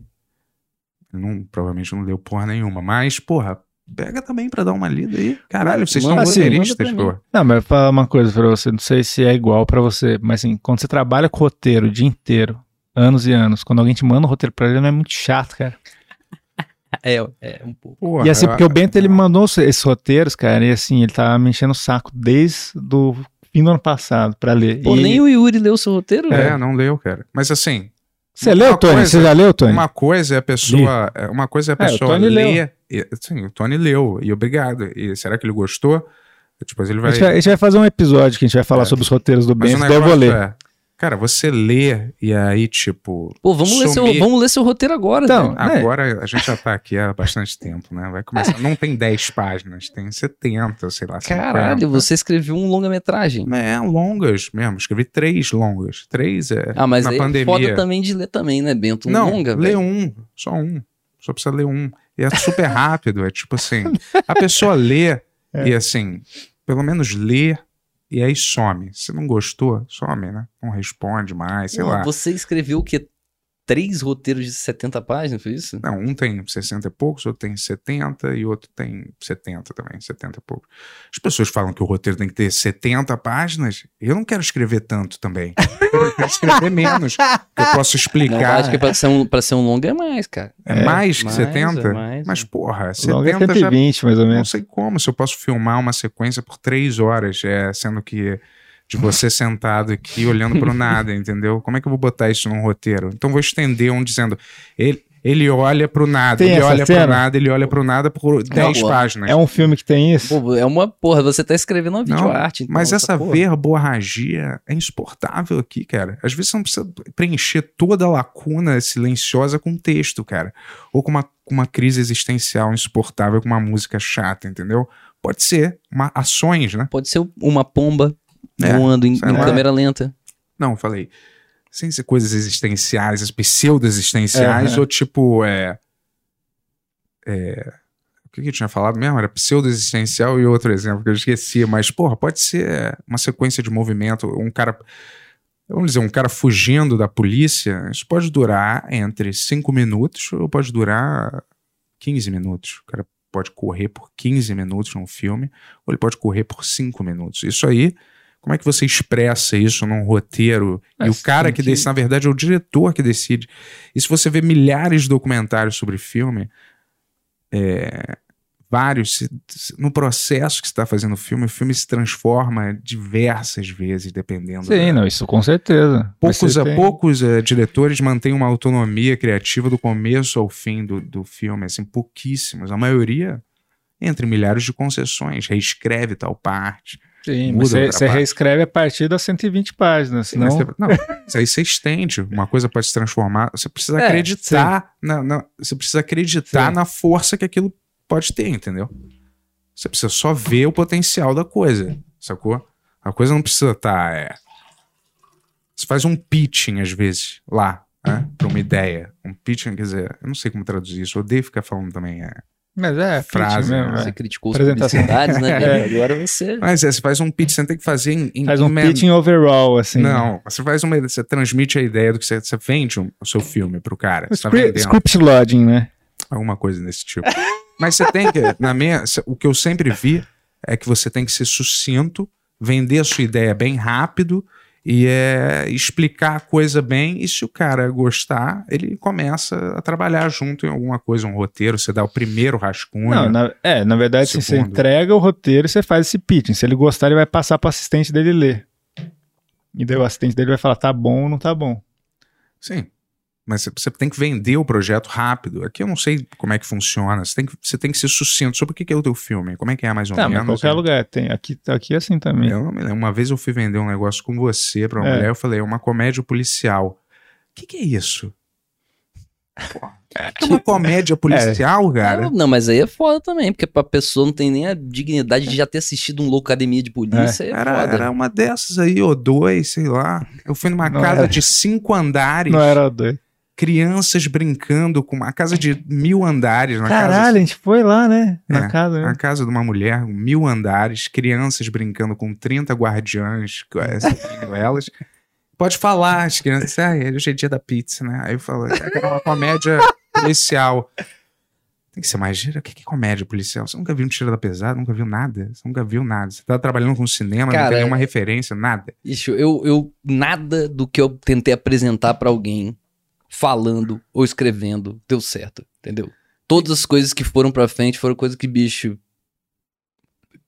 Ele não, provavelmente não leu porra nenhuma. Mas, porra, pega também pra dar uma lida aí. Caralho, vocês são assim, roteiristas, pô. Não, mas eu vou falar uma coisa pra você, não sei se é igual pra você, mas assim, quando você trabalha com roteiro o dia inteiro, anos e anos, quando alguém te manda um roteiro pra ele, não é muito chato, cara. É, é um pouco. Porra, e assim, porque o Bento, ele mandou esses roteiros, cara, e assim, ele tava me enchendo o saco desde do fim do ano passado pra ler. Pô, E- nem o Yuri leu seu roteiro, É, velho. não leu, cara. Mas assim, Você leu, Tony? coisa- Você já leu, Tony? Uma coisa é a pessoa. é, Uma coisa é a É, o pessoa leu. ler. e- sim, o Tony leu. E obrigado. E será que ele gostou? Depois ele A vai. gente, vai, a gente vai fazer um episódio que a gente vai falar É. sobre os roteiros do Bento, daí eu vou ler. é, cara, você lê e aí, tipo. Pô, vamos ler, seu, vamos ler seu roteiro agora, Então, velho. É. Agora a gente já tá aqui há bastante tempo, né? Vai começar. Não tem 10 páginas, tem 70, sei lá. 50. Caralho, você escreveu um longa-metragem. É, longas mesmo. Escrevi três longas. Três é. Ah, mas na aí é pandemia. foda também de ler também, né, Bento? Um Não, longa, lê velho. um, só um. Só precisa ler um. E é super rápido, é tipo assim, a pessoa lê É. e assim, pelo menos lê e aí some. Se não gostou, some, né? Não responde mais, sei Pô, lá. Você escreveu o quê? Três roteiros de 70 páginas, foi isso? Não, um tem 60 e poucos, outro tem 70 e outro tem 70 também, 70 e poucos. As pessoas falam que o roteiro tem que ter 70 páginas. Eu não quero escrever tanto também. Eu quero escrever menos. que eu posso Não, explicar. acho que pra ser, um, pra ser um longa é mais, cara. É mais que mais, 70? é mais, Mas, é. porra, O longa é 70 já 120, mais ou Não menos. sei como, se eu posso filmar uma sequência por três horas, é, sendo que de você sentado aqui olhando pro nada, entendeu? Como é que eu vou botar isso num roteiro? Então vou estender um dizendo, ele, ele olha pro nada, Tem ele essa olha cena? pro nada, ele olha pro nada por 10 boa. páginas. É um filme que tem isso? Pô, é uma porra, você tá escrevendo uma Não, videoarte. então, Mas essa porra. verborragia é insuportável aqui, cara. Às vezes você não precisa preencher toda a lacuna silenciosa com texto, cara. Ou com uma, com uma crise existencial insuportável, com uma música chata, entendeu? Pode ser. Uma, ações, né? Pode ser uma pomba É, voando em, sei em câmera lenta. Não, falei. Sem ser coisas existenciais, as pseudo-existenciais, Aham. ou tipo, é. é, O que que eu tinha falado mesmo? Era pseudo-existencial e outro exemplo que eu esqueci, mas, porra, pode ser uma sequência de movimento, um cara. Vamos dizer, um cara fugindo da polícia, isso pode durar entre 5 minutos ou pode durar 15 minutos. O cara pode correr por 15 minutos num filme, ou ele pode correr por 5 minutos. Isso aí, como é que você expressa isso num roteiro? e o Mas cara que que- decide, na verdade, é o diretor que decide. E se você vê milhares de documentários sobre filme, é, vários, se- se- no processo que você está fazendo o filme, o filme se transforma diversas vezes, dependendo Sim, da, não, isso com certeza. Mas Poucos, a tem- poucos eh, diretores mantêm uma autonomia criativa do começo ao fim do, do filme, assim, pouquíssimos. A maioria, entre milhares de concessões, reescreve tal parte. Sim, muda você, reescreve a partir das 120 páginas, senão... Você- não, mas aí você estende, uma coisa pode se transformar. Você precisa É, acreditar, na, na- você precisa acreditar Sim. na força que aquilo pode ter, entendeu? Você precisa só ver o potencial da coisa, sacou? A coisa não precisa estar. Você faz um pitching, às vezes, lá, né? Pra uma ideia. Um pitching, quer dizer, eu não sei como traduzir isso. Eu odeio ficar falando também. É. Mas é, Frase, pitch mesmo, né? é. Você criticou as Apresentação. publicidades, né? É. Agora você. Mas é, você faz um pitch, você tem que fazer em. em Faz um em men- pitching overall, assim. Não, você faz uma. Você transmite a ideia do que você, você vende um- o seu filme pro cara. Você tá Script, vendendo. script lodging, né? Alguma coisa desse tipo. Mas você tem que. Na minha, o que eu sempre vi é que você tem que ser sucinto, vender a sua ideia bem rápido E é explicar a coisa bem, e se o cara gostar, ele começa a trabalhar junto em alguma coisa, um roteiro, você dá o primeiro rascunho. Não, na, é, na verdade, assim, você Segundo. entrega o roteiro e você faz esse pitching. Se ele gostar, ele vai passar pro assistente dele ler. E daí o assistente dele vai falar, tá bom ou não tá bom. Sim. Mas você- tem que vender o projeto rápido. Aqui eu não sei como é que funciona. Você tem que, você tem que ser sucinto. Sobre o que é o teu filme? Como é que é mais ou Tá, mas menos? qualquer lugar tem. Aqui, aqui é assim também. Eu não me lembro. Uma vez eu fui vender um negócio com você pra uma É. mulher, eu falei, é uma comédia policial. O que, que é isso? Pô, que é uma comédia policial, cara? Não, não, mas aí é foda também, porque pra pessoa não tem nem a dignidade de já ter assistido um louco academia de polícia. É, Era, foda. era uma dessas aí, ou dois, sei lá. Eu fui numa Não casa era. de cinco andares, Não era doido. Crianças brincando com uma casa de mil andares. Uma Caralho, casa, a gente foi lá, né? Na É, casa, né? A casa de uma mulher, mil andares, crianças brincando com 30 guardiãs, é, elas. Pode falar, as crianças, ah, hoje é dia da pizza, né? Aí eu falo, é era uma comédia policial. Tem que ser mais gira. O que é comédia policial? Você nunca viu um tiro da pesada, nunca viu nada. Você nunca viu nada. Você tá trabalhando com cinema, não Cara, tem nenhuma referência, nada. Ixi, eu, eu nada do que eu tentei apresentar pra alguém falando ou escrevendo deu certo, entendeu? Todas as coisas que foram pra frente foram coisas que, bicho,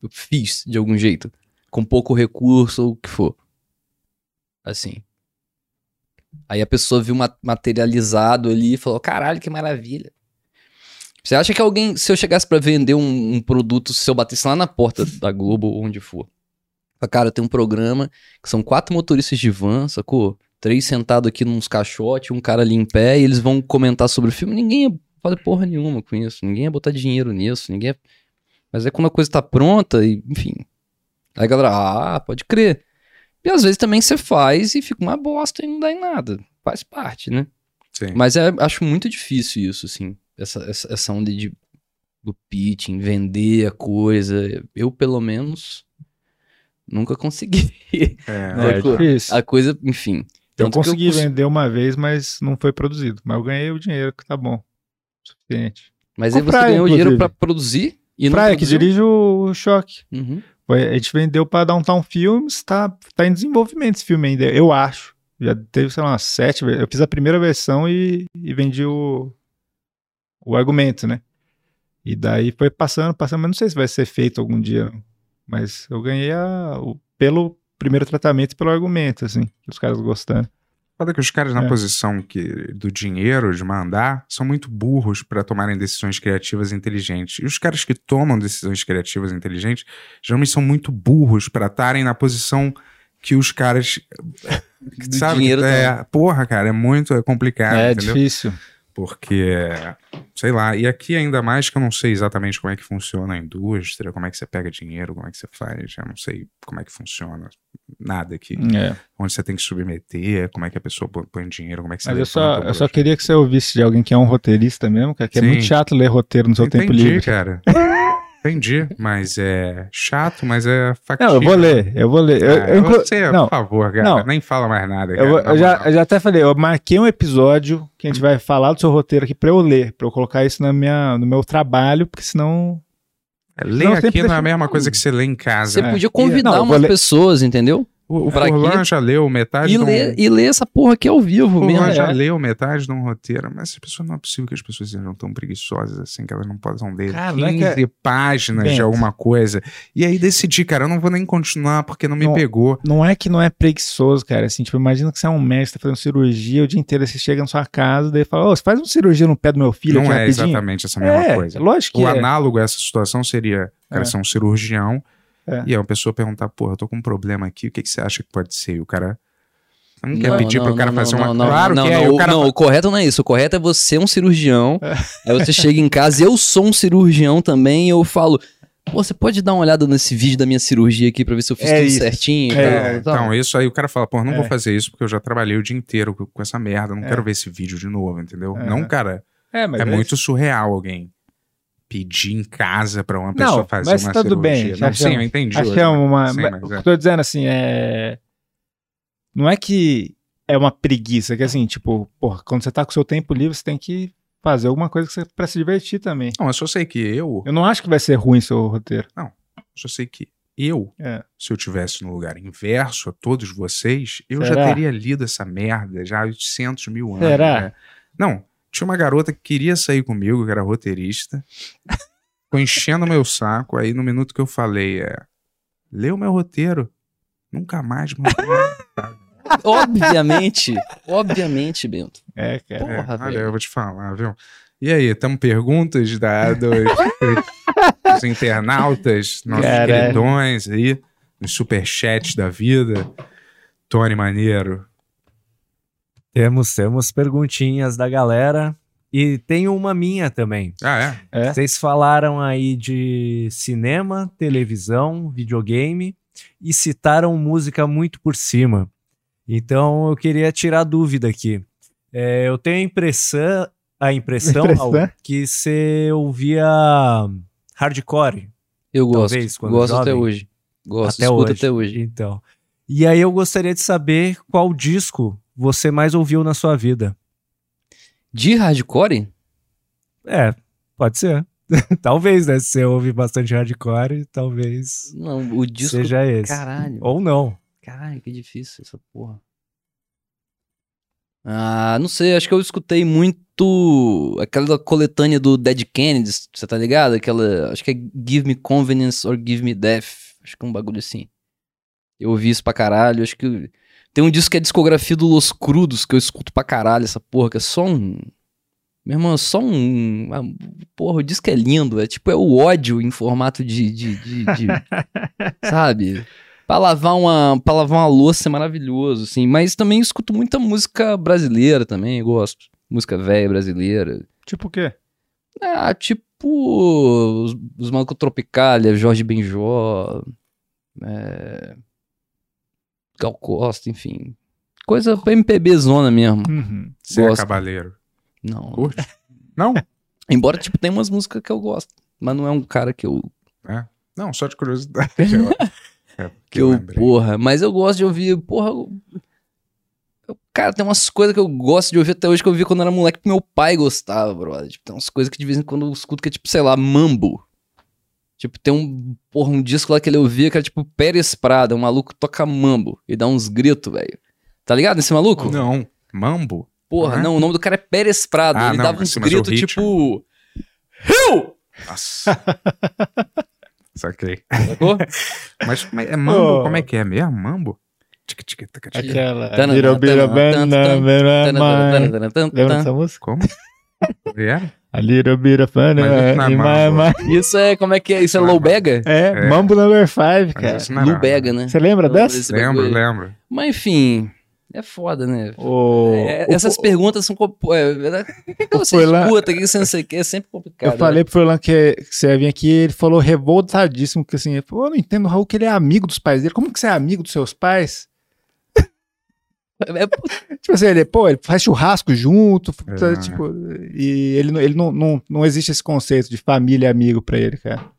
eu fiz de algum jeito. Com pouco recurso ou o que for. Assim. Aí a pessoa viu ma- materializado ali e falou: caralho, que maravilha. Você acha que alguém, se eu chegasse pra vender um, um produto, se eu batesse lá na porta da Globo ou onde for, Cara, tem um programa que são quatro motoristas de van, sacou? Três sentados aqui nos caixotes, um cara ali em pé, e eles vão comentar sobre o filme. Ninguém ia fazer porra nenhuma com isso. Ninguém ia botar dinheiro nisso. Ninguém ia... Mas é quando a coisa tá pronta, e, enfim. Aí a galera, ah, pode crer. E às vezes também você faz e fica uma bosta e não dá em nada. Faz parte, né? Sim. Mas é, acho muito difícil isso, assim. Essa, essa, essa onda de, do pitching, vender a coisa. Eu, pelo menos, nunca consegui. É, É, difícil. A coisa, enfim. Eu Tanto consegui cons- vender uma vez, mas não foi produzido. Mas eu ganhei o dinheiro, que tá bom. Suficiente. Mas Com aí você praia, ganhou dinheiro inclusive. pra produzir e não Praia, que dirige o Choque. Uhum. Foi- A gente vendeu pra Downtown Films, tá, tá em desenvolvimento esse filme ainda, eu acho. Já teve, sei lá, umas sete Eu fiz a primeira versão e, e vendi o, o argumento, né? E daí foi passando, passando, mas não sei se vai ser feito algum dia. Mas eu ganhei a, o- pelo primeiro tratamento pelo argumento, assim, que os caras gostando. Foda que os caras na É. posição que, do dinheiro, de mandar, são muito burros para tomarem decisões criativas inteligentes. E os caras que tomam decisões criativas inteligentes geralmente são muito burros para estarem na posição que os caras. Sabe? dinheiro é, porra, cara, é muito é complicado, é entendeu? difícil. Porque, sei lá, e aqui ainda mais que eu não sei exatamente como é que funciona a indústria, como é que você pega dinheiro, como é que você faz, eu não sei como é que funciona nada aqui É. onde você tem que submeter, como é que a pessoa põe, dinheiro, como é que você Mas eu só, eu só queria que você ouvisse de alguém que é um roteirista mesmo, que é Sim. muito chato ler roteiro no seu tempo Entendi, livre. cara. Entendi, mas é chato, mas é factível. Não, eu vou ler, eu vou ler. Eu- Ah, eu você, não, por favor, cara, não. nem fala mais nada. Eu, cara, vou- na eu já, eu já até falei, eu marquei um episódio que a gente vai falar do seu roteiro aqui pra eu ler, pra eu colocar isso na minha, no meu trabalho, porque senão. Ler Não, aqui não é a mesma coisa que você lê em casa. Você né? podia convidar Não, eu vou umas ler- pessoas, entendeu? O, o já leu metade E de um... e ler essa porra aqui ao vivo mesmo. Furlan já é. leu metade de um roteiro, mas as pessoas não é possível que as pessoas sejam tão preguiçosas assim que elas não possam ler Cara, 15 não é que é- páginas de alguma coisa. E aí decidi, cara, eu não vou nem continuar porque não me Não. pegou. Não é que não é preguiçoso, cara. Assim, tipo, imagina que você é um médico, tá fazendo cirurgia o dia inteiro, você chega na sua casa, daí fala, ô, você faz uma cirurgia no pé do meu filho não aqui é rapidinho. exatamente essa mesma é, coisa. lógico que O é. análogo a essa situação seria, cara, É. ser um cirurgião É. e aí uma pessoa perguntar, porra, eu tô com um problema aqui, o que, que você acha que pode ser? E o cara você não quer Não, pedir não, pro cara não, fazer uma... não, claro não, que não, é, o cara... não, o correto não é isso. O correto é você um cirurgião. aí você chega em casa e eu sou um cirurgião também. E eu falo, pô, você pode dar uma olhada nesse vídeo da minha cirurgia aqui pra ver se eu fiz É tudo isso. certinho? É, tal. Então, isso aí o cara fala, pô, não vou É. fazer isso porque eu já trabalhei o dia inteiro com, com essa merda, não É. quero ver esse vídeo de novo, entendeu? É. Não, cara, É, mas é muito surreal alguém pedir em casa pra uma pessoa Não, fazer mas uma tá tudo cirurgia. bem, Não, já sim, eu entendi. Acho hoje, que é uma. Sim, mas o que é. eu tô dizendo assim é. Não é que é uma preguiça, que assim, tipo, porra, quando você tá com o seu tempo livre, você tem que fazer alguma coisa que você, pra se divertir também. Não, eu só sei que eu, Eu não acho que vai ser ruim seu roteiro. eu só sei que Eu, É. se eu tivesse no lugar inverso a todos vocês, eu Será? já teria lido essa merda já há 800 mil anos. Será? né? Não, tinha uma garota que queria sair comigo, que era roteirista. Ficou enchendo meu saco. Aí no minuto que eu falei, é. Lê o meu roteiro. Nunca mais. Obviamente, obviamente, Bento. É, cara. É, Porra, olha, velho. eu vou te falar, viu? E aí, temos perguntas da, dos, dos internautas, nossos Caralho. queridões aí, nos superchats da vida. Tony Maneiro. Temos, temos perguntinhas da galera. E tem uma minha também. Ah, é? É? Vocês falaram aí de cinema, televisão, videogame e citaram música muito por cima. Então eu queria tirar dúvida aqui. É, eu tenho a impressão, a impressão, Impressão? Raul, que você ouvia hardcore. Eu gosto. Talvez, quando gosto até jovem. hoje. Gosto, Até escuto hoje. até hoje. Então. E aí eu gostaria de saber qual disco você mais ouviu na sua vida. De hardcore? É, pode ser. talvez, né? Se você ouve bastante hardcore, talvez Não, o disco. seja esse. Caralho. Ou não. Caralho, que difícil essa porra. Ah, não sei, acho que eu escutei muito aquela coletânea do Dead Kennedys, você tá ligado? Aquela, acho que é Give Me Convenience or Give Me Death, acho que é um bagulho assim. Eu ouvi isso pra caralho, acho que tem um disco que é a discografia do Los Crudos, que eu escuto pra caralho essa porra, que é só um... Meu irmão, é só um... Porra, o disco é lindo, é tipo, é o ódio em formato de... de, de, de- sabe? Pra lavar, uma, pra lavar uma louça é maravilhoso, assim. Mas também escuto muita música brasileira também, gosto. Música velha brasileira. Tipo o quê? Ah, tipo os, os Malucos Tropicália, Jorge Benjó, é, Gal Costa, enfim. Coisa pra MPB zona mesmo. Uhum. Você é Gosto. cabaleiro. Não. Curte? Não? Embora, tipo, tem umas músicas que eu gosto. Mas não é um cara que eu. Não, só de curiosidade. é, porque Que eu, lembrei. porra. Mas eu gosto de ouvir, porra. eu- eu- cara, tem umas coisas que eu gosto de ouvir até hoje que eu ouvi quando era moleque que meu pai gostava, brother. Tipo, tem umas coisas que de vez em quando eu escuto que é tipo, sei lá, mambo. Tipo, tem um, porra, um disco lá que ele ouvia que era tipo Pérez Prada, um maluco toca mambo e dá uns gritos, velho. Tá ligado nesse maluco? Não. Mambo? Porra, Não é? não, o nome do cara é Pérez Prado. Ah, ele não, dava mas uns mas gritos tipo. Rio! Nossa. Saquei. Sacou? Mas como é, mambo? Oh. Como é que é mesmo? Mambo? Aquela. Lembra dessa música? Como? Era? A little bit of fun Mas isso não é in my mambo. mind. Isso é, como é que é? Isso é Não é low bega? É, É. Mambo Number 5, Mas cara. isso não era- Lu Bega, né? Você lembra dessa? Lembro, bagulho. lembro. Mas enfim, é foda, né? O, É, o- essas perguntas são. É, o que, que você escuta? O que você não sei o que? É sempre complicado. Eu falei pro Furlan que, que você ia vir aqui ele falou revoltadíssimo, que assim, ele falou, eu não entendo, Raul, que ele é amigo dos pais dele. Como que você é amigo dos seus pais? Né? É, Tipo assim, ele, pô, ele faz churrasco junto, É. tipo, e ele, não- ele não, não, não existe esse conceito de família e amigo pra ele, cara.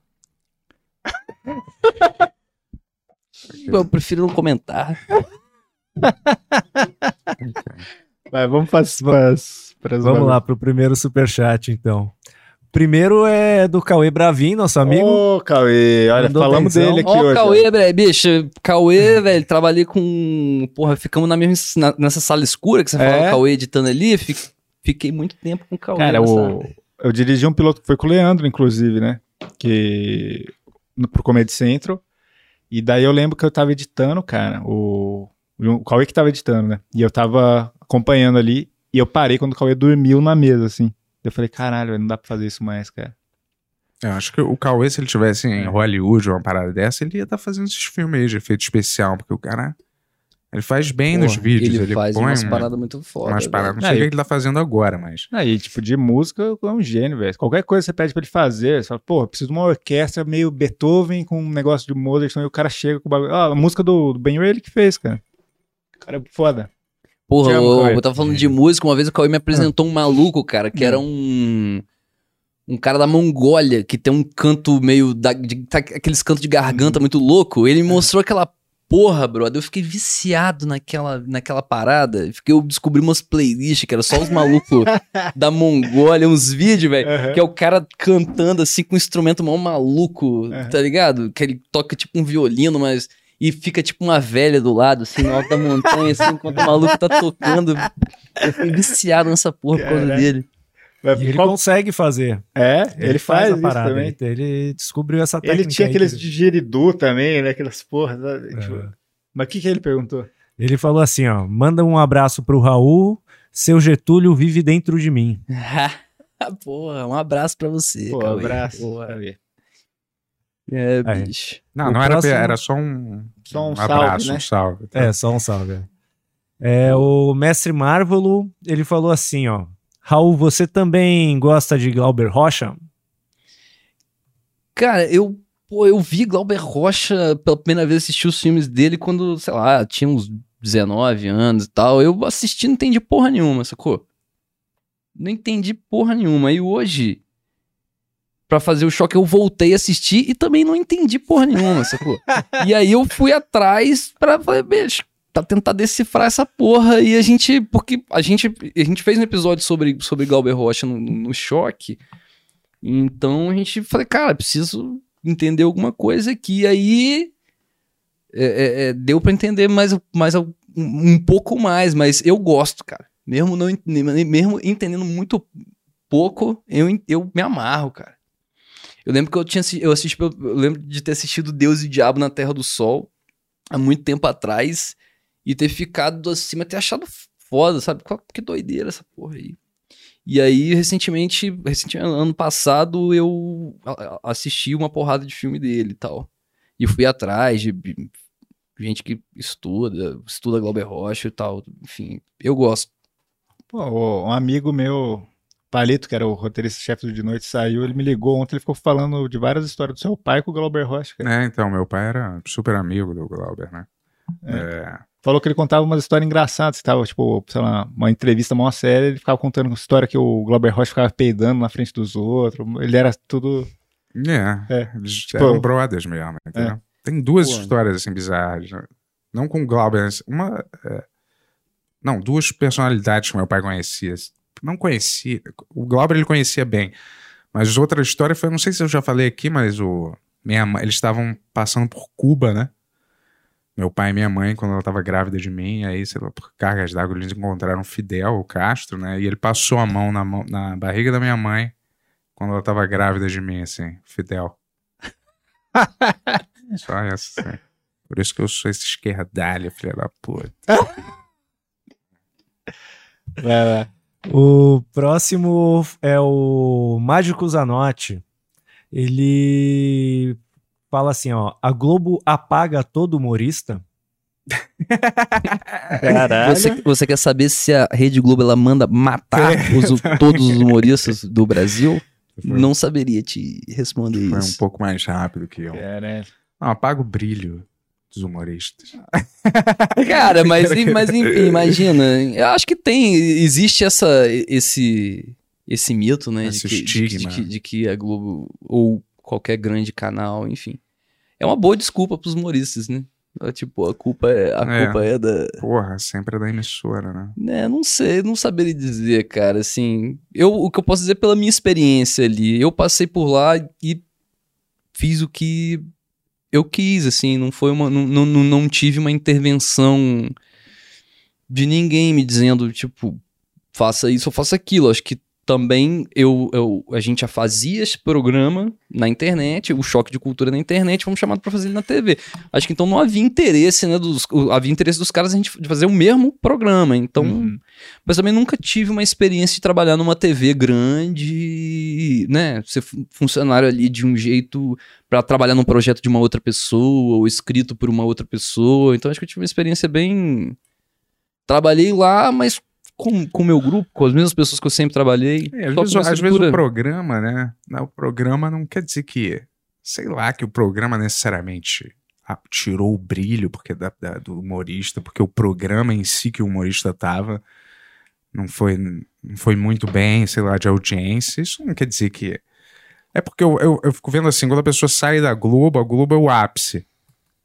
eu prefiro não comentar. Vai, vamos pras, pras Vamos lá pro primeiro superchat, então. Primeiro é do Cauê Bravin, nosso amigo. Ô, Cauê, olha, Mandou falamos benzão. dele aqui hoje. Cauê, velho, bicho. Cauê, velho, trabalhei com. Porra, ficamos na mesma, na- nessa sala escura que você É? fala, o Cauê editando ali. fi- Fiquei muito tempo com o Cauê. Cara, nessa- o, eu dirigi um piloto que foi com o Leandro, inclusive, né? Que. No, pro Comedy Central. E daí eu lembro que eu tava editando, cara. O, o Cauê que tava editando, né? E eu tava acompanhando ali. E eu parei quando o Cauê dormiu na mesa, assim. Eu falei, caralho, não dá pra fazer isso mais, cara. Eu acho que o Cauê, se ele tivesse em Hollywood ou uma parada dessa, ele ia estar fazendo esses filmes aí de efeito especial, porque o cara. Ele faz bem nos vídeos, Ele, ele, faz põe umas uma- paradas muito fodas. umas velho. paradas. Não sei Aí- o que ele tá fazendo agora, mas. Aí, tipo, de música, é um gênio, velho. Qualquer coisa que você pede pra ele fazer, você fala, pô, eu preciso de uma orquestra meio Beethoven com um negócio de Mozart, e o cara chega com o bagulho. Ah, a música do, do Ben Ray ele que fez, cara. O cara é foda. Porra, Cauê. eu tava falando de música, uma vez o Cauê me apresentou um maluco, cara, que era um. Um cara da Mongólia, que tem um canto meio. Da, de- tá- aqueles cantos de garganta muito louco. Ele me mostrou aquela porra, brother, eu fiquei viciado naquela, naquela parada. Fiquei, eu descobri umas playlists que era só os malucos da Mongólia, uns vídeos, velho, Aham. que é o cara cantando assim com um instrumento mal maluco, Aham. tá ligado? Que ele toca tipo um violino, mas. E fica tipo uma velha do lado, assim, no alto da montanha, assim, enquanto o maluco tá tocando. Eu fui viciado nessa porra por causa dele. Mas E ele qual- consegue fazer. É, ele, faz, a isso parada. também. Ele, ele descobriu essa técnica. Ele tinha aqueles que- digeridu também, né? Aquelas porras. sabe? Tipo, É. Mas o que, que ele perguntou? Ele falou assim, ó, manda um abraço pro Raul, seu Getúlio vive dentro de mim. porra, um abraço pra você. Pô, Cauê. abraço. Porra. É, Aí. bicho. Não, O não era, próximo- era só um, Só um um salve, abraço, né? um salve. tá? É, só um salve. É, o mestre Marvolo, ele falou assim, ó, Raul, você também gosta de Glauber Rocha? Cara, eu, pô, eu vi Glauber Rocha pela primeira vez assistir os filmes dele quando, sei lá, tinha uns 19 anos e tal. Eu assisti e não entendi porra nenhuma, sacou? Não entendi porra nenhuma. E hoje, pra fazer o choque, eu voltei a assistir e também não entendi porra nenhuma, sacou? e aí eu fui atrás pra falar, bicho, tá tentar decifrar essa porra. E a gente, porque a gente, a gente fez um episódio sobre, sobre Glauber Rocha no, no choque. Então a gente falei, cara, preciso entender alguma coisa aqui. E aí é, é, é, deu pra entender mais, mais um, um pouco mais, mas eu gosto, cara. Mesmo não mesmo entendendo muito pouco, eu, eu me amarro, cara. Eu lembro que eu tinha eu assisti, eu lembro de ter assistido Deus e Diabo na Terra do Sol há muito tempo atrás e ter ficado assim, mas ter achado foda, sabe? Que doideira essa porra aí. E aí, recentemente, recentemente, ano passado, eu assisti uma porrada de filme dele e tal. E fui atrás de gente que estuda, estuda Glauber Rocha e tal. Enfim, eu gosto. Pô, um amigo meu, Palito, que era o roteirista-chefe do De Noite, saiu, ele me ligou ontem, ele ficou falando de várias histórias do seu pai com o Glauber Rocha. cara. É, então, meu pai era super amigo do Glauber, né? É. Falou que ele contava umas histórias engraçadas, que tava, tipo, sei lá, uma entrevista mó séria, ele ficava contando uma história que o Glauber Rocha ficava peidando na frente dos outros, ele era tudo... É, É, eles tipo- eram brothers mesmo, entendeu? Tem duas Pô. histórias assim bizarras. né? Não com o Glauber, uma. é, Não, duas personalidades que meu pai conhecia. Não conhecia. O Glauber ele conhecia bem. Mas outra história foi, não sei se eu já falei aqui, mas o. Minha, mãe- eles estavam passando por Cuba, né? Meu pai e minha mãe, quando ela estava grávida de mim, aí, sei lá, por cargas d'água, eles encontraram o Fidel, o Castro, né? E ele passou a mão na, mão, na barriga da minha mãe quando ela estava grávida de mim, assim, Fidel. Só essa, assim. Por isso que eu sou esse esquerdalha, filha da puta. Vai lá. O próximo é o Mágico Zanotti. Ele fala assim, ó, a Globo apaga todo humorista? Caralho. Você, você quer saber se a Rede Globo ela manda matar os- todos os humoristas do Brasil? Foi, Não saberia te responder foi um isso. pouco mais rápido que eu. Caralho. Não, apaga o brilho dos humoristas. Cara, mas, mas enfim, imagina. Eu acho que tem, existe essa, esse, esse mito, né? Esse de, que, de, de de que a Globo, ou qualquer grande canal, enfim. É uma boa desculpa pros humoristas, né? É, Tipo, a culpa é, a É. culpa é da. Porra, sempre é da emissora, né? Né, não sei, não saberia dizer, cara, assim, eu, o que eu posso dizer pela minha experiência ali, eu passei por lá e fiz o que eu quis, assim, não foi uma, não, não, não- tive uma intervenção de ninguém me dizendo, tipo, faça isso ou faça aquilo, acho que também eu, eu, a gente já fazia esse programa na internet, o choque de cultura na internet, fomos chamados para fazer ele na TV. Acho que então não havia interesse, né, dos, havia interesse dos caras a gente de fazer o mesmo programa, então Uhum. mas também nunca tive uma experiência de trabalhar numa TV grande, né? Ser fu- funcionário ali de um jeito pra trabalhar num projeto de uma outra pessoa, ou escrito por uma outra pessoa. Então acho que eu tive uma experiência bem. Trabalhei lá, mas com o meu grupo, com as mesmas pessoas que eu sempre trabalhei. É, às vezes, às vezes o programa, né? O programa não quer dizer que. Sei lá, que o programa necessariamente ah, tirou o brilho porque da- da- do humorista, porque o programa em si que o humorista tava não foi, não foi muito bem, sei lá, de audiência. Isso não quer dizer que. É porque eu, eu, eu fico vendo assim, quando a pessoa sai da Globo, a Globo é o ápice.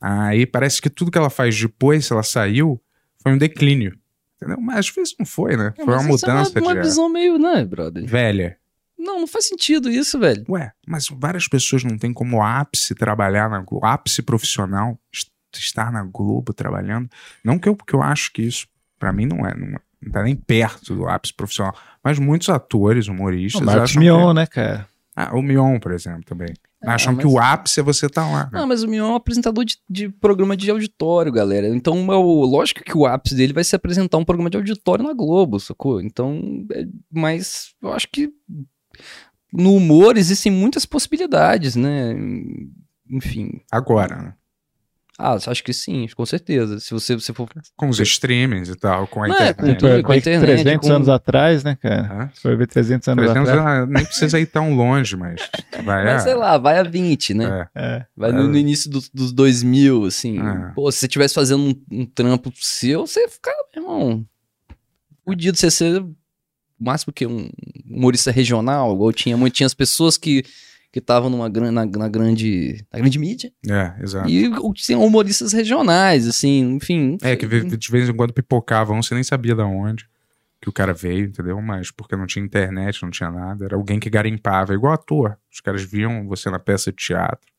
Aí parece que tudo que ela faz depois, se ela saiu, foi um declínio. Entendeu? Mas às vezes não foi, né? Foi uma Mas isso é mudança uma, uma de visão meio, né, brother? velha. Não, não faz sentido isso, velho. Ué, mas várias pessoas não têm como ápice trabalhar na Globo, ápice profissional, est- estar na Globo trabalhando. Não que eu, que eu acho que isso, pra mim, não é, não, é- não tá nem perto do ápice profissional. Mas muitos atores, humoristas, O Marcos Mion, que... né, cara? Ah, o Mion, por exemplo, também. Ah, acham que mas- o ápice é você estar lá. né? Não, mas o Mion é um apresentador de, de programa de auditório, galera. Então, é lógico que o ápice dele vai se apresentar um programa de auditório na Globo, sacou? Então, é, mas eu acho que no humor existem muitas possibilidades, né? Enfim. Agora, né? Ah, acho que sim, com certeza. Se você, você for. Com os streamings e tal, com a Não, é, com internet. tudo. Foi com a internet, 300 com- anos atrás, né, cara? Foi ver 300 anos 300 atrás. ah, nem precisa ir tão longe, mas vai. Mas é, sei lá, vai a 20, né? é. É. Vai no, no início dos, dos 2000, assim. É. Pô, se você estivesse fazendo um, um trampo seu, você ia ficar, meu irmão, fudido. Você ia ser o máximo que um humorista regional, igual tinha. Tinha as pessoas que que estavam numa na, na grande na grande mídia É, exato. e tinha humoristas regionais assim enfim É, que de vez em quando pipocavam, você nem sabia de onde que o cara veio, entendeu? Mas porque não tinha internet, não tinha nada. Era alguém que garimpava, igual ator. Os caras viam você na peça de teatro.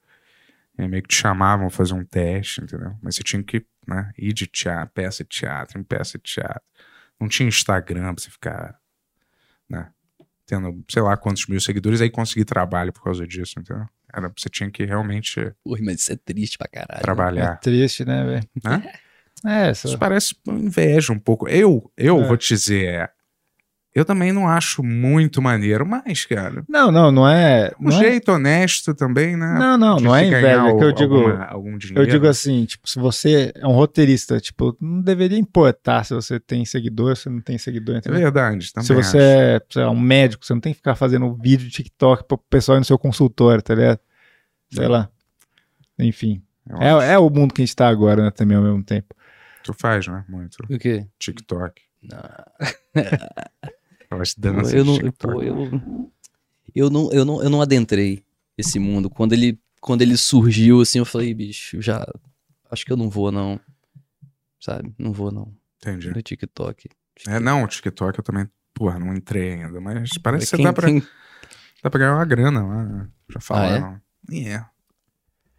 E meio que te chamavam fazer um teste, entendeu? Mas você tinha que né, ir de teatro, peça de teatro, em peça de teatro. Não tinha Instagram pra você ficar, né? Tendo, sei lá, quantos mil seguidores, aí conseguir trabalho por causa disso, entendeu? Era, você tinha que realmente Porra, mas isso é triste pra caralho É trabalhar. triste, né, velho? É, Isso parece inveja um pouco. Eu, eu É. vou te dizer, é, eu também não acho muito maneiro, mas, cara, Não, não, não é. um Não, é... jeito honesto também, né? não, não, de não é inveja. É que eu digo, alguma- algum dinheiro. eu digo assim, tipo, se você é um roteirista, tipo, não deveria importar se você tem seguidor, se não tem seguidor, É entendeu? verdade, também Se você acho. é sei lá, um médico, você não tem que ficar fazendo vídeo de TikTok pro pessoal ir no seu consultório, tá ligado? Sei lá. Enfim. É, é o mundo que a gente tá agora, né, também ao mesmo tempo. Tu faz, né? Muito. o quê TikTok. Não. Eu não, TikTok. pô, eu, eu não, eu não, eu não adentrei esse mundo. Quando ele, quando ele surgiu, assim, eu falei, bicho, já acho que eu não vou não, sabe? Não vou não. Entendi. No TikTok. É, não, o TikTok eu também, porra, não entrei ainda, mas parece que Quem- dá pra, quem- dá pra ganhar uma grana lá, né? Já falaram. Ah, é?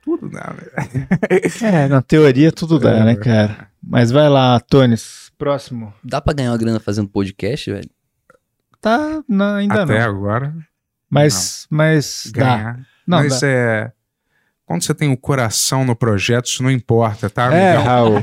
Tudo dá, né? É, na teoria tudo dá, É. né, cara? Mas vai lá, Tones. Próximo. Dá pra ganhar uma grana fazendo podcast, velho? Tá, não, ainda Até não. agora, Mas, mas dá. Não, mas dá. é. Quando você tem o coração no projeto, isso não importa, tá? É? Raul.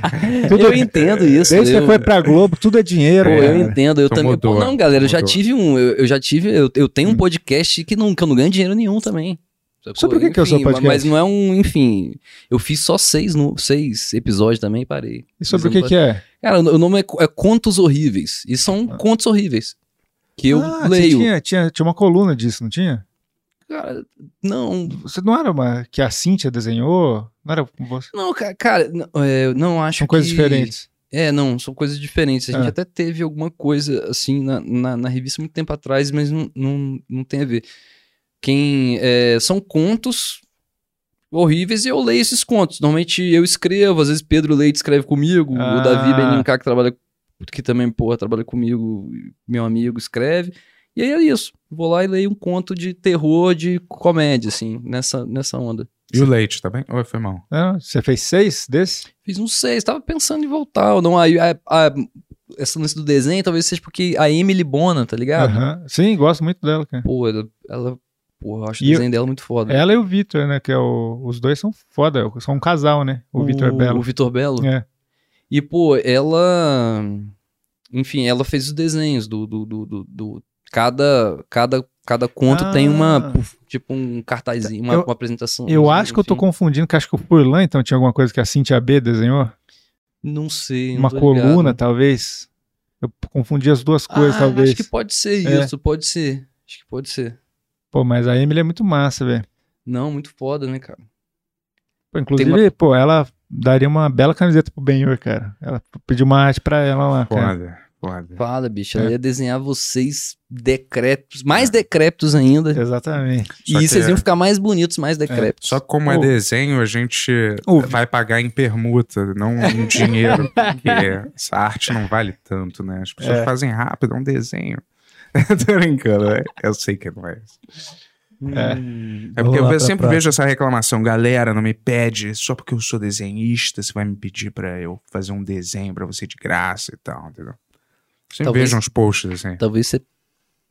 Tudo- Eu entendo isso. Desde que eu, você foi pra Globo, tudo é dinheiro. Pô, eu entendo, eu Então também. mudou, Pô, não, galera, eu já mudou. tive um. Eu, eu já tive. Eu, eu tenho um podcast que, não, que eu não ganho dinheiro nenhum também. Sacou? Sobre o que que é o seu Enfim, podcast? Mas não é um. Enfim. Eu fiz só seis, no, seis episódios também e parei. E sobre o que eu não- que é? Cara, o nome é, é Contos Horríveis. E são contos horríveis. Que eu ah, leio. Tinha, tinha, tinha uma coluna disso, não tinha? Cara, não. Você não era uma que a Cíntia desenhou? Não era você? Não, ca- cara, não, é, eu não acho São coisas que- diferentes. É, não, são coisas diferentes. A gente Ah. até teve alguma coisa assim na, na, na revista muito tempo atrás, mas não, não, não tem a ver. Quem é, são contos horríveis e eu leio esses contos. Normalmente eu escrevo, às vezes Pedro Leite escreve comigo, Ah. o Davi BNK que trabalha que também, porra, trabalha comigo, meu amigo, escreve. E aí é isso. Vou lá e leio um conto de terror, de comédia, assim, nessa, nessa onda. E o leite, tá bem? Oi, foi mal. Ah, você fez seis desse? Fiz uns seis, tava pensando em voltar ou não. Aí, a, a- essa lance do desenho talvez seja porque a Emily Bona, tá ligado? Aham. Sim, gosto muito dela, cara. Pô, ela, ela pô, eu acho E o eu- desenho dela muito foda. Ela e o Vitor, né? Que é o, os dois são foda, são um casal, né? O, Vitor O Belo. Vitor Belo. É. E, pô, ela. Enfim, ela fez os desenhos do. do, do, do- do- cada, cada, cada conto Ah. tem uma. Tipo um cartazinho, uma, Eu- uma apresentação. Eu acho que eu tô enfim. confundindo, que acho que o Furlan, então, tinha alguma coisa que a Cintia B desenhou. Não sei. não Uma coluna, ligado. talvez. Eu confundi as duas coisas, ah, talvez. Acho que pode ser É. isso, pode ser. Acho que pode ser. Pô, mas a Emily é muito massa, velho. Não, muito foda, né, cara? Pô, Inclusive, Tem pô, ela daria uma bela camiseta pro Benhur, cara. Ela pediu uma arte pra ela lá, cara. Foda. Foda. Fala, bicho. É. Ela ia desenhar vocês decrépitos, mais decrépitos ainda. Exatamente. Só e que vocês é- iam ficar mais bonitos, mais decrépitos. Só que como é desenho, a gente vai pagar em permuta, não em dinheiro. porque essa arte não vale tanto, né? As pessoas É. fazem rápido, é um desenho. Tô brincando, né? eu sei que não é isso. É. É Vamos porque eu sempre vejo essa reclamação, galera, não me pede só porque eu sou desenhista, você vai me pedir pra eu fazer um desenho pra você de graça e tal, entendeu? Sempre Talvez- vejo uns posts assim, Talvez você.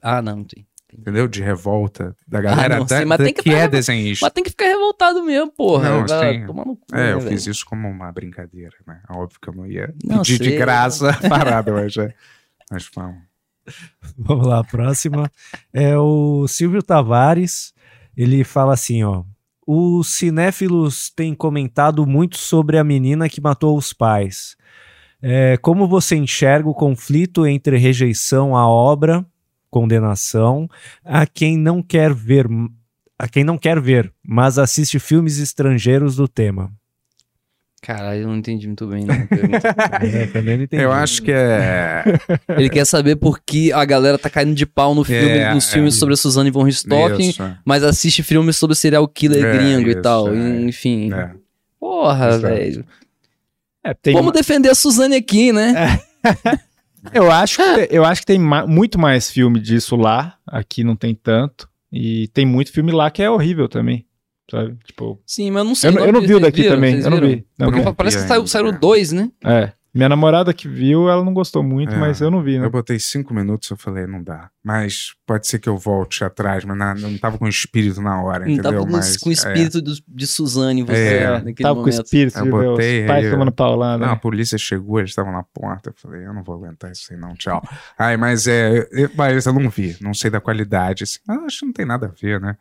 Ah, não, tem. entendeu? De revolta da galera não, até sim, mas da- tem que que, é desenhista. Mas tem que ficar revoltado mesmo, porra. Não, sim. cu, É, né, eu velho? fiz isso como uma brincadeira, né? Óbvio que eu não ia Não, pedir de sei. graça a parada, mas é. Mas vamos. Vamos lá, a próxima. É o Silvio Tavares. Ele fala assim, ó. Os cinéfilos têm comentado muito sobre a menina que matou os pais. É, como você enxerga o conflito entre rejeição à obra, condenação, a quem não quer ver, a quem não quer ver, mas assiste filmes estrangeiros do tema? Caralho, eu não entendi muito bem, não. É, também não entendi. Eu acho que é. Ele quer saber por que a galera tá caindo de pau no filme, É, nos é. filmes sobre a Suzanne von Richthofen, mas assiste filmes sobre serial killer É, gringo e isso, tal. é. Enfim. é. Porra, velho. É, tem Vamos defender a Suzane aqui, né? Eu acho que, eu acho que tem ma- muito mais filme disso lá. Aqui não tem tanto. E tem muito filme lá que é horrível também. Sabe? Tipo. Sim, mas eu não sei. Eu, não- eu não vi o daqui viram? também. Eu não vi. Não, Não vi Parece que saiu, saíram dois, né? É. Minha namorada que viu, ela não gostou muito, É. mas eu não vi, né? Eu botei cinco minutos, eu falei, não dá. Mas pode ser que eu volte atrás, mas na- não tava com espírito na hora, Não entendeu? tava com, mas, com o espírito do- de Suzane, você, É, naquele Tava com momento. espírito Eu de botei os pais aí, tomando paulada. Não, a né? polícia chegou, eles estavam na porta. Eu falei, eu não vou aguentar isso aí, não, tchau. Ai, mas é. eu- Mas eu não vi, não sei da qualidade. Assim, acho que não tem nada a ver, né?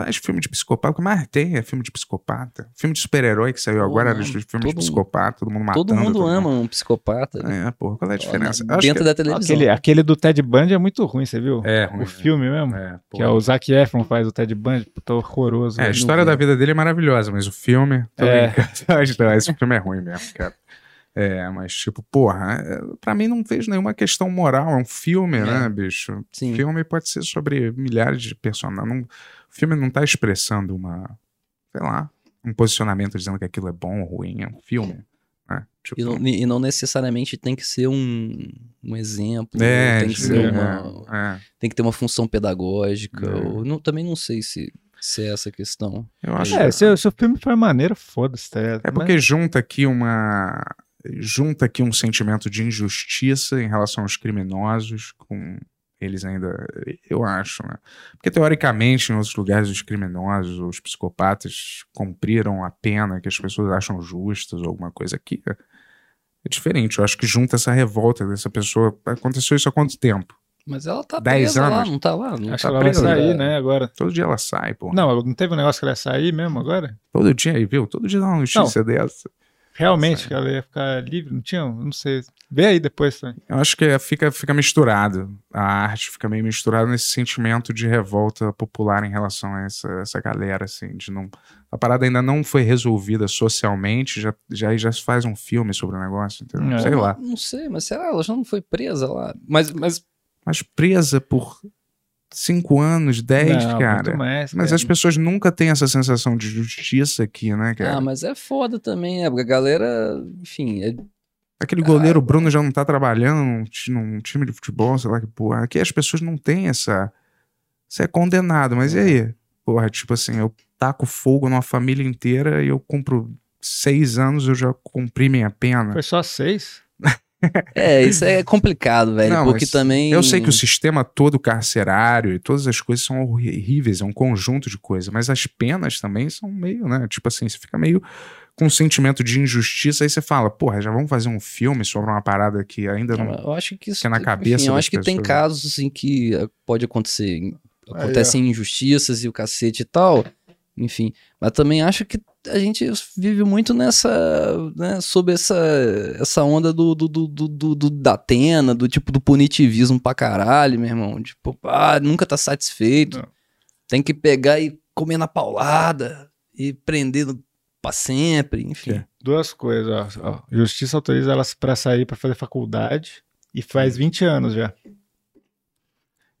Faz filme de psicopata, mas tem, é filme de psicopata. Filme de super-herói que saiu Pô, agora, de filme todo- de psicopata, todo mundo matando. Todo mundo todo ama um psicopata. né? É, porra, qual é a diferença? Acho Dentro que- da televisão. Aquele, aquele do Ted Bundy é muito ruim, você viu? É, ruim, o filme mesmo. É, Que é o Zac Efron faz o Ted Bundy, puta horroroso. É, a Não história da vida dele é maravilhosa, mas o filme. Tô É. brincando. Não, esse filme é ruim mesmo, cara. É, mas tipo, porra, é, pra mim não fez nenhuma questão moral, é um filme, né, bicho? Sim. Filme pode ser sobre milhares de personagens. Não, o filme não tá expressando uma, sei lá, um posicionamento dizendo que aquilo é bom ou ruim, é um filme. Né? Tipo, E não, e não necessariamente tem que ser um, um exemplo, é, tem que ser é, uma, é. tem que ter uma função pedagógica. É. ou- não- também não sei se, se é essa a questão. Eu acho É, se, o- se o filme for maneiro, foda-se, tá? É porque junta aqui uma. Junta aqui um sentimento de injustiça em relação aos criminosos, com eles ainda. Eu acho, né? Porque teoricamente, em outros lugares, os criminosos, os psicopatas cumpriram a pena que as pessoas acham justas ou alguma coisa aqui. É diferente. Eu acho que junta essa revolta dessa pessoa. Aconteceu isso há quanto tempo? Mas ela tá Dez presa lá, anos? não tá lá? Não Acho tá que ela vai presa, sair, né? né, agora. Todo dia ela sai, pô. Não, não teve um negócio que ela ia sair mesmo agora? Todo dia aí, viu? Todo dia dá uma notícia dessa. Realmente, que ela ia ficar livre, não tinha? Não sei. Vê aí depois, tá? Eu acho que é- fica, fica misturado. A arte fica meio misturada nesse sentimento de revolta popular em relação a essa, essa galera, assim, de não. A parada ainda não foi resolvida socialmente, já, já, já se faz um filme sobre o negócio, entendeu? É. Sei lá. Não sei, mas será? Ela já não foi presa lá? Mas, mas Mas presa por cinco anos, dez, Não, cara. muito mais, Mas cara. as pessoas nunca têm essa sensação de justiça aqui, né, cara? Ah, mas é foda também, né? Porque a galera, enfim, é- Aquele goleiro Bruno já não tá trabalhando num, ti- num time de futebol, sei lá que porra. Aqui as pessoas não têm essa. Você é condenado, mas e aí? Porra, tipo assim, eu taco fogo numa família inteira e eu cumpro seis anos, eu já cumpri minha pena. Foi só seis? é, isso é complicado, velho, Não, porque também Eu sei que o sistema todo carcerário e todas as coisas são horríveis, é um conjunto de coisas, mas as penas também são meio, né? Tipo assim, você fica meio com um sentimento de injustiça, aí você fala, porra, já vamos fazer um filme sobre uma parada que ainda não. Eu acho que isso. que é na cabeça enfim, eu acho que tem pessoas. casos assim que eh, pode acontecer. Acontecem injustiças e o cacete e tal. Enfim. Mas também acho que a gente vive muito nessa. Né, sob essa, essa onda do, do, do, do, do- do- da Atena, do tipo do punitivismo pra caralho, meu irmão. Tipo, ah, nunca tá satisfeito. Não. Tem que pegar e comer na paulada e prender pra sempre, enfim. É. Duas coisas, ó. ó. Justiça autoriza elas pra sair pra fazer faculdade. E faz 20 anos já.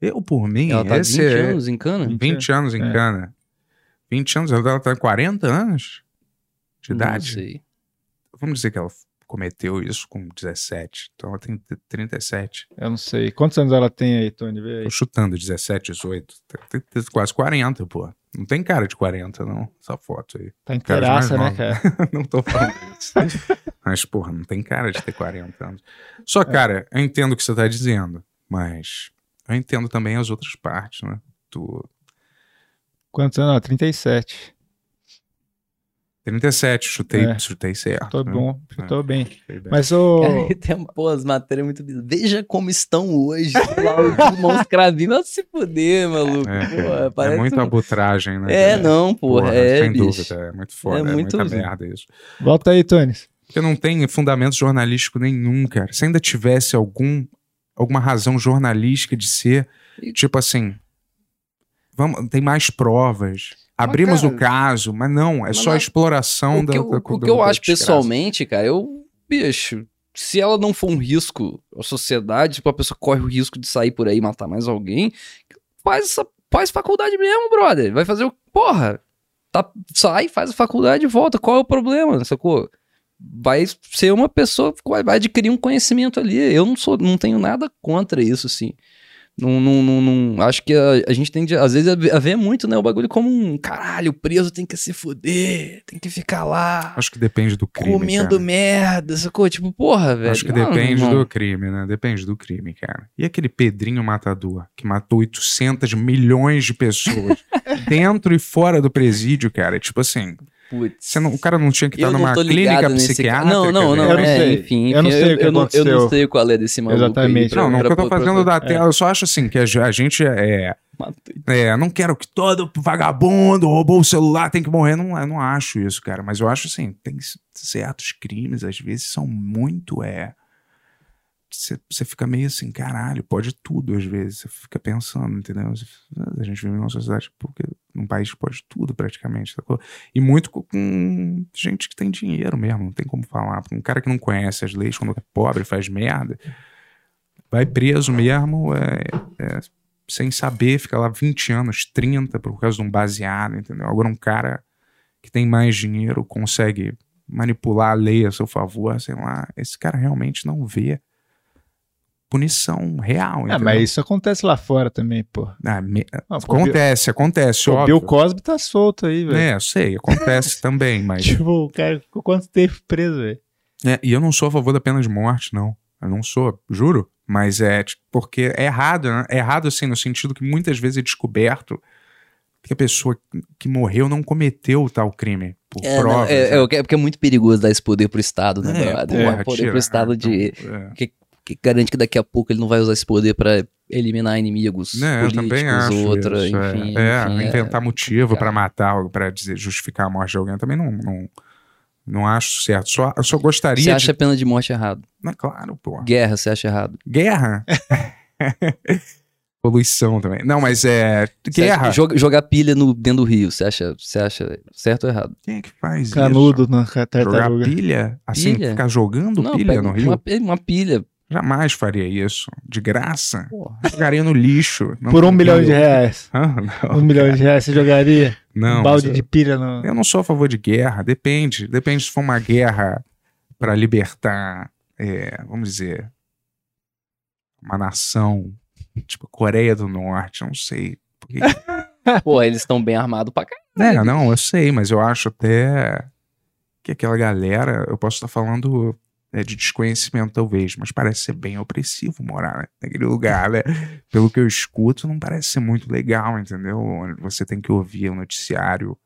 Eu, por mim, Ela tá há esse 20 é anos em cana? 20 anos em É. cana. 20 anos, ela tá 40 anos de Não idade. sei. Vamos dizer que ela cometeu isso com 17. Então ela tem 37. Eu não sei. Quantos anos ela tem aí, Tony? Vê aí. Tô chutando 17, 18. Tem- tem quase 40, pô. Não tem cara de 40, não. Essa foto aí. Tá inteiraça, né, cara? não tô falando isso. Mas, porra, não tem cara de ter 40 anos. Só, cara, eu entendo o que você tá dizendo, mas eu entendo também as outras partes, né? Tu... Quantos anos? Ah, 37. 37, chutei, É. chutei certo. Tô né? bom, É. tô bem. Chutei bem. Mas o. Cara, tem pô, as matérias muito bizarras. Veja como estão hoje. Lá, os cravinhos. Se fuder, maluco. É, Porra, é parece muita um- arbitragem, né? É, não, porra. Porra, é, sem bicho. dúvida, é muito foda, É é, muito- muita merda isso. Volta aí, Tony. Porque não tem fundamento jornalístico nenhum, cara. Se ainda tivesse algum, alguma razão jornalística de ser, E- tipo assim, vamos, tem mais provas. Abrimos cara, o caso, mas não, é mas só a exploração O da que eu, da- o que eu da acho desgraça. pessoalmente, cara, eu, bicho, se ela não for um risco à sociedade, tipo, a pessoa corre o risco de sair por aí e matar mais alguém, faz, essa- faz faculdade mesmo, brother. Vai fazer o. Porra! Tá, sai, faz a faculdade e volta. Qual é o problema, sacou? Vai ser uma pessoa vai adquirir um conhecimento ali. Eu não sou, não tenho nada contra isso, assim. Não, não, não, não- acho que a, a gente tem de, às vezes, a ver- a ver muito, né? O bagulho como um caralho, preso tem que se fuder, tem que ficar lá Acho que depende do crime. comendo cara. merda, sacou? Tipo, porra, velho. Acho que não, depende não. do crime, né? Depende do crime, cara. E aquele Pedrinho matador, que matou 800 milhões de pessoas dentro e fora do presídio, cara. Tipo assim, Putz. não- o cara não tinha que estar Eu não numa clínica nesse psiquiátrica. Não, não, não. velho? Eu não é, sei. Enfim, Eu não sei o que eu, não, eu não sei qual é desse maluco. Exatamente. Pra- Não, não, o que eu tô pra- fazendo da tela, eu só acho assim, que a, a gente é, Matei. é. Não quero que todo vagabundo roubou o celular tem que morrer. Não, eu não acho isso, cara. Mas eu acho assim, tem certos crimes, às vezes, são muito. É, você fica meio assim, caralho, pode tudo às vezes. Você fica pensando, entendeu? A gente vive numa sociedade porque num país pode tudo praticamente, sacou? E muito com, com gente que tem dinheiro mesmo, não tem como falar. Um cara que não conhece as leis, quando é pobre, faz merda, vai preso mesmo, é, é, sem saber, fica lá 20 anos, 30 por causa de um baseado, entendeu? Agora um cara que tem mais dinheiro consegue manipular a lei a seu favor, sei lá, esse cara realmente não vê punição real, Ah, entendeu? mas isso acontece lá fora também, pô. Ah, me- Ah, pô, Acontece, acontece, O. Bill Cosby tá solto aí, velho. É, eu sei, acontece também, mas. Tipo, o cara ficou quanto tempo preso, velho? É, e eu não sou a favor da pena de morte, não. Eu não sou, juro. Mas é tipo, porque é errado, né? É errado, assim, no sentido que muitas vezes é descoberto que a pessoa que morreu não cometeu tal crime. Por É, não, provas. é, né? é, é porque é muito perigoso dar esse poder pro Estado, né, É, brother? porra, poder tira, pro Estado de. então, é. Que garante que daqui a pouco ele não vai usar esse poder pra eliminar inimigos eu políticos, também acho outra, isso, é. enfim. É, enfim, é. inventar motivo pra complicado. matar, dizer, justificar a morte de alguém, eu também não, não, não acho certo. Só, eu só gostaria Você de... acha a pena de morte errado? Não, claro, pô. Guerra, você acha errado? Guerra? Poluição também. Não, mas é. Guerra. joga- jogar pilha no, dentro do rio, você acha, você acha certo ou errado? Quem é que faz Canudo na isso? Jogar tartaruga. pilha? Assim, Pilha? ficar jogando pilha pega no rio? Uma, uma pilha. Jamais faria isso. De graça. Porra. Jogaria no lixo. Não Por um milhão de reais. Ah, não. Um milhão de reais você jogaria? Não, um balde mas de pilha no. Eu não sou a favor de guerra, depende. Depende se for uma guerra para libertar, é, vamos dizer, uma nação, tipo Coreia do Norte, não sei. Porque... Pô, eles estão bem armados pra caralho. é, não, eu sei, mas eu acho até que aquela galera, eu posso estar falando é, de desconhecimento talvez, mas parece ser bem opressivo morar né, naquele lugar, né? Pelo que eu escuto, não parece ser muito legal, entendeu? Você tem que ouvir o noticiário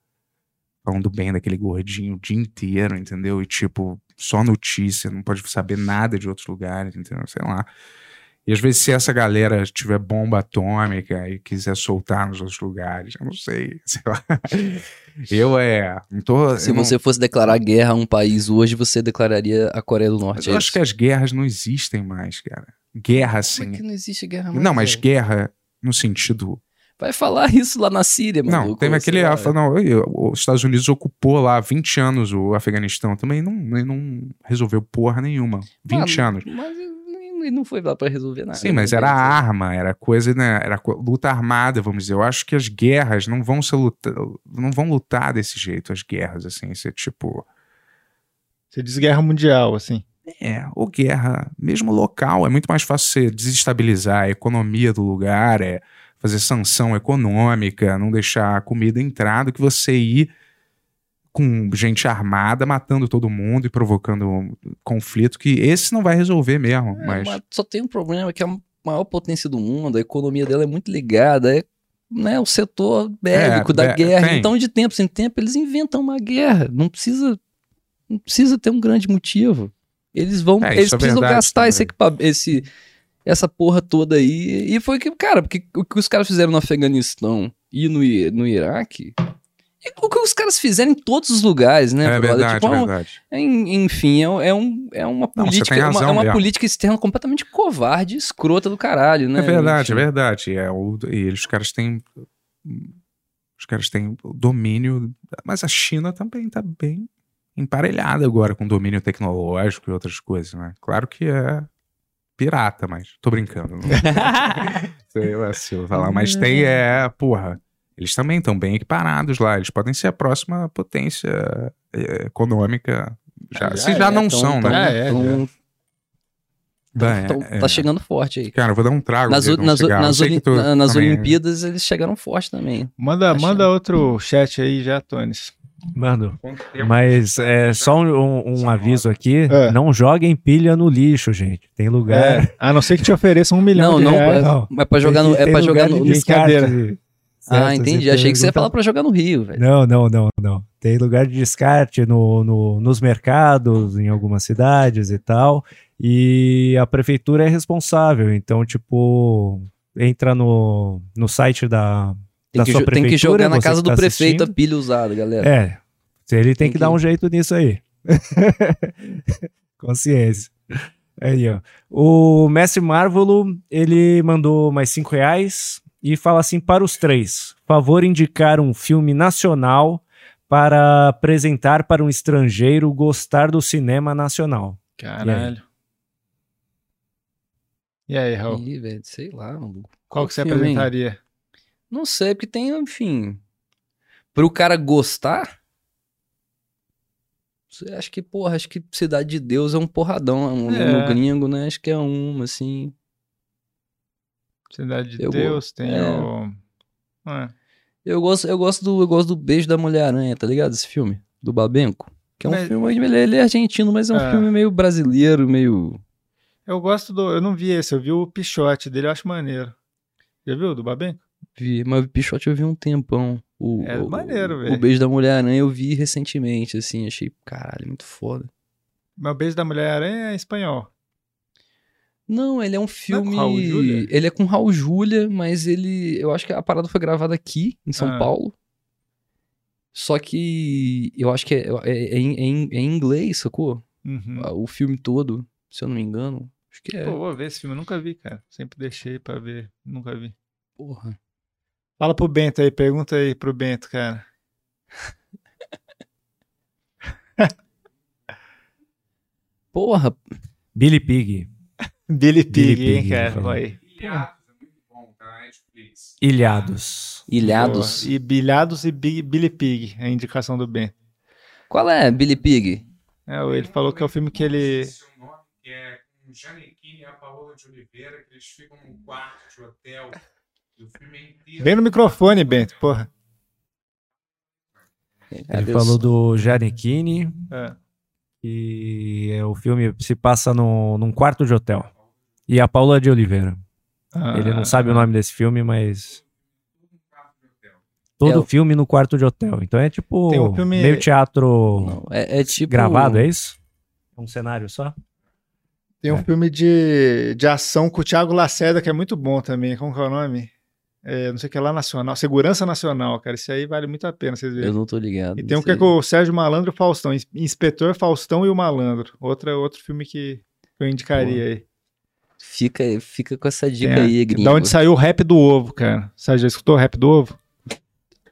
falando bem daquele gordinho o dia inteiro, entendeu? E tipo, só notícia, não pode saber nada de outros lugares, entendeu? Sei lá. E às vezes, se essa galera tiver bomba atômica e quiser soltar nos outros lugares, eu não sei, sei lá. Eu é. Não tô. Se eu não- você fosse declarar guerra a um país hoje, você declararia a Coreia do Norte. Eu é acho isso? que as guerras não existem mais, cara. Guerra, Como é assim. que não existe guerra mais? Não, mas velho? guerra no sentido. Vai falar isso lá na Síria, mano. Não, teve aquele. Afa- Não, eu- os Estados Unidos ocupou lá há 20 anos o Afeganistão também. Não, não resolveu porra nenhuma. 20 anos. Mas ele não foi lá pra resolver nada. Sim, mas era arma, era coisa, né? Era luta armada, vamos dizer. Eu acho que as guerras não vão ser luta, não vão lutar desse jeito, as guerras, assim. Isso é tipo. Você diz guerra mundial, assim. É, ou guerra, mesmo local, é muito mais fácil você desestabilizar a economia do lugar, é fazer sanção econômica, não deixar a comida entrar, do que você ir com gente armada matando todo mundo e provocando um conflito, que esse não vai resolver mesmo, É, mas... mas só tem um problema que é a maior potência do mundo, a economia dela é muito ligada, é né, o setor bélico É, da é, guerra. tem. Então, de tempo em tempo, eles inventam uma guerra. Não precisa, não precisa ter um grande motivo. Eles vão, É, eles é precisam verdade gastar esse, esse essa porra toda aí. E foi que, cara, porque o que os caras fizeram no Afeganistão e no, no Iraque. E o que os caras fizeram em todos os lugares, né? É verdade, Tipo, é é um- verdade. en- Enfim, é, é, um, é uma Não, política, tem é uma, razão é uma mesmo. política externa completamente covarde, escrota do caralho, né? É verdade, é verdade. É, o, e eles, os caras têm. Os caras têm domínio. Mas a China também tá bem emparelhada agora com domínio tecnológico e outras coisas, né? Claro que é pirata, mas. Tô brincando. Não sei lá se eu falar. Mas tem, é. Porra. Eles também estão bem equiparados lá. Eles podem ser a próxima potência eh, econômica. Já, se já é, não tão- são, tão- né? É, é, tão- Bem, tão- é, Tá chegando forte aí. Cara, eu vou dar um trago. Nas, num nas, nas, tu na- nas também- Olimpíadas eles chegaram forte também. Manda, Achando. manda outro chat aí já, Tones. Mano, mas é só um, um aviso aqui: É. não joguem pilha no lixo, gente. Tem lugar. É, a não ser que te ofereça um milhão Não, de não, reais. é, Não. é pra jogar no. É pra jogar no. brincadeira. Descarte, Ah, certo? entendi. Achei que você ia falar pra jogar no Rio, velho. Não, não, não, não. Tem lugar de descarte no, no- nos mercados, em algumas cidades e tal. E a prefeitura é responsável. Então, tipo, entra no, no site da, Tem da que, sua jo- tem que prefeitura, jogar na casa do tá prefeito a pilha usada, galera. É, ele tem, Tem que, que- dar um jeito nisso aí. Consciência. Aí, ó. O Mestre Marvolo, ele mandou mais cinco reais e fala assim para os três. Favor indicar um filme nacional para apresentar para um estrangeiro gostar do cinema nacional. Caralho. E aí, Raul? Ih, velho, sei lá, maluco. Qual que você filme, hein? apresentaria? Não sei, porque tem, enfim. Pro cara gostar. Você acha que, porra, acho que Cidade de Deus é um porradão no, É. no gringo, né? Acho que é uma, assim. Cidade de Eu Deus, tem é. o... É. Eu gosto, eu gosto do, eu gosto do Beijo da Mulher-Aranha, tá ligado? Esse filme, do Babenco. Que é um Mas- filme, ele, ele é argentino, mas é um É. filme meio brasileiro, meio. Eu gosto do... Eu não vi esse, eu vi o Pichote dele, eu acho maneiro. Já viu, do Babenco? Vi, mas o Pichote eu vi um tempão. O, É o- maneiro, velho. O Beijo da Mulher-Aranha eu vi recentemente, assim, achei, caralho, muito foda. Mas o Beijo da Mulher-Aranha é espanhol. Não, ele é um filme. Raul Júlia? Ele é com Raul Júlia, mas ele. Eu acho que a parada foi gravada aqui, em São Ah. Paulo. Só que eu acho que é, é- é em- é em- é em inglês, sacou? Uhum. O filme todo, se eu não me engano. Acho que é. Pô, vou ver esse filme, eu nunca vi, cara. Sempre deixei pra ver, nunca vi. Porra. Fala pro Bento aí, pergunta aí pro Bento, cara. Porra, Billy Pig, Billy Billy Pig, hein, Pig, cara. Vai. Ilhados. Ilhados. Boa. E Bilhados e Big- Billy Pig, a indicação do Bento. Qual é, Billy Pig? É, ele falou que é o filme que ele. Que é com Janequine e a Paola de Oliveira, que eles ficam num quarto de hotel. O filme é inteiro. Bem no microfone, Bento, porra. Ele Cadê falou do Giannichini, É. que é o filme se passa no, num quarto de hotel. E a Paula de Oliveira. Ah, Ele não sabe o nome desse filme, mas. Todo É o- filme no quarto de hotel. Então é tipo Tem um filme- meio teatro Não, é, é tipo. gravado, é isso? Um cenário só? Tem um É. filme de, de ação com o Thiago Lacerda que é muito bom também. Como que é o nome? É, não sei o que é lá nacional. Segurança Nacional, cara. Esse aí vale muito a pena vocês verem. Eu não tô ligado. E tem um não que é com o Sérgio Malandro e o Faustão. Ins- Inspetor Faustão e o Malandro. Outra, outro filme que eu indicaria aí. Fica, fica com essa dica a- aí, gringo. Da onde saiu o rap do ovo, cara. Você já escutou o rap do ovo?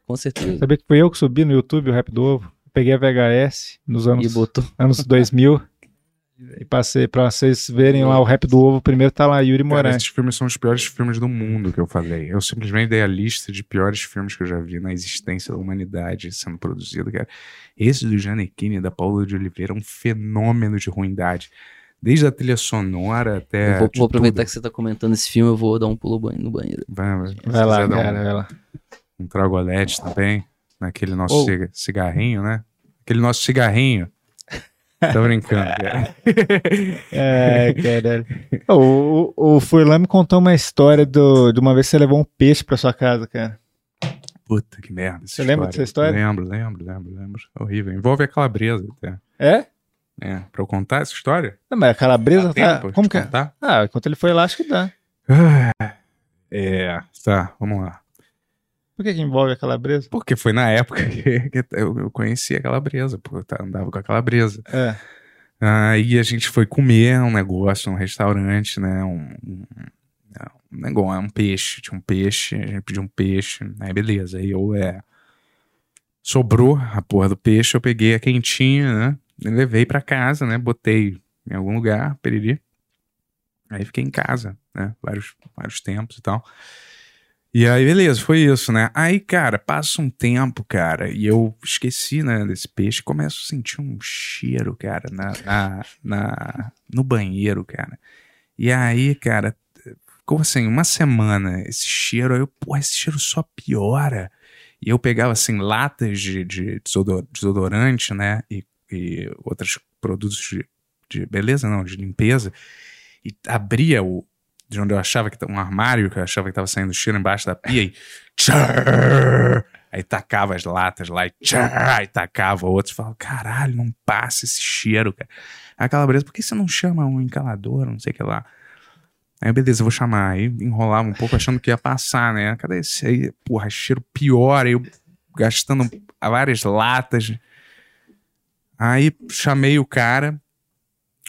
Com certeza. Sabia que foi eu que subi no YouTube o rap do ovo? Peguei a VHS nos E anos, botou. anos 2000. E passei pra vocês verem lá o rap do ovo, primeiro tá lá Yuri Cara, Moraes. esses filmes são os piores filmes do mundo que eu falei. Eu simplesmente dei a lista de piores filmes que eu já vi na existência da humanidade sendo produzido, cara. Esse do Janequine e da Paula de Oliveira é um fenômeno de ruindade. Desde a trilha sonora até. eu vou, vou aproveitar tudo. que você tá comentando esse filme, eu vou dar um pulo banho- no banheiro. Vai, vai, Vai lá, dar um- cara, vai lá. um tragolete também, naquele nosso ciga- cigarrinho, né? Aquele nosso cigarrinho. Tô brincando, cara. É, caralho. O, o, o Furlan me contou uma história do, de uma vez que você levou um peixe pra sua casa, cara. Puta que merda. Você lembra dessa história? Lembro, lembro, lembro, lembro. Horrível. Envolve a calabresa até. É? É, pra eu contar essa história? Não, mas a calabresa Dá tá. tempo Como que é? contar? Ah, enquanto ele foi lá, acho que dá. É, tá, vamos lá. Por que, que envolve a calabresa? Porque foi na época que, que eu, eu conheci a calabresa, pô, eu andava com a calabresa. É. Aí a gente foi comer um negócio, um restaurante, né? Um, um, um negócio, um peixe. Tinha um peixe, a gente pediu um peixe. Aí beleza, aí eu é. Sobrou a porra do peixe, eu peguei a quentinha, né? Levei pra casa, né? Botei em algum lugar, periri. Aí fiquei em casa, né? Vários, vários tempos e tal. E aí, beleza, foi isso, né? Aí, cara, passa um tempo, cara, e eu esqueci, né, desse peixe, começo a sentir um cheiro, cara, na, na, na- no banheiro, cara. E aí, cara, ficou assim, uma semana esse cheiro, aí eu, pô, esse cheiro só piora. E eu pegava, assim, latas de, de desodor- desodorante, né, e, e outros produtos de, de beleza, não, de limpeza, e abria o, de onde eu achava que um armário que eu achava que tava saindo cheiro embaixo da pia e aí tacava as latas lá e tchar, aí tacava outros. Falava caralho não passa esse cheiro cara. A calabresa por que você não chama um encalador não sei o que lá? Aí beleza vou chamar. Aí enrolava um pouco achando que ia passar né? Cadê esse? Aí porra cheiro pior. Aí eu gastando várias latas. Aí chamei o cara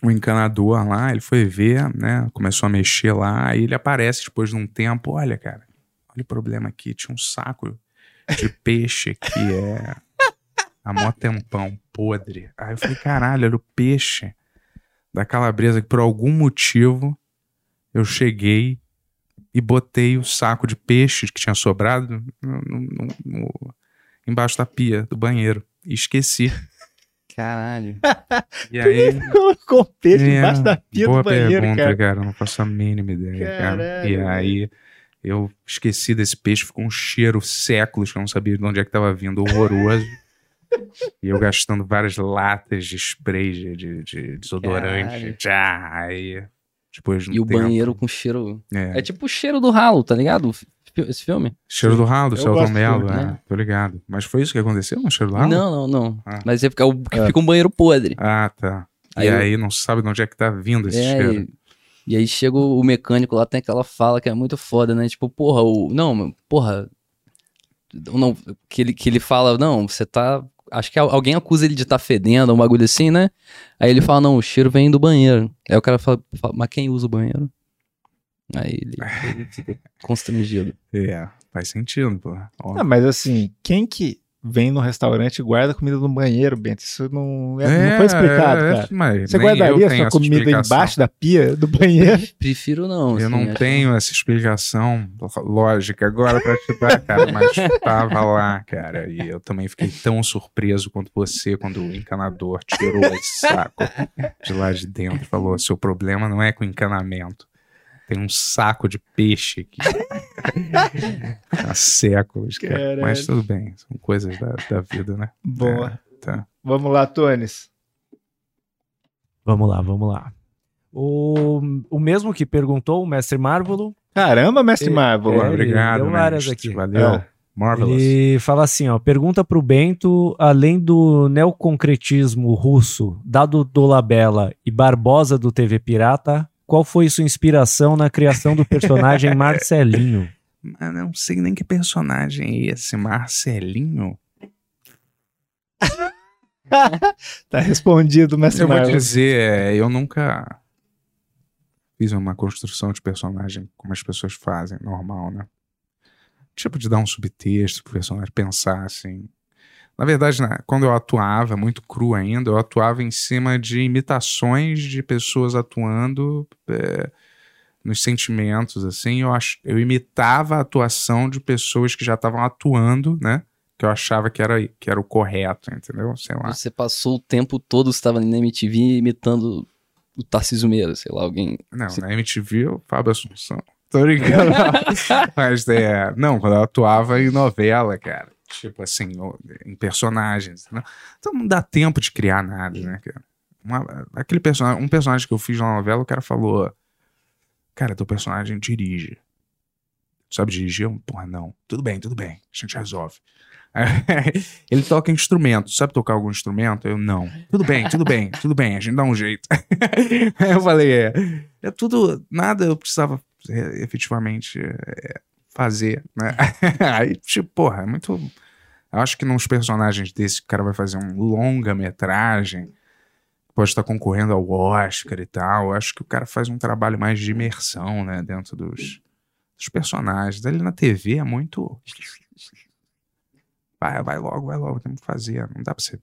o encanador lá, ele foi ver, né? Começou a mexer lá, aí ele aparece depois de um tempo, olha, cara, olha o problema aqui, tinha um saco de peixe aqui, é há mó tempão, podre. Aí eu falei, caralho, era o peixe da calabresa que por algum motivo eu cheguei e botei o saco de peixe que tinha sobrado no- no- no- embaixo da pia do banheiro e esqueci. Caralho. E aí Colocou peixe é, embaixo da pia boa do banheiro, pergunta, cara. Eu não faço a mínima ideia, cara. Caralho, E velho. aí eu esqueci desse peixe, ficou um cheiro séculos que eu não sabia de onde é que tava vindo, horroroso. e eu gastando várias latas de spray de, de, de desodorante. Tchá, aí depois de um E o tempo, banheiro com cheiro. É, É tipo o cheiro do ralo, tá ligado? Esse filme? cheiro do ralo, gosto do filme, é, né? tô ligado. Mas foi isso que aconteceu no cheiro do ralo? Não, não, não. Ah. Mas é porque é o É. fica um banheiro podre. Ah, tá. Aí e eu- aí não sabe de onde é que tá vindo esse É, cheiro. e, e aí chega o mecânico lá, tem aquela fala que é muito foda, né? Tipo, porra, o. Não, porra. Não, que ele, que ele fala, não, você tá. Acho que al- alguém acusa ele de estar fedendo, um bagulho assim, né? Aí ele fala, não, o cheiro vem do banheiro. Aí o cara fala, fala, mas quem usa o banheiro? Aí ele, ele fica constrangido. É, faz sentido, pô. Ah, mas assim, quem que vem no restaurante e guarda comida no banheiro, Bento? Isso não, é- não foi explicado, é, cara. mas Você guardaria sua comida embaixo da pia do banheiro? Prefiro não. Eu assim, não tenho essa explicação lógica agora pra te dar, cara, mas tava lá, cara, e eu também fiquei tão surpreso quanto você quando o encanador tirou esse saco de lá de dentro e falou: seu problema não é com encanamento. Tem um saco de peixe aqui. Há séculos, cara. Caralho. Mas tudo bem, são coisas da, da vida, né? Boa. Tá. Vamos lá, Tones. Vamos lá, vamos lá. O, o mesmo que perguntou, o Mestre Marvolo, Caramba, Mestre É, Marvel. é. Obrigado, deu várias mestre. aqui. Valeu. É. Marvelous. ele fala assim, ó, pergunta pro Bento, além do neoconcretismo russo, dado Dolabella e Barbosa do TV Pirata, qual foi sua inspiração na criação do personagem Marcelinho? Mas não sei nem que personagem é esse, Marcelinho. Tá respondido, Mestre Eu vou dizer, é, eu nunca fiz uma construção de personagem como as pessoas fazem, normal, né? Tipo de dar um subtexto pro personagem pensar assim. Na verdade, né, quando eu atuava, muito cru ainda, eu atuava em cima de imitações de pessoas atuando é, nos sentimentos, assim. Eu, ach, eu imitava a atuação de pessoas que já estavam atuando, né? Que eu achava que era, que era o correto, entendeu? Sei lá. Você passou o tempo todo, você estava na MTV imitando o Tarcísio Meira, sei lá, alguém. Não, na MTV, o Fábio Assunção. Tô brincando. Mas é. Não, quando eu atuava em novela, cara. Tipo assim, em personagens. Né? Então não dá tempo de criar nada, né? Uma- aquele personagem, um personagem que eu fiz na novela, o cara falou: Cara, teu personagem dirige. Sabe dirigir? Porra, não. Tudo bem, tudo bem. A gente resolve. Ele toca instrumento. Sabe tocar algum instrumento? Eu não. Tudo bem, tudo bem, tudo bem. A gente dá um jeito. Eu falei, é, é tudo, nada eu precisava efetivamente é, fazer, né? Aí, tipo, porra, é muito. Eu acho que nos personagens desse, o cara vai fazer um longa-metragem, pode estar concorrendo ao Oscar e tal. Eu acho que o cara faz um trabalho mais de imersão, né, dentro dos, dos personagens. Ali na TV é muito. Vai, vai logo, vai logo, temos que fazer. Não dá pra você.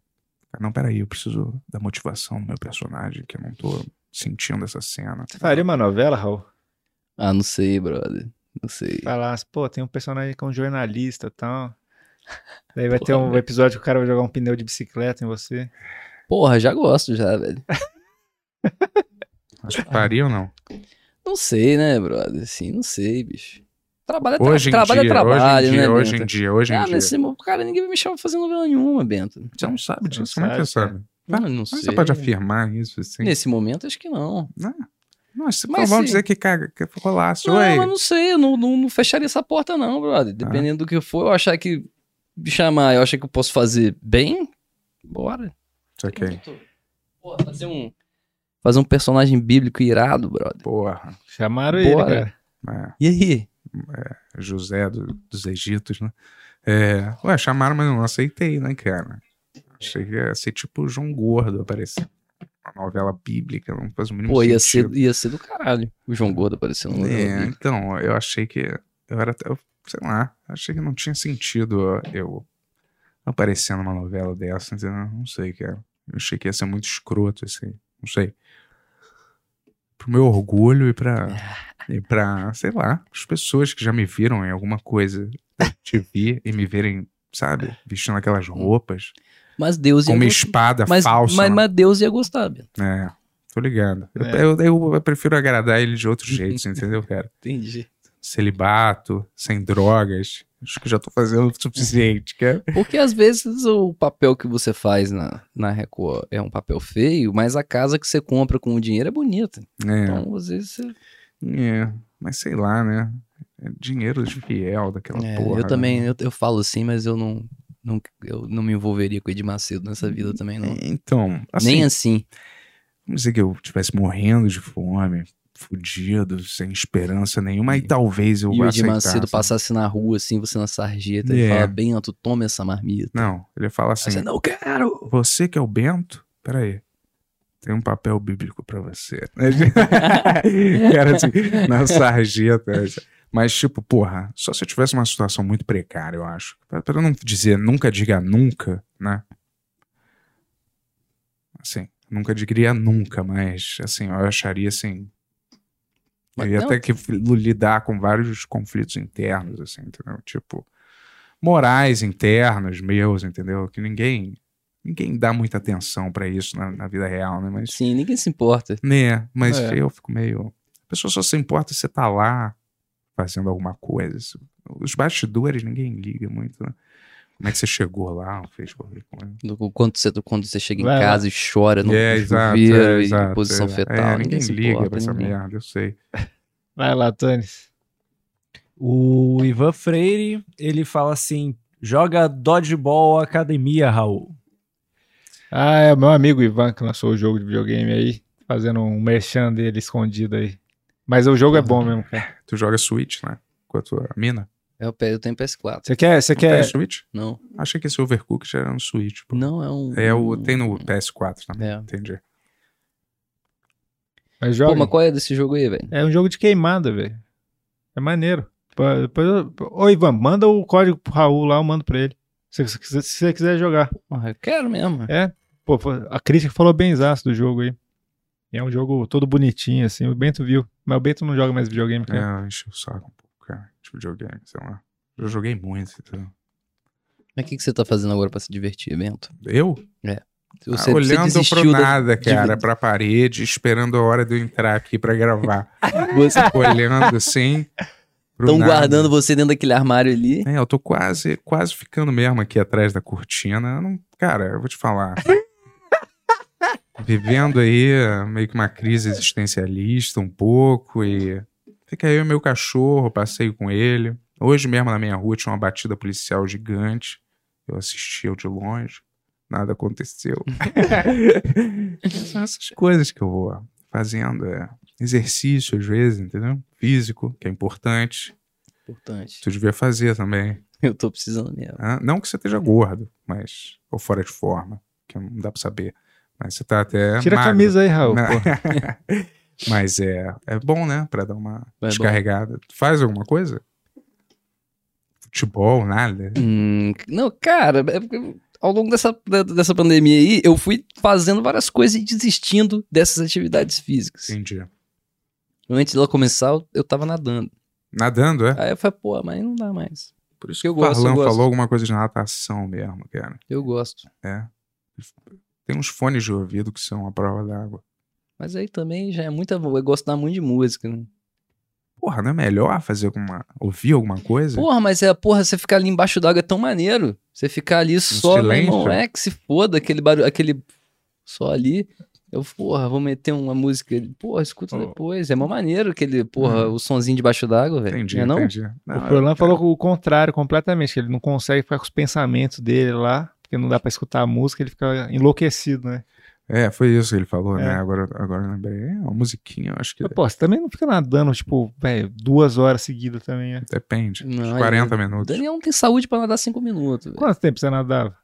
Não, peraí, eu preciso da motivação do meu personagem, que eu não tô sentindo essa cena. Você faria uma novela, Raul? Ah, não sei, brother. Não sei. Falasse, pô, tem um personagem que é um jornalista e tal. Daí vai ter um episódio que o cara vai jogar um pneu de bicicleta em você. Porra, já gosto já, velho. Acho que faria ou não? Não sei, né, brother? Assim, não sei, bicho. Trabalho é, tra Hoje em trabalho, dia, é trabalho, hoje em dia, né, hoje Bento? em dia, hoje em ah, dia. nesse cara, ninguém vai me chamar pra fazer novela nenhuma, Bento. Você não sabe Você disso, não como é que você sabe? Não, não Mas sei. você pode afirmar isso, assim? Nesse momento, acho que não. Não, você Mas vamos dizer que, caga, que rolasse. Não, Oi. mas não sei, eu não, não, não fecharia essa porta, não, brother. Dependendo do que for, eu achar que me chamar, eu achar que eu posso fazer bem, bora. Ok. Porra, fazer um. Fazer um personagem bíblico irado, brother. Porra. Chamaram ele, Bora. cara. É, E aí? José do- dos Egitos, né? É, ué, chamaram, mas eu não aceitei, né, cara? Achei que ia ser tipo João Gordo aparecer. Uma novela bíblica, não faz o mínimo Pô, ia ser, sentido. ia ser do caralho. O João Gordo aparecendo no É, então, eu achei que. Eu era. Eu, sei lá, achei que não tinha sentido eu aparecer numa novela dessa, entendeu? Não sei, cara. Eu achei que ia ser muito escroto, assim. Não sei. Pro meu orgulho e pra. E pra, sei lá, as pessoas que já me viram em alguma coisa te vi e me verem, sabe, vestindo aquelas roupas, Mas Deus com ia uma gostar. espada Mas, falsa. mas, né? mas Deus ia gostar, Bento. É, tô ligado. Eu- É. Eu, eu, eu prefiro agradar ele de outros jeitos, entendeu, cara? Entendi. celibato, sem drogas. Acho que já tô fazendo o suficiente, cara. Porque às vezes o papel que você faz na, na Record é um papel feio, mas a casa que você compra com o dinheiro é bonita. É, Então, às vezes você. é, mas sei lá, né? É dinheiro de fiel daquela É, porra. eu também, né? eu, eu falo assim, mas eu não, não, eu não me envolveria com o Edir Macedo nessa vida também, não. Então, assim, Nem assim. vamos dizer que eu estivesse morrendo de fome, fudido, sem esperança nenhuma, aí talvez eu E o Edir aceitasse. Macedo passasse na rua, assim, você na sarjeta, e É. fala, Bento, toma essa marmita. Não, ele fala Aí assim, você, não quero! você que é o Bento, peraí, tem um papel bíblico pra você. Cara, assim, na sarjeta. Mas, tipo, porra, só se eu tivesse uma situação muito precária, eu acho. Pra, pra não dizer nunca diga nunca, né? Assim, nunca diria nunca, mas, assim, eu acharia, assim... Eu ia não- ter que lidar com vários conflitos internos, assim, entendeu? Tipo, morais internos meus, entendeu? Que ninguém... Ninguém dá muita atenção pra isso na, na vida real, né? Mas Sim, ninguém se importa. né, mas É. eu fico meio. A pessoa só se importa se você tá lá fazendo alguma coisa. Os bastidores ninguém liga muito, né? Como é que você chegou lá, fez qualquer coisa. Do- Quando você, quando você chega em lá. casa e chora no é, exato, chuveiro é, e exato, posição é. fetal. É, ninguém se liga importa, pra essa ninguém. merda, eu sei. Vai lá, Tânis. O Ivan Freire, ele fala assim: joga Dodgeball Academia, Raul. Ah, é o meu amigo Ivan que lançou o jogo de videogame aí, fazendo um merchan dele escondido aí. Mas o jogo é bom mesmo, cara. Tu joga Switch, né? Com a tua mina? Eu, eu tenho PS4. Você quer, você quer, Switch? Não. Achei que esse Overcooked era no Switch. Pô. Não, é um. É o, tem no PS4 também, É. entendi. mas Pô, joga. mas qual é desse jogo aí, velho? É um jogo de queimada, velho. É maneiro. Pô, Depois eu... Ô, Ivan, manda o código pro Raul lá, eu mando pra ele. Se, você quiser jogar. Eu quero mesmo. É, pô, a crítica falou bem exato do jogo aí. E é um jogo todo bonitinho, assim. O Bento viu. Mas o Bento não joga mais videogame, cara. É, enche o saco um pouco, cara. De videogame, sei lá. Eu joguei muito, então. Mas o que, que você tá fazendo agora pra se divertir, Bento? Eu? Você, Ah, você olhando desistiu pro da- nada, de- cara, pra parede, esperando a hora de eu entrar aqui pra gravar. Você olhando assim. estão guardando você dentro daquele armário ali. É, eu tô quase, quase ficando mesmo aqui atrás da cortina. Eu não- cara, eu vou te falar. Vivendo aí meio que uma crise existencialista um pouco e fica eu e meu cachorro, passeio com ele. Hoje mesmo na minha rua tinha uma batida policial gigante. Eu assisti eu de longe. Nada aconteceu. São essas coisas que eu vou fazendo. É exercício às vezes, entendeu? Físico, que é importante. Importante. Tu devia fazer também. Eu tô precisando mesmo. Ah, Não que você esteja gordo, mas. Ou fora de forma, que não dá pra saber. Mas você tá até. Tira a magro. camisa aí, Raul. Mas é, é bom, né? Pra dar uma bom. descarregada. Tu faz alguma coisa? Futebol, nada? Hum, não, cara, é porque ao longo dessa, dessa pandemia aí, eu fui fazendo várias coisas e desistindo dessas atividades físicas. Entendi. Antes dela começar, eu, tava nadando. Nadando, é? Aí eu falei, pô, mas não dá mais. Por isso que o gosto, eu Farlan gosto. falou alguma coisa de natação mesmo, cara. Eu gosto. É. Tem uns fones de ouvido que são a prova d'água. Mas aí também já é muita. Eu gosto da muito de música, né? Porra, não é melhor fazer alguma. ouvir alguma coisa? Porra, mas é, porra, você ficar ali embaixo d'água é tão maneiro. Você ficar ali só, meu silêncio? irmão, é que se foda aquele barulho, aquele só ali. Eu, porra, vou meter uma música. ali. Porra, escuta Oh. depois. É mó maneiro aquele, porra, Uhum. o sonzinho debaixo d'água, velho. entendi, Não é não? entendi. O Não, Furlan eu- falou o contrário completamente, que ele não consegue ficar com os pensamentos dele lá, porque não dá pra escutar a música, ele fica enlouquecido, né? É, foi isso que ele falou, É. né? Agora, agora eu lembrei. É uma musiquinha, eu acho que Mas, pô, você também não fica nadando, tipo, velho, duas horas seguidas também, né? depende. Não, 40 ele- minutos. Daniel não tem saúde pra nadar cinco minutos. velho. Quanto tempo você nadava?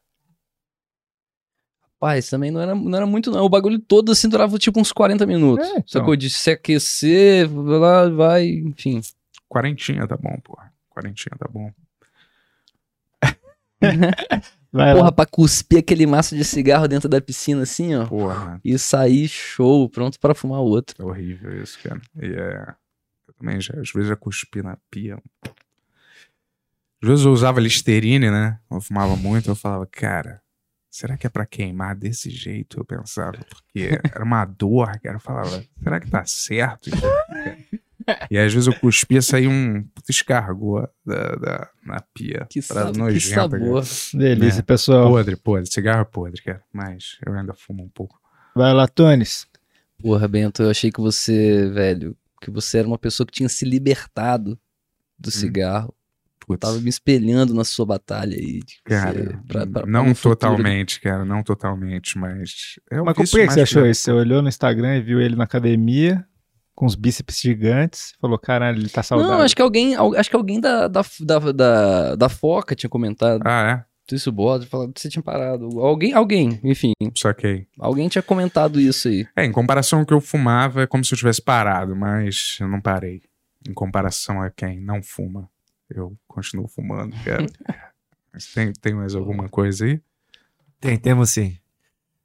Rapaz, também não era, não era muito, não. O bagulho todo assim durava tipo uns 40 minutos. É, então. Sacou? De se aquecer, vai lá, vai, enfim. Quarentinha tá bom, porra. Quarentinha tá bom. Vai lá. Porra, pra cuspir aquele maço de cigarro dentro da piscina assim, ó. Porra, E sair show, pronto pra fumar outro. é horrível isso, cara. E é. Eu também já, às vezes já cuspi na pia. Às vezes eu usava Listerine, né? Eu fumava muito, eu falava, cara, será que é pra queimar desse jeito? Eu pensava, porque era uma dor, cara. Eu falava, será que tá certo? isso aqui, cara? E às vezes eu cuspia, saía um puta escargot da, da, na pia. Que, sa que cara. sabor. Delícia, É. pessoal. Podre, podre. Cigarro é podre, cara. Mas eu ainda fumo um pouco. Vai lá, Tones. Porra, Bento, eu achei que você, velho, que você era uma pessoa que tinha se libertado do cigarro. Putz. Tava me espelhando na sua batalha aí. de Cara, você- pra- pra- não futuro. totalmente, cara, não totalmente, mas. É um Mas por que você achou isso? Você olhou no Instagram e viu ele na academia, com os bíceps gigantes, falou, caralho, ele tá saudável. Não, acho que alguém, al- acho que alguém da, da, da, da, da Foca tinha comentado. Ah, Isso bota, falando que você tinha parado. Alguém, alguém, enfim, é? Saquei. alguém tinha comentado isso aí. É, em comparação ao que eu fumava, é como se eu tivesse parado, mas eu não parei. Em comparação a quem não fuma, eu continuo fumando, cara. Mas tem, tem mais alguma coisa aí? Tem, temos sim.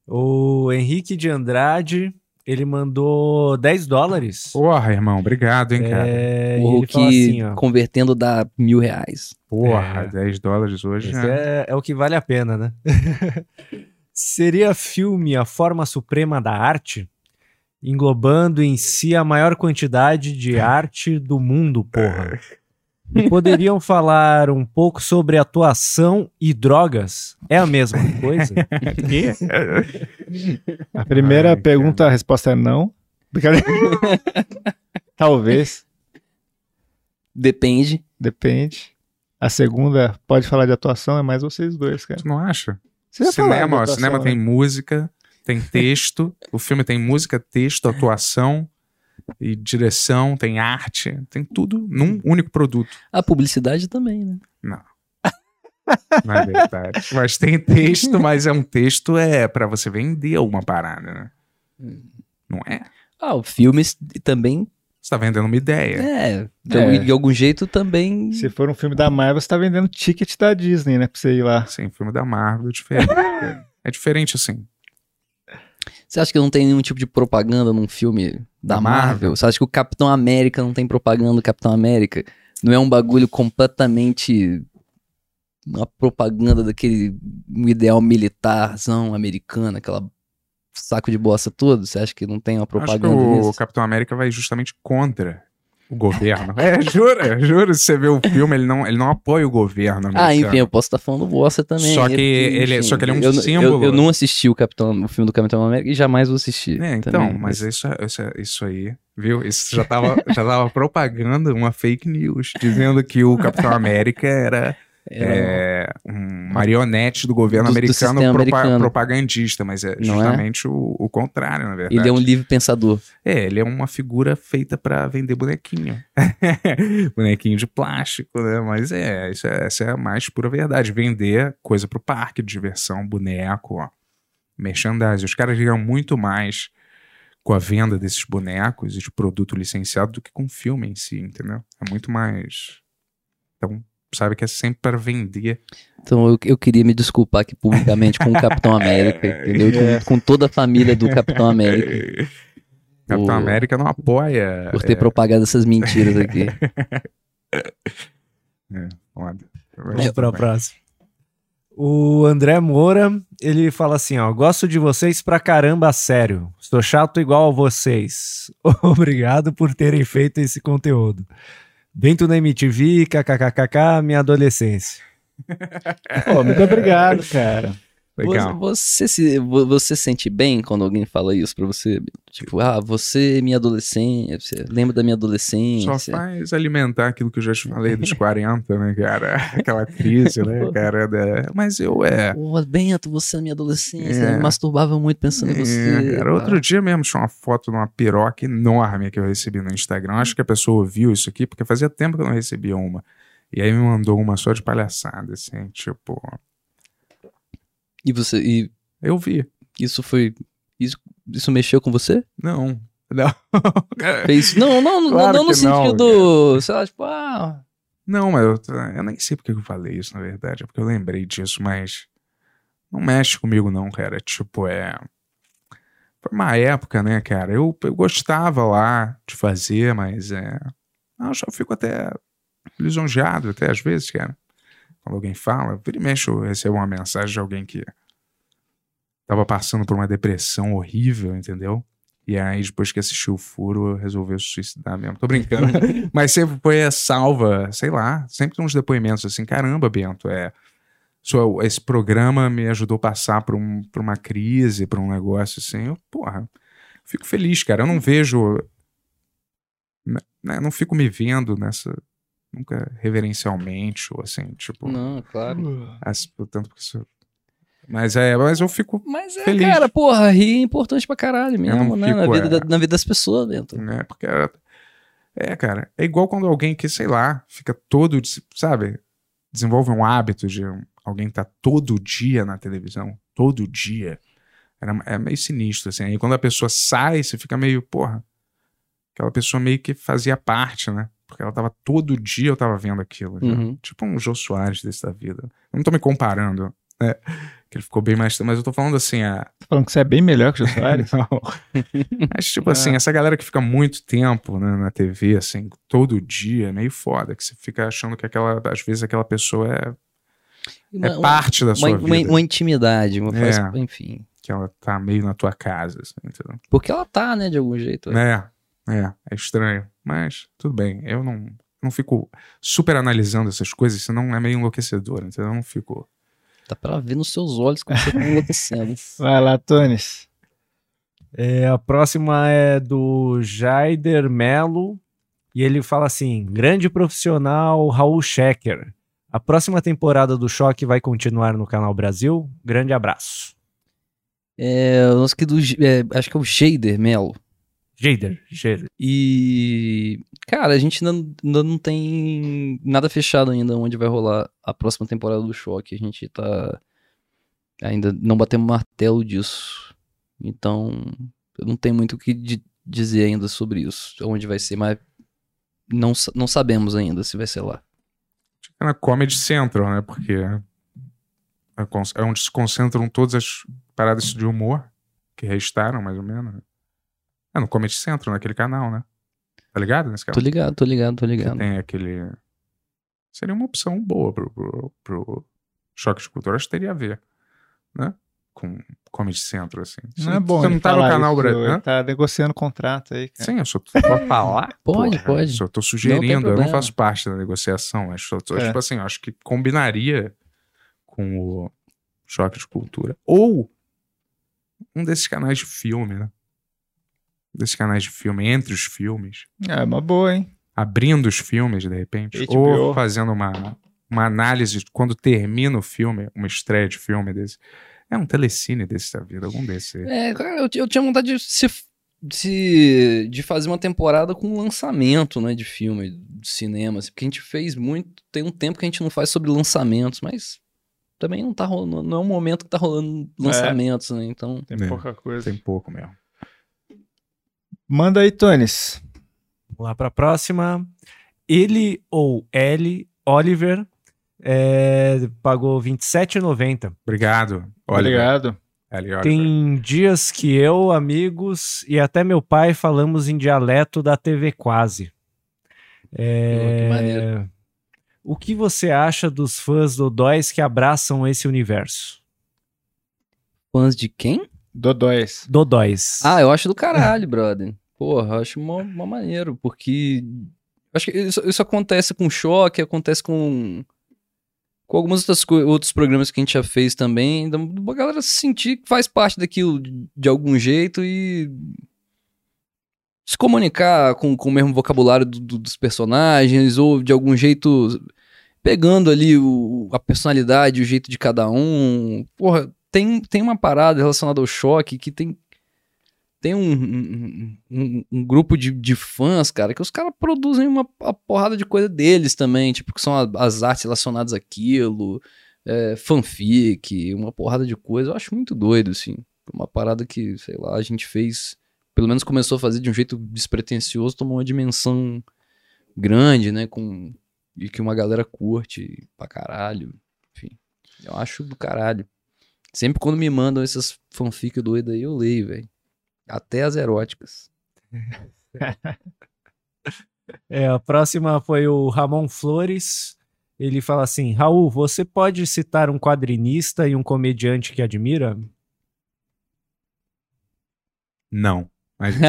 O Henrique de Andrade, ele mandou 10 dólares. Porra, irmão, obrigado, hein, cara. É, o que assim, ó. convertendo dá mil reais. Porra, é. 10 dólares hoje. Né? é, é o que vale a pena, né? Seria filme a forma suprema da arte? Englobando em si a maior quantidade de arte do mundo, porra. Poderiam falar um pouco sobre atuação e drogas? É a mesma coisa? A primeira Ai, pergunta, a resposta é não. Talvez, Depende. depende. A segunda, pode falar de atuação, é mais vocês dois, cara. Tu não acha? Cinema, ó, atuação, cinema né? tem música, tem texto, o filme tem música, texto, atuação e direção, tem arte, tem tudo num único produto. A publicidade também, né? Não é verdade. mas tem texto, mas é um texto é para você vender alguma parada, né? Não é? Ah, o filme também Você tá vendendo uma ideia. É, de, É. de algum jeito também. Se for um filme da Marvel, você tá vendendo ticket da Disney, né? Pra você ir lá. Sim, filme da Marvel é diferente. é diferente assim. Você acha que não tem nenhum tipo de propaganda num filme da, Da Marvel? Marvel? Você acha que o Capitão América não tem propaganda do Capitão América? Não é um bagulho completamente. Uma propaganda daquele um ideal militarzão americano, aquela saco de bosta todo? Você acha que não tem uma Acho que propaganda o? Capitão América vai justamente contra o governo. é, jura, jura. Se você vê o filme, ele não, ele não apoia o governo. Ah, enfim, eu posso estar falando bosta também. Só é que porque, ele- só que ele é um eu, eu- símbolo. Eu, não assisti o, Capitão, o filme do Capitão América e jamais vou assistir. É, então, também, mas isso, isso, isso aí, viu? Isso já tava, já tava propagando uma fake news, dizendo que o Capitão América era, Era- é, um marionete do governo Do- do americano, propa- americano. propagandista, mas é é? justamente o, o contrário, na verdade. Ele é um livre pensador. É, ele é uma figura feita pra vender bonequinho. bonequinho de plástico, né? Mas é, isso é, essa é a mais pura verdade. Vender coisa pro parque diversão, boneco, ó, merchandising. Os caras ganham muito mais com a venda desses bonecos e de produto licenciado do que com o filme em si, entendeu? É muito mais. Então, sabe que é sempre para vender. Então eu, eu queria me desculpar aqui publicamente com o Capitão América, entendeu? Com, com toda a família do Capitão América. Capitão O- América não apoia. Por ter é, propagado essas mentiras aqui. foda. Vamos pra próxima. O André Moura, ele fala assim, ó, gosto de vocês pra caramba, sério. Sou chato igual a vocês. Obrigado por terem feito esse conteúdo. Bento na MTV, kkkk, minha adolescência. Pô, muito obrigado, cara. Legal. Você, você se vo- você sente bem quando alguém fala isso pra você? Tipo, ah, você, minha adolescência, lembra da minha adolescência? Só faz alimentar aquilo que eu já te falei dos 40, né, cara? Aquela crise, né, cara? da- Mas eu é. Pô, Bento, você na minha adolescência, É. eu me masturbava muito pensando em você. É, cara, outro dia mesmo tinha uma foto de uma piroca enorme que eu recebi no Instagram. Acho que a pessoa ouviu isso aqui, porque fazia tempo que eu não recebia uma. E aí me mandou uma só de palhaçada, assim, tipo. E você, e Eu vi. isso foi, isso, isso mexeu com você? Não. Não. Fez, não, não, não, Claro não no não, sentido, sei lá, tipo, ah, Não, mas eu, eu nem sei porque eu falei isso, na verdade. É porque eu lembrei disso, mas. Não mexe comigo, não, cara. Tipo, é. Foi uma época, né, cara? Eu, eu gostava lá de fazer, mas é. Eu já fico até lisonjeado, até às vezes, cara. Quando alguém fala, vira e mexe, eu recebo uma mensagem de alguém que tava passando por uma depressão horrível, entendeu? E aí, depois que assistiu o furo, resolveu se suicidar mesmo. Tô brincando. Mas sempre foi a salva, sei lá, sempre tem uns depoimentos assim, caramba, Bento, é. sua- esse programa me ajudou a passar por, um, por uma crise, por um negócio assim. Eu, porra, fico feliz, cara. Eu não vejo. né, né, não fico me vendo nessa. Nunca reverencialmente, ou assim, tipo. não, claro. as- tanto que isso. Mas é, mas eu fico. Mas é, Feliz. cara, porra, rir é importante pra caralho mesmo, né? Na fico, vida, é. da, na vida das pessoas, Bento. né? Porque era- é, cara, é igual quando alguém que, sei lá, fica todo, sabe, desenvolve um hábito de alguém tá todo dia na televisão, todo dia. Era, é meio sinistro, assim. Aí quando a pessoa sai, você fica meio, porra, aquela pessoa meio que fazia parte, né? Porque ela tava todo dia, eu tava vendo aquilo. né? Uhum. Tipo um Jô Soares desse da vida. Eu não tô me comparando, né? Que ele ficou bem mais. Mas eu tô falando assim, a, Tá falando que você é bem melhor que o Jô Soares? não. Mas, tipo assim, essa galera que fica muito tempo né, na TV, assim, todo dia, é meio foda. Que você fica achando que aquela, às vezes, aquela pessoa é, é Uma- parte da uma, sua uma, vida. uma intimidade, uma faz- É. enfim. Que ela tá meio na tua casa, assim, entendeu? Porque ela tá, né, de algum jeito. É, é, é estranho. Mas, tudo bem. Eu não, não fico super analisando essas coisas, senão é meio enlouquecedor, entendeu? Eu não fico. Tá pra ver nos seus olhos como você tá enlouquecendo. Vai lá, Tones. É, a próxima é do Jaider Melo. E ele fala assim: grande profissional Raul Schecker. A próxima temporada do Choque vai continuar no canal Brasil. Grande abraço. É, o nosso querido, é, acho que é o Shader Melo. Jaider, Jaider. E, cara, a gente ainda, ainda não tem nada fechado ainda onde vai rolar a próxima temporada do Choque. A gente tá. Ainda não batemos martelo disso. Então, eu não tenho muito o que di- dizer ainda sobre isso, onde vai ser, mas não, não sabemos ainda se vai ser lá. É na Comedy Central, né? Porque é é onde se concentram todas as paradas de humor que restaram, mais ou menos. Né? É no Comedy Central, naquele canal, né? Tá ligado nesse Tô canal? ligado, tô ligado, tô Que ligado. tem aquele. Seria uma opção boa pro, pro, pro choque de cultura. Acho que teria a ver, né? Com Comedy Central, assim. Não é bom. Você não tá no canal brasileiro? Ele tá negociando contrato aí, cara. Sim, eu só tô pra falar. Pode, porra, pode. Só tô Não sugerindo, tem eu não faço parte da negociação. Acho, só tô- É. tipo assim, eu acho que combinaria com o choque de cultura. Ou um desses canais de filme, né? Desses canais de filme, entre os filmes. É uma boa, hein? Abrindo os filmes, de repente. HBO. Ou fazendo uma, uma análise de quando termina o filme, uma estreia de filme desse. É um telecine desse da vida, algum desses. aí. É, cara, eu, eu tinha vontade de, se, de, de fazer uma temporada com lançamento, né, de filme, de cinema, assim, porque a gente fez muito, tem um tempo que a gente não faz sobre lançamentos, mas também não tá rolando, não é um momento que tá rolando lançamentos, né, então... Tem É, pouca coisa. Tem pouco mesmo. Manda aí, Tones. Vamos lá pra próxima. Ele ou L, Oliver, é, pagou R$ 27,90. Obrigado. Obrigado. Tem dias que eu, amigos e até meu pai falamos em dialeto da TV Quase. É, que maneiro. O que você acha dos fãs do Dóis que abraçam esse universo? Fãs de quem? Dodóis. Dodóis. Ah, eu acho do caralho, brother. Porra, eu acho mó, mó maneiro, porque. Acho que isso, isso acontece com choque, acontece com. Com alguns outras outros programas que a gente já fez também. Da a galera se sentir que faz parte daquilo de, de algum jeito e. Se comunicar com, com o mesmo vocabulário do- do- dos personagens, ou de algum jeito pegando ali o, a personalidade, o jeito de cada um. Porra, tem, tem uma parada relacionada ao choque que tem tem um, um, um- um grupo de, de fãs, cara, que os caras produzem uma, uma porrada de coisa deles também, tipo, que são as artes relacionadas àquilo, é, fanfic, uma porrada de coisa. Eu acho muito doido, assim. Uma parada que, sei lá, a gente fez, pelo menos começou a fazer de um jeito despretensioso, tomou uma dimensão grande, né, com, e que uma galera curte pra caralho. Enfim, eu acho do caralho. Sempre quando me mandam essas fanfic doidas aí, eu leio, velho. Até as eróticas. É, a próxima foi o Ramon Flores. Ele fala assim: Raul, você pode citar um quadrinista e um comediante que admira? Não. Mas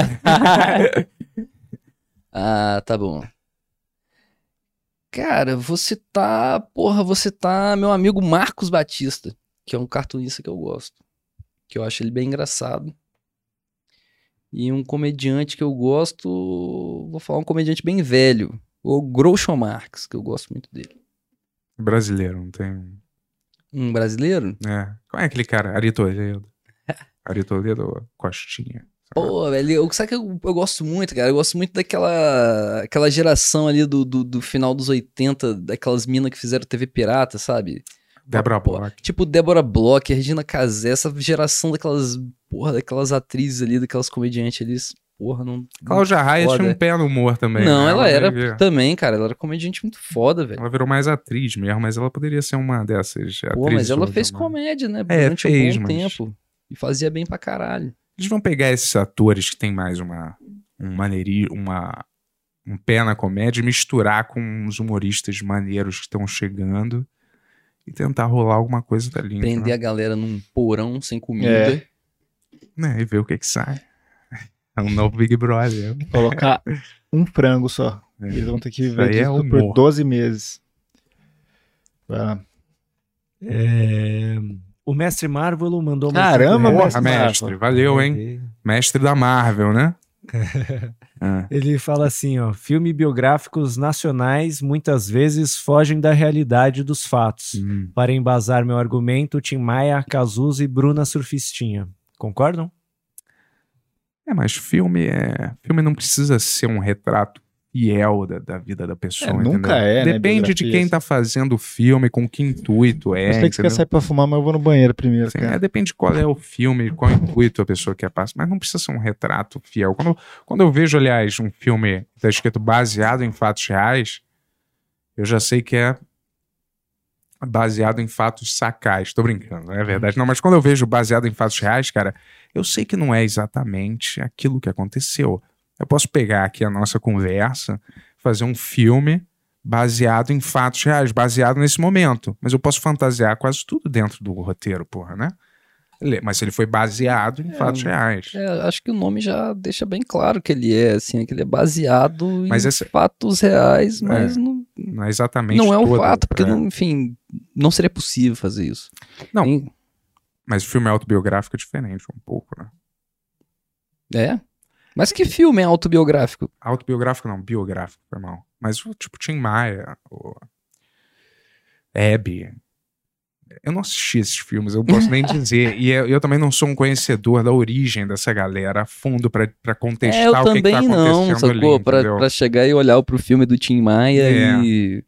Ah, tá bom. Cara, você tá. Porra, você tá. Meu amigo Marcos Batista, que é um cartunista que eu gosto. Que eu acho ele bem engraçado. E um comediante que eu gosto. Vou falar um comediante bem velho. O Groucho Marx, que eu gosto muito dele. brasileiro, não tem. Um brasileiro? É. Qual é aquele cara? Ari Toledo. Ari Toledo Costinha? Pô, velho, eu, sabe que eu, eu gosto muito, cara? Eu gosto muito daquela aquela geração ali do, do, do final dos 80, daquelas minas que fizeram TV Pirata, sabe? Débora Bloch. Tipo Débora Bloch, Regina Casé, essa geração daquelas, porra, daquelas atrizes ali, daquelas comediantes ali, porra, não... Cláudia Raia tinha um pé no humor também. não, né? ela era veio- também, cara, ela era comediante muito foda, velho. Ela virou mais atriz mesmo, mas ela poderia ser uma dessas Pô, mas ela fez comédia, né, É, durante fez, um bom mas- tempo. E fazia bem pra caralho. Eles vão pegar esses atores que têm mais uma um maneiri, uma um pé na comédia e misturar com os humoristas maneiros que estão chegando e tentar rolar alguma coisa dali. Prender né? a galera num porão sem comida. É. Né, E ver o que que sai. É um novo Big Brother. Colocar um frango só. É. Eles vão ter que viver é humor. por 12 meses. Ah, É, O Mestre Marvel mandou uma Caramba, mestre mestre, Marvel. valeu, hein? Mestre da Marvel, né? Ah, Ele fala assim, ó, filme biográficos nacionais muitas vezes fogem da realidade dos fatos. hum. Para embasar meu argumento, Tim Maia, Cazuza e Bruna Surfistinha. Concordam? É, mas filme é. Filme não precisa ser um retrato fiel da, da vida da pessoa. É, nunca é, né, Depende de quem tá fazendo o filme, com que intuito é. eu sei que você quer sair pra fumar, mas eu vou no banheiro primeiro, cara. é, depende qual é o filme, qual intuito a pessoa quer passar, mas não precisa ser um retrato fiel. Quando, quando eu vejo, aliás, um filme que tá escrito baseado em fatos reais, eu já sei que é baseado em fatos sacais. Tô brincando, não é verdade. Não, mas quando eu vejo baseado em fatos reais, cara, eu sei que não é exatamente aquilo que aconteceu. Eu posso pegar aqui a nossa conversa, fazer um filme baseado em fatos reais, baseado nesse momento. Mas eu posso fantasiar quase tudo dentro do roteiro, porra, né? Mas ele foi baseado em fatos reais. É, acho que o nome já deixa bem claro que ele é, assim, que ele é baseado Mas em essa- fatos reais, mas não, Não é exatamente não é um todo, fato, porque, é. não, enfim, não seria possível fazer isso. Não. Mas o filme autobiográfico é diferente um pouco, né? É? Mas que filme é autobiográfico? Autobiográfico não, biográfico, foi mal. Mas o tipo Tim Maia, o Abby. Eu não assisti esses filmes, eu não posso nem dizer. E eu, eu também não sou um conhecedor da origem dessa galera a fundo pra, pra contestar É, eu o que, que também tá não, acontecendo sacou? ali, pra, pra chegar e olhar pro filme do Tim Maia É. e.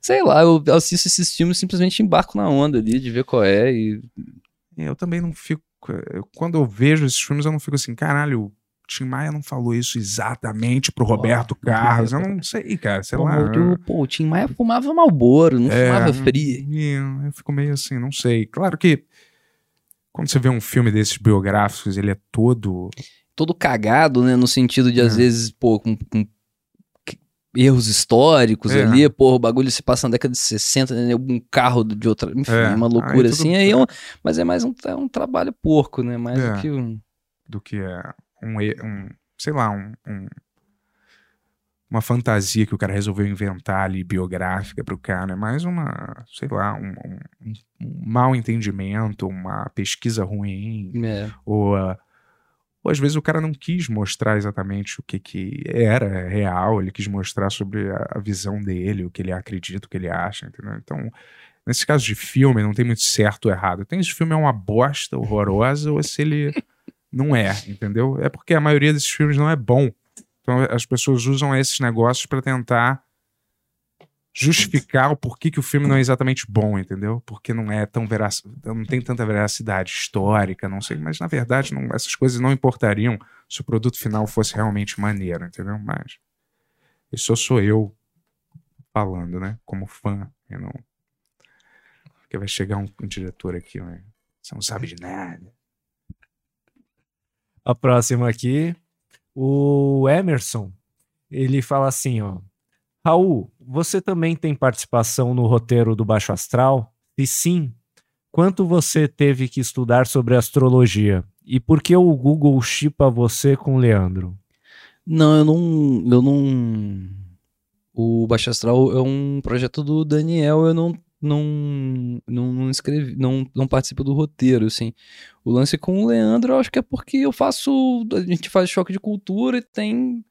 Sei lá, eu assisto esses filmes e simplesmente embarco na onda ali de ver qual é e. Eu também não fico. Quando eu vejo esses filmes, eu não fico assim, caralho, Tim Maia não falou isso exatamente pro Roberto Carlos. Eu não sei, cara, sei Pô, lá. o- pô, o Tim Maia fumava Malboro, não É. fumava fria. É, Eu fico meio assim, não sei. Claro que quando você vê um filme desses biográficos, ele é todo. todo cagado, né? No sentido de, às É. vezes, pô, com, com erros históricos É. ali, pô, o bagulho se passa na década de 60, né? Um carro de outra. Enfim, É. uma Aí loucura tudo- assim. Aí é um- mas é mais um, é um trabalho porco, né? Mais É. do que um. do que é um, um sei lá, um, um- uma fantasia que o cara resolveu inventar ali biográfica pro cara, é mais uma, sei lá, um, um- um mal entendimento, uma pesquisa ruim, É. ou, ah, ou às vezes o cara não quis mostrar exatamente o que, que era real, ele quis mostrar sobre a, a visão dele, o que ele acredita, o que ele acha, entendeu? Então, nesse caso de filme, não tem muito certo ou errado. Tem se o filme é uma bosta horrorosa ou se ele não é, entendeu? É porque a maioria desses filmes não é bom. Então as pessoas usam esses negócios pra tentar justificar o porquê que o filme não é exatamente bom, entendeu? Porque não é tão verac... não tem tanta veracidade histórica, não sei, mas na verdade não- essas coisas não importariam se o produto final fosse realmente maneiro, entendeu? Mas isso sou eu falando, né? Como fã, e não porque vai chegar um, um diretor aqui, né? Você não sabe de nada. A próxima aqui, o Emerson, ele fala assim, ó. Raul, você também tem participação no roteiro do Baixo Astral? E sim, quanto você teve que estudar sobre astrologia? E por que o Google chipa você com o Leandro? Não, eu não. Eu não. O Baixo Astral é um projeto do Daniel, eu não. Não, não, escrevi, não, não participo do roteiro, assim. O lance com o Leandro, eu acho que é porque eu faço. A gente faz choque de cultura e tem.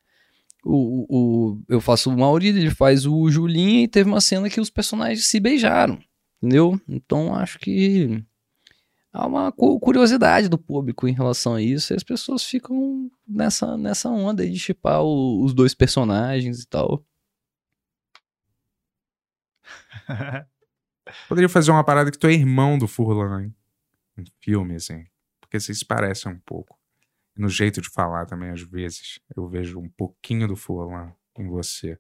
O, o, eu faço o Mauri, ele faz o Julinho e teve uma cena que os personagens se beijaram, entendeu? Então acho que há uma cu- curiosidade do público em relação a isso e as pessoas ficam nessa, nessa onda aí de chipar os dois personagens e tal. Poderia fazer uma parada que tu é irmão do Furlan, hein? Um filme, assim. Porque vocês se parecem um pouco. No jeito de falar também, às vezes. Eu vejo um pouquinho do Furlan em você.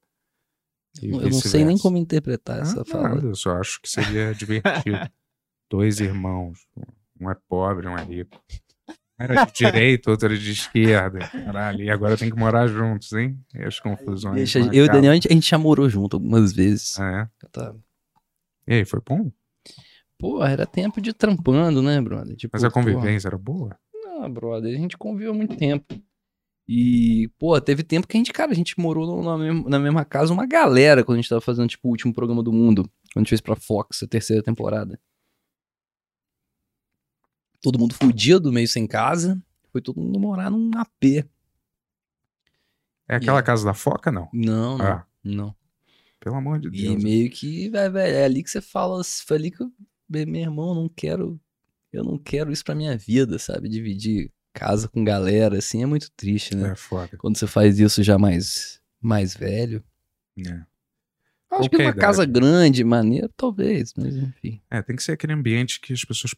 Eu não sei nem como interpretar essa Ah, fala. nada, eu só acho que seria divertido. Dois irmãos. Um é pobre, um é rico. Um era de direita, outro era de esquerda. Caralho, e agora tem que morar juntos, hein? E as confusões. Deixa, eu e o. Daniel, a gente, a gente já morou junto algumas vezes. Ah, é? E aí, foi bom? Pô, era tempo de trampando, né, brother? Tipo, Mas a convivência era boa? Ah, brother, a gente conviveu muito tempo. E, pô, teve tempo que a gente, cara, a gente morou na, mesma, na mesma casa uma galera quando a gente tava fazendo, tipo, o último programa do mundo. Quando a gente fez pra Fox, a terceira temporada. Todo mundo fudido, meio sem casa. Foi todo mundo morar num AP. É aquela E- casa da foca, não? Não, não, Ah. não. Pelo amor de E Deus. meio que, vai, velho, é ali que você fala, foi ali que eu, meu irmão, eu não quero, eu não quero isso pra minha vida, sabe? Dividir casa com galera, assim, é muito triste, né? É foda. Quando você faz isso já mais, mais velho. É. Acho Qualquer que uma idade. casa grande, maneira, talvez, mas enfim. É, tem que ser aquele ambiente que as pessoas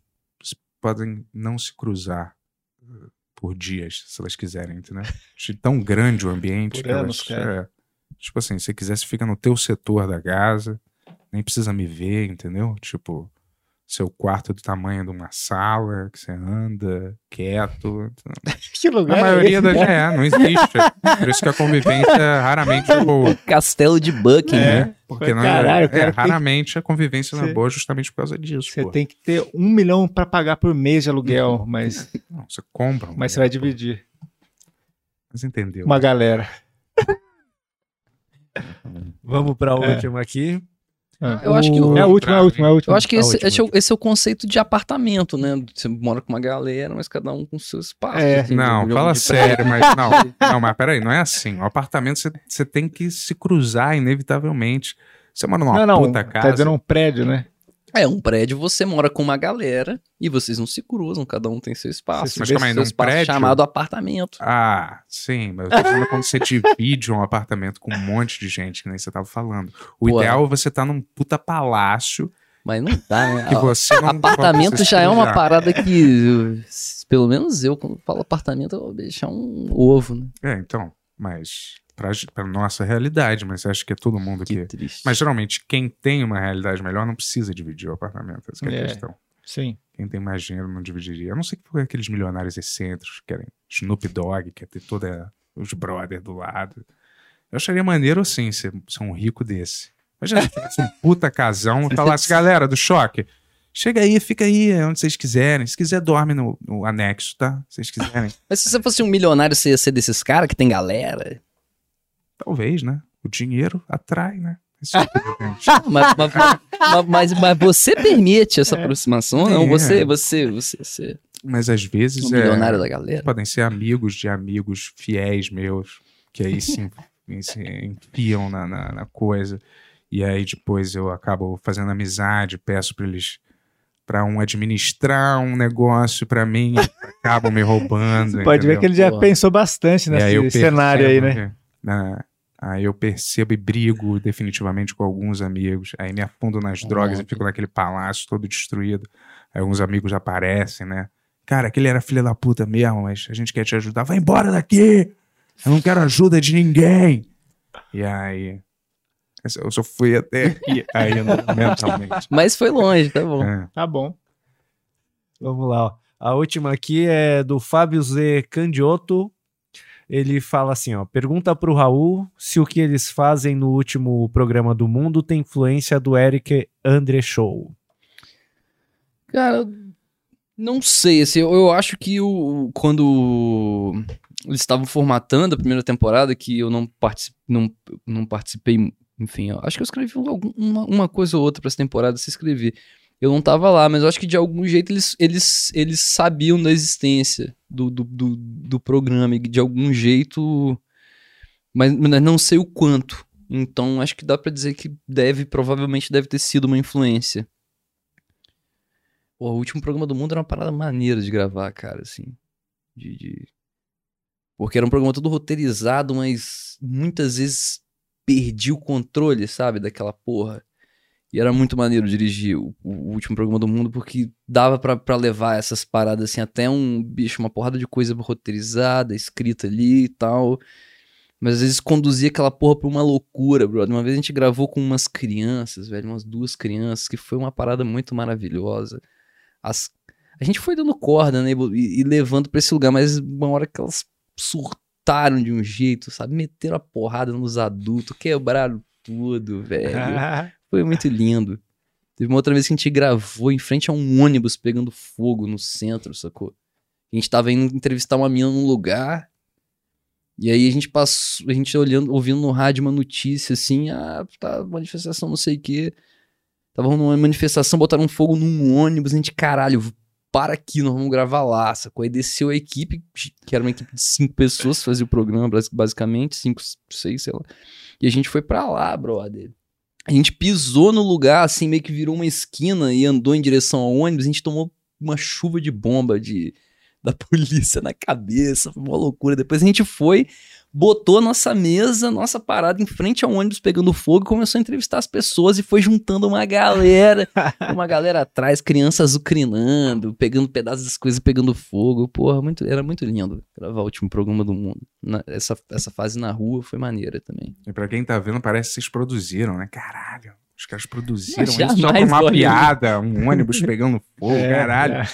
podem não se cruzar uh, por dias, se elas quiserem, entendeu? De tão grande o ambiente. Por que elas- anos, cara. é. Tipo assim, se quiser, você fica no teu setor da casa, nem precisa me ver, entendeu? Tipo, seu quarto é do tamanho de uma sala, que você anda quieto. Que lugar A é maioria esse? das. É, não existe. Por isso que a convivência raramente é boa. Castelo de Buckingham. É. né? Porque não caralho, é, cara, é, raramente a convivência não é boa justamente por causa disso. Você pô. tem que ter um milhão pra pagar por mês de aluguel, mas, Não, você compra. um mas você vai dividir. Mas entendeu. Uma galera. Vamos pra É. última aqui. Eu acho que o- É a última, é a última, é a última. Eu acho que A esse, última, esse é o, esse é o conceito de apartamento, né? Você mora com uma galera, mas cada um com seu espaço. É. assim, Não, fala sério, mas não, não, mas peraí, não é assim. O apartamento você- você tem que se cruzar inevitavelmente. Você mora numa Não, não, puta casa. tá dizendo um prédio, né? É, um prédio, você mora com uma galera e vocês não se cruzam, cada um tem seu espaço. Você Mas calma aí, seu num espaço prédio. chamado apartamento. Ah, sim, mas eu tô falando quando você divide um apartamento com um monte de gente, que nem você tava falando. O Pô, ideal é você estar num puta palácio Mas não dá, né? que você não Apartamento já é uma parada que, pelo menos eu, quando falo apartamento, eu vou deixar um ovo, né? É, então, mas pra nossa realidade, mas acho que é todo mundo Que aqui. triste. Mas geralmente, quem tem uma realidade melhor não precisa dividir o apartamento. Essa que é a É. questão. Sim. Quem tem mais dinheiro não dividiria. A não ser que for aqueles milionários excêntricos que querem Snoop Dogg, quer ter toda os brothers do lado. Eu acharia maneiro, assim, ser, ser um rico desse. Imagina se tivesse um puta casão e falasse, galera do choque, chega aí, fica aí, é onde vocês quiserem. Se quiser, dorme no, no anexo, tá? Se vocês quiserem. Mas se você fosse um milionário, você ia ser desses caras que tem galera? Talvez, né? O dinheiro atrai, né? Tipo mas, mas, mas, mas- você permite essa aproximação? Não, É. você, você, você, você Mas às vezes um é, milionário da galera. podem ser amigos de amigos fiéis meus, que aí se, se enfiam na, na, na coisa. E aí depois eu acabo fazendo amizade, peço para eles para um administrar um negócio para mim, acabam me roubando. Pode ver entendeu? que ele já Pô. pensou bastante E aí nesse cenário aí, né? que- na- aí eu percebo e brigo definitivamente com alguns amigos. Aí me afundo nas drogas e fico naquele palácio todo destruído. Aí alguns amigos aparecem, né? Cara, aquele era filha da puta mesmo, mas a gente quer te ajudar. Vai embora daqui! Eu não quero ajuda de ninguém! E aí. Eu só fui até aqui ainda, mentalmente. Mas foi longe, tá bom. É. Tá bom. Vamos lá. ó. A última aqui é do Fábio Z. Candiotto. Ele fala assim, ó, pergunta pro Raul se o que eles fazem no último programa do mundo tem influência do Eric Andre Show. Cara, não sei, assim, eu, eu acho que o, quando eles estavam formatando a primeira temporada, que eu não, partici não, não participei, enfim, eu acho que eu escrevi uma, uma coisa ou outra pra essa temporada, se escrevi. Eu não tava lá, mas eu acho que de algum jeito eles, eles, eles sabiam da existência do, do, do, do programa, e de algum jeito, mas, mas não sei o quanto. Então acho que dá pra dizer que deve, provavelmente deve ter sido uma influência. Pô, o último programa do mundo era uma parada maneira de gravar, cara, assim. De, de- Porque era um programa todo roteirizado, mas muitas vezes perdi o controle, sabe, daquela porra. E era muito maneiro dirigir o, o último programa do mundo, porque dava pra levar essas paradas, assim, até um bicho, uma porrada de coisa roteirizada, escrita ali e tal. Mas às vezes conduzia aquela porra pra uma loucura, brother. Uma vez a gente gravou com umas crianças, velho, umas duas crianças, que foi uma parada muito maravilhosa. As- A gente foi dando corda, né, e, e levando pra esse lugar, mas uma hora que elas surtaram de um jeito, sabe? Meteram a porrada nos adultos, quebraram tudo, velho. Foi muito lindo. Teve uma outra vez que a gente gravou em frente a um ônibus pegando fogo no centro, sacou? A gente tava indo entrevistar uma mina num lugar. E aí a gente passou, a gente olhando, ouvindo no rádio uma notícia assim, ah, tá, manifestação, não sei o quê. Tava numa manifestação, botaram fogo num ônibus, a gente, caralho, para aqui, nós vamos gravar lá, sacou? Aí desceu a equipe, que era uma equipe de cinco pessoas, fazia o programa, basi- basicamente, cinco, seis, sei lá. E a gente foi pra lá, brother. A gente pisou no lugar, assim, meio que virou uma esquina e andou em direção ao ônibus. A gente tomou uma chuva de bomba de, da polícia na cabeça. Foi uma loucura. Depois a gente foi, botou nossa mesa, nossa parada em frente ao ônibus pegando fogo e começou a entrevistar as pessoas e foi juntando uma galera, uma galera atrás, crianças azucrinando, pegando pedaços das coisas e pegando fogo. Porra, muito, era muito lindo gravar o último programa do mundo. Na- essa, essa fase na rua foi maneira também. E pra quem tá vendo, parece que vocês produziram, né? Caralho. Os caras produziram Mas isso só pra uma piada, um ônibus pegando fogo, É, caralho. é.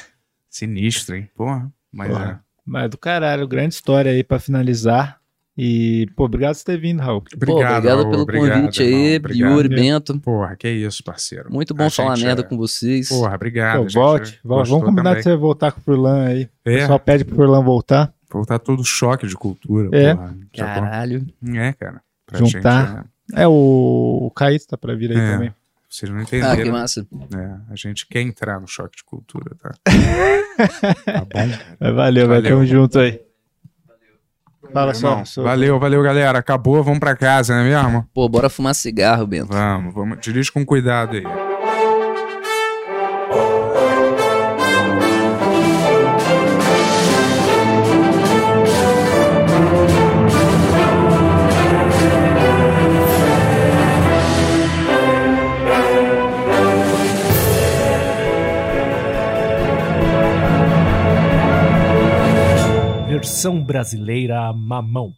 Sinistro, hein? Porra. Mas Porra. Mas do caralho, grande história aí pra finalizar. E, pô, obrigado por ter vindo, Raul. é. Pô, obrigado Raul, pelo obrigado, convite aí, irmão, obrigado. Yuri, Bento. Porra, que isso, parceiro. Muito bom A falar gente merda é- com vocês. Porra, obrigado. Pô, volte. Vamos combinar também. de você voltar com o Furlan aí. O É, pessoal pede pro Furlan voltar. voltar todo choque de cultura. É. Porra. Caralho. É, cara. Pra Juntar. gente, É, o, o Caíto tá pra vir aí É. também. vocês não Ah, entenderam. que massa. É, a gente quer entrar no choque de cultura, tá? tá bom? Valeu, vai. Valeu. Tamo junto aí. Fala só. Valeu, valeu, galera. Acabou, vamos pra casa, não é mesmo? Pô, bora fumar cigarro, Bento. Vamos, vamos. Dirige com cuidado aí. Versão brasileira mamão.